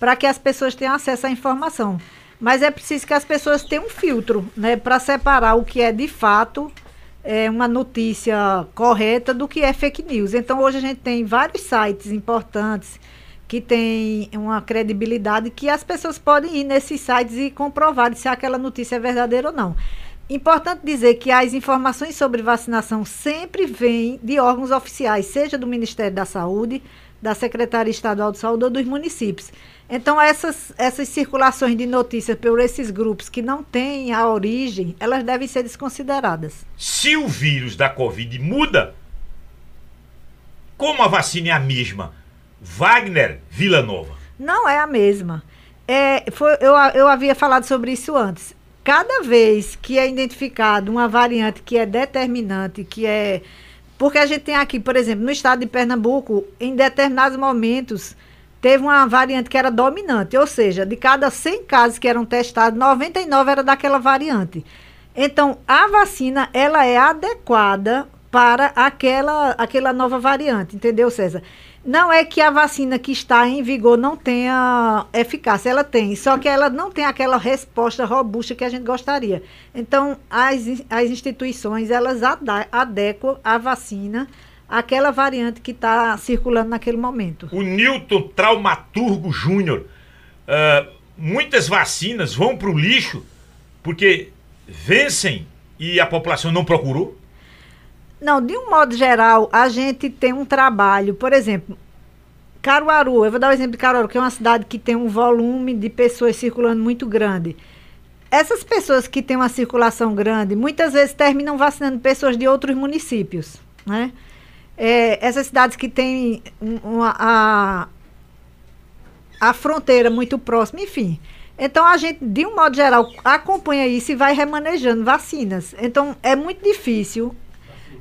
[SPEAKER 6] para que as pessoas tenham acesso à informação. Mas é preciso que as pessoas tenham um filtro, né, para separar o que é de fato é, uma notícia correta do que é fake news. Então hoje a gente tem vários sites importantes que têm uma credibilidade que as pessoas podem ir nesses sites e comprovar se aquela notícia é verdadeira ou não. Importante dizer que as informações sobre vacinação sempre vêm de órgãos oficiais, seja do Ministério da Saúde, da Secretaria Estadual de Saúde ou dos municípios. Então, essas, essas circulações de notícias por esses grupos que não têm a origem, elas devem ser desconsideradas.
[SPEAKER 4] Se o vírus da Covid muda, como a vacina é a mesma, Wagner Villanova.
[SPEAKER 6] Não é a mesma. É, foi, eu, eu havia falado sobre isso antes. Cada vez que é identificado uma variante que é determinante, que é. Porque a gente tem aqui, por exemplo, no estado de Pernambuco, em determinados momentos, teve uma variante que era dominante, ou seja, de cada 100 casos que eram testados, 99 era daquela variante. Então, a vacina, ela é adequada para aquela, aquela nova variante, entendeu, César? Não é que a vacina que está em vigor não tenha eficácia, ela tem, só que ela não tem aquela resposta robusta que a gente gostaria. Então, as, as instituições, elas adequam a vacina àquela variante que está circulando naquele momento.
[SPEAKER 4] O Newton Traumaturgo Júnior. ah, muitas vacinas vão para o lixo porque vencem e a população não procurou?
[SPEAKER 6] Não, de um modo geral, a gente tem um trabalho, por exemplo, Caruaru, eu vou dar o exemplo de Caruaru, que é uma cidade que tem um volume de pessoas circulando muito grande. Essas pessoas que têm uma circulação grande, muitas vezes terminam vacinando pessoas de outros municípios, né? É, essas cidades que têm um- uma, a, a fronteira muito próxima, enfim. Então a gente, de um modo geral, acompanha isso e vai remanejando vacinas. Então é muito difícil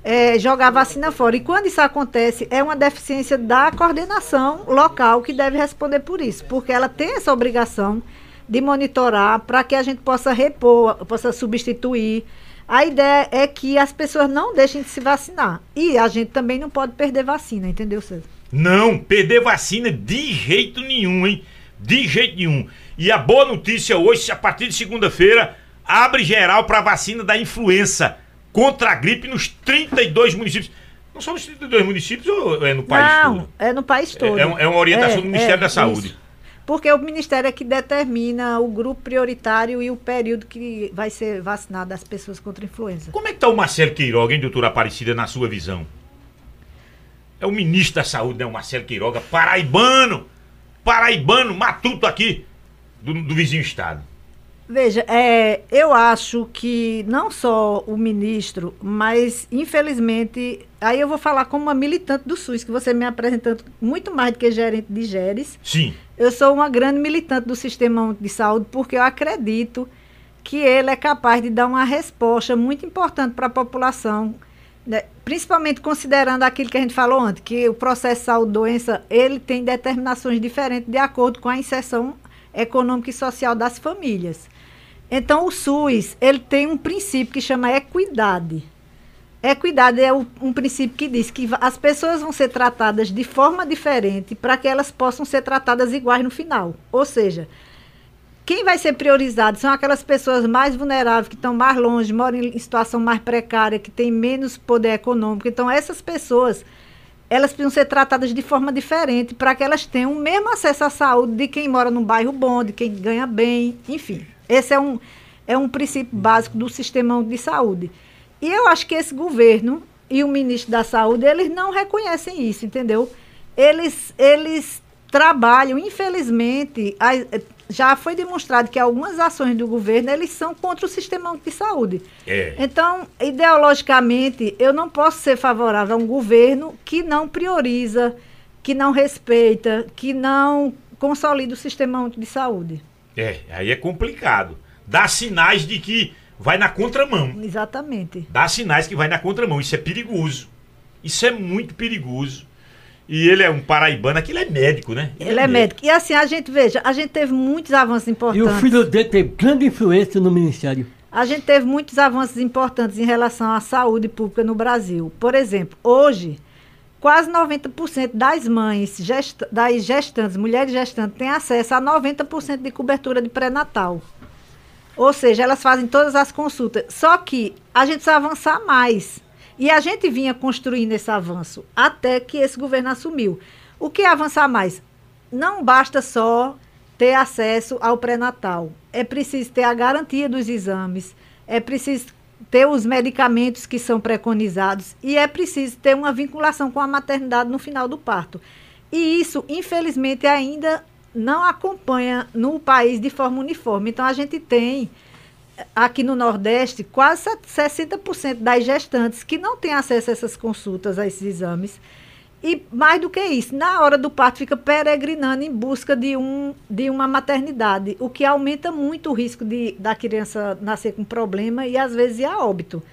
[SPEAKER 6] é, jogar vacina fora. E quando isso acontece, é uma deficiência da coordenação local que deve responder por isso, porque ela tem essa obrigação de monitorar para que a gente possa repor, possa substituir. A ideia é que as pessoas não deixem de se vacinar. E a gente também não pode perder vacina, entendeu, César?
[SPEAKER 4] Não, perder vacina de jeito nenhum, hein? De jeito nenhum. E a boa notícia hoje, a partir de segunda-feira, abre geral para vacina da influenza contra a gripe nos 32 municípios. Não são nos 32 municípios ou é no país
[SPEAKER 6] não,
[SPEAKER 4] todo?
[SPEAKER 6] é no país todo.
[SPEAKER 4] É, é uma orientação do Ministério da Saúde.
[SPEAKER 6] isso. Porque o Ministério é que determina o grupo prioritário e o período que vai ser vacinada as pessoas contra a influenza.
[SPEAKER 4] Como é que tá o Marcelo Queiroga, hein, doutora Aparecida, na sua visão? É o ministro da Saúde, né, o Marcelo Queiroga, paraibano, paraibano, matuto aqui do, do vizinho estado.
[SPEAKER 6] Veja, é, eu acho que não só o ministro, mas infelizmente, aí eu vou falar como uma militante do SUS, que você me apresentando muito mais do que gerente de GERES.
[SPEAKER 4] Sim.
[SPEAKER 6] Eu sou uma grande militante do Sistema de Saúde porque eu acredito que ele é capaz de dar uma resposta muito importante para a população, né? principalmente considerando aquilo que a gente falou antes, que o processo de saúde-doença, ele tem determinações diferentes de acordo com a inserção econômica e social das famílias. Então, o SUS, ele tem um princípio que chama equidade. Equidade é um princípio que diz que as pessoas vão ser tratadas de forma diferente para que elas possam ser tratadas iguais no final. Ou seja, quem vai ser priorizado são aquelas pessoas mais vulneráveis, que estão mais longe, moram em situação mais precária, que têm menos poder econômico. Então, essas pessoas, elas precisam ser tratadas de forma diferente para que elas tenham o mesmo acesso à saúde de quem mora num bairro bom, de quem ganha bem, enfim. Esse é um, é um princípio básico do sistema de saúde. E eu acho que esse governo e o ministro da Saúde, eles não reconhecem isso, entendeu? Eles, eles trabalham, infelizmente, já foi demonstrado que algumas ações do governo eles são contra o sistema de saúde.
[SPEAKER 4] É.
[SPEAKER 6] Então, ideologicamente, eu não posso ser favorável a um governo que não prioriza, que não respeita, que não consolida o sistema de saúde.
[SPEAKER 4] É, aí é complicado. Dá sinais de que vai na contramão.
[SPEAKER 6] Exatamente.
[SPEAKER 4] Dá sinais que vai na contramão. Isso é perigoso. Isso é muito perigoso. E ele é um paraibano, aquele é médico, né?
[SPEAKER 6] Ele é médico. E assim, a gente, veja, a gente teve muitos avanços
[SPEAKER 5] E
[SPEAKER 6] importantes.
[SPEAKER 5] o filho dele teve grande influência no ministério.
[SPEAKER 6] A gente teve muitos avanços importantes em relação à saúde pública no Brasil. Por exemplo, hoje, quase 90% das mães, gest das gestantes, mulheres gestantes, têm acesso a 90% de cobertura de pré-natal. Ou seja, elas fazem todas as consultas. Só que a gente precisa avançar mais. E a gente vinha construindo esse avanço até que esse governo assumiu. O que é avançar mais? Não basta só ter acesso ao pré-natal. É preciso ter a garantia dos exames, é preciso ter os medicamentos que são preconizados e é preciso ter uma vinculação com a maternidade no final do parto. E isso, infelizmente, ainda não acompanha no país de forma uniforme. Então, a gente tem aqui no Nordeste quase 60% das gestantes que não têm acesso a essas consultas, a esses exames. E mais do que isso, na hora do parto fica peregrinando em busca de, um, de uma maternidade, o que aumenta muito o risco de, da criança nascer com problema e às vezes ir a óbito.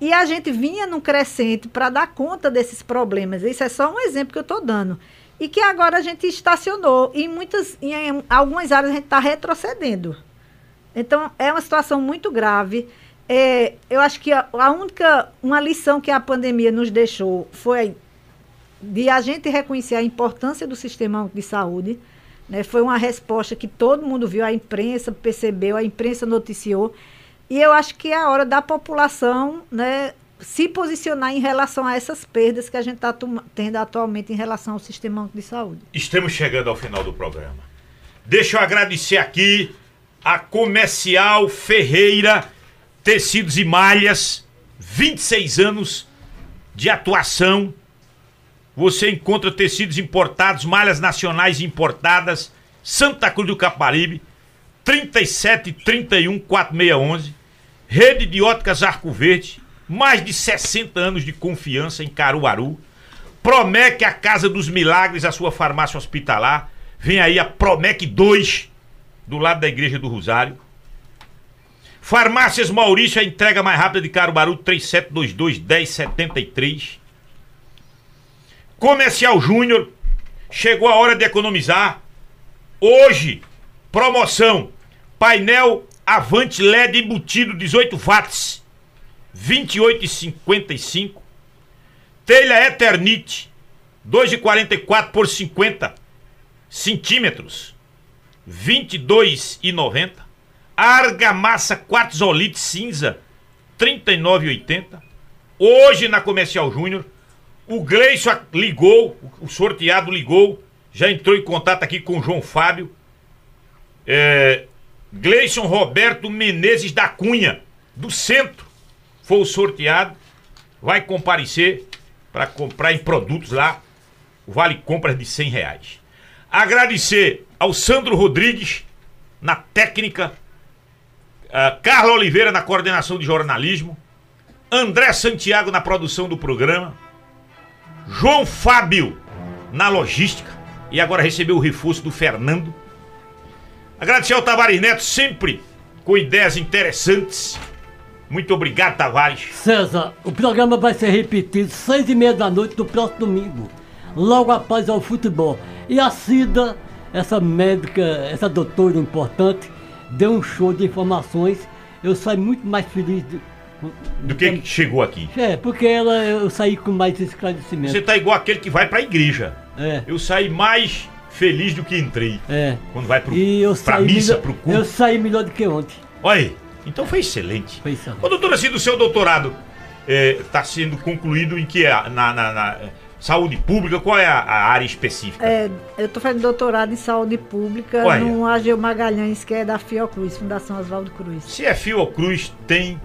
[SPEAKER 6] E a gente vinha num crescente para dar conta desses problemas. Isso é só um exemplo que eu estou dando. E que agora a gente estacionou. E em, em algumas áreas a gente está retrocedendo. Então, é uma situação muito grave. É, eu acho que a, a única, uma lição que a pandemia nos deixou foi de a gente reconhecer a importância do sistema de saúde. Né? Foi uma resposta que todo mundo viu, a imprensa percebeu, a imprensa noticiou. E eu acho que é a hora da população né, se posicionar em relação a essas perdas que a gente está tendo atualmente em relação ao sistema de saúde.
[SPEAKER 4] Estamos chegando ao final do programa. Deixa eu agradecer aqui a Comercial Ferreira Tecidos e Malhas, 26 anos de atuação. Você encontra tecidos importados, malhas nacionais importadas, Santa Cruz do Caparibe, 37 31 4611, Rede de Óticas Arco Verde, mais de 60 anos de confiança em Caruaru. Promec, a Casa dos Milagres, a sua farmácia hospitalar. Vem aí a Promec 2, do lado da Igreja do Rosário. Farmácias Maurício, a entrega mais rápida de Caruaru, 3722-1073. Comercial Júnior, chegou a hora de economizar. Hoje, promoção: painel Avante LED embutido 18 watts, 28,55. Telha Eternite, 2,44 por 50 centímetros, 22,90. Argamassa quartzolite cinza, 39,80. Hoje na Comercial Júnior, o Gleison ligou, o sorteado ligou, já entrou em contato aqui com o João Fábio. É, Gleison Roberto Menezes da Cunha, do centro, foi o sorteado. Vai comparecer para comprar em produtos lá. Vale compras de 100 reais. Agradecer ao Sandro Rodrigues na técnica, uh, Carla Oliveira na coordenação de jornalismo, André Santiago na produção do programa, João Fábio na logística e agora recebeu o reforço do Fernando. Agradecer ao Tavares Neto, sempre com ideias interessantes. Muito obrigado, Tavares.
[SPEAKER 5] César, o programa vai ser repetido seis e meia da noite do próximo domingo, logo após ao futebol. E a Cida, essa médica, essa doutora importante, deu um show de informações. Eu saí muito mais feliz de,
[SPEAKER 4] Do que, que chegou aqui.
[SPEAKER 5] É, porque ela eu saí com mais esclarecimento.
[SPEAKER 4] Você tá igual aquele que vai pra igreja.
[SPEAKER 5] É.
[SPEAKER 4] Eu saí mais feliz do que entrei.
[SPEAKER 5] É.
[SPEAKER 4] Quando vai pro,
[SPEAKER 5] E eu
[SPEAKER 4] pra
[SPEAKER 5] saí
[SPEAKER 4] missa,
[SPEAKER 5] melhor,
[SPEAKER 4] pro culto.
[SPEAKER 5] Eu saí melhor do que ontem.
[SPEAKER 4] Olha aí. Então foi excelente.
[SPEAKER 5] Foi excelente.
[SPEAKER 4] Ô, doutora Cida, o seu doutorado está sendo concluído em que? Na, na- na- Saúde pública, qual é a, a área específica?
[SPEAKER 6] É, eu estou fazendo doutorado em saúde pública
[SPEAKER 4] Olha.
[SPEAKER 6] no AGU Magalhães, que é da Fiocruz, Fundação Oswaldo Cruz.
[SPEAKER 4] Se é Fiocruz, tem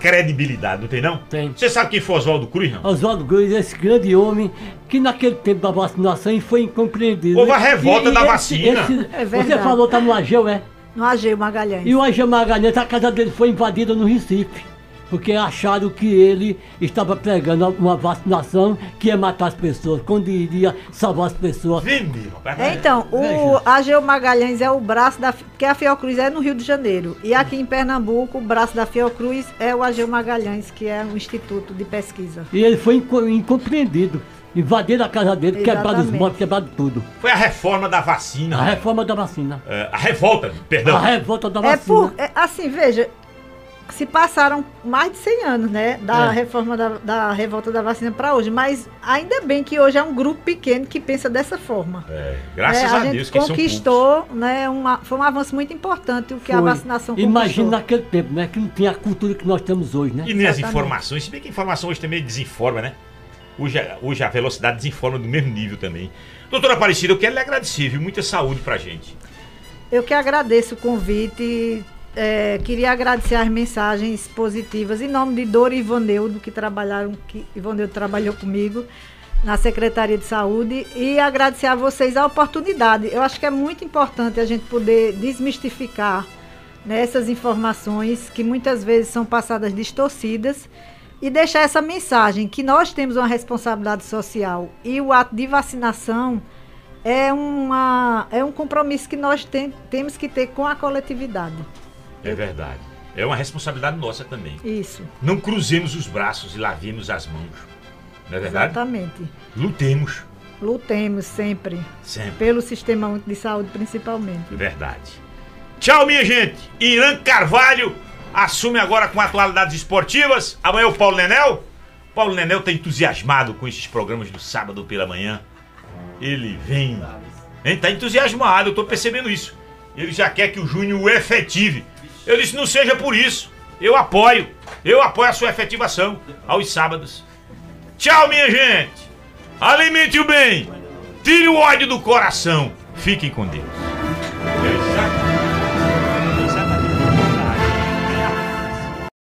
[SPEAKER 4] credibilidade, não tem não?
[SPEAKER 5] Tem.
[SPEAKER 4] Você sabe quem foi Oswaldo Cruz, não?
[SPEAKER 5] Oswaldo Cruz, esse grande homem que naquele tempo da vacinação foi incompreendido.
[SPEAKER 4] Houve a revolta da
[SPEAKER 5] esse-
[SPEAKER 4] vacina.
[SPEAKER 5] esse-
[SPEAKER 6] É
[SPEAKER 5] você falou tá no Ageu, é?
[SPEAKER 6] No AGU Magalhães.
[SPEAKER 5] E o Ageu Magalhães, a casa dele foi invadida no Recife. Porque acharam que ele estava pregando uma vacinação que ia matar as pessoas, quando iria salvar as pessoas.
[SPEAKER 6] É, Então, o AGU Magalhães é o braço da. Porque a Fiocruz é no Rio de Janeiro. E aqui em Pernambuco, o braço da Fiocruz é o AGU Magalhães, que é um instituto de pesquisa.
[SPEAKER 5] E ele foi inco- incompreendido. Invadiram a casa dele, quebraram os móveis, quebraram tudo.
[SPEAKER 4] Foi a reforma da vacina.
[SPEAKER 5] A reforma da vacina.
[SPEAKER 4] É, a revolta, perdão.
[SPEAKER 5] A revolta da
[SPEAKER 6] É
[SPEAKER 5] vacina.
[SPEAKER 6] por. é, assim, veja. Se passaram mais de 100 anos, né? Da
[SPEAKER 5] É.
[SPEAKER 6] reforma da, da revolta da vacina para hoje. Mas ainda bem que hoje é um grupo pequeno que pensa dessa forma.
[SPEAKER 4] É, graças
[SPEAKER 6] É,
[SPEAKER 4] a,
[SPEAKER 6] gente
[SPEAKER 4] Deus que
[SPEAKER 6] conquistou, né? Uma, foi um avanço muito importante o que a
[SPEAKER 5] Foi.
[SPEAKER 6] vacinação
[SPEAKER 5] Imagina
[SPEAKER 6] conquistou.
[SPEAKER 5] naquele tempo, né? Que não tinha a cultura que nós temos hoje, né?
[SPEAKER 4] E nem as informações, se bem que a informação hoje também desinforma, né? Hoje, a- hoje a velocidade desinforma do mesmo nível também. Doutora Aparecida, eu quero lhe agradecer, viu? Muita saúde pra gente.
[SPEAKER 6] Eu que agradeço o convite. É, queria agradecer as mensagens positivas em nome de Dora e Ivaneudo, que trabalharam, que Ivaneudo trabalhou comigo na Secretaria de Saúde, e agradecer a vocês a oportunidade. Eu acho que é muito importante a gente poder desmistificar né, essas informações que muitas vezes são passadas distorcidas e deixar essa mensagem que nós temos uma responsabilidade social e o ato de vacinação é, uma, é um compromisso que nós tem- temos que ter com a coletividade.
[SPEAKER 4] É verdade. É uma responsabilidade nossa também.
[SPEAKER 6] Isso,
[SPEAKER 4] Não cruzemos os braços e lavemos as mãos. Não é verdade?
[SPEAKER 6] exatamente.
[SPEAKER 4] Lutemos.
[SPEAKER 6] Lutemos sempre
[SPEAKER 4] Sempre.
[SPEAKER 6] pelo sistema único de saúde, principalmente.
[SPEAKER 4] Verdade. Tchau, minha gente. Irã Carvalho assume agora com atualidades esportivas. Amanhã o Paulo Nenel. Paulo Nenel tá entusiasmado com esses programas do sábado pela manhã. Ele vem. Hein? Tá entusiasmado, eu tô percebendo isso. Ele já quer que o Júnior o efetive. Eu disse, não seja por isso. Eu apoio. Eu apoio a sua efetivação aos sábados. Tchau, minha gente. Alimente o bem. Tire o ódio do coração. Fiquem com Deus.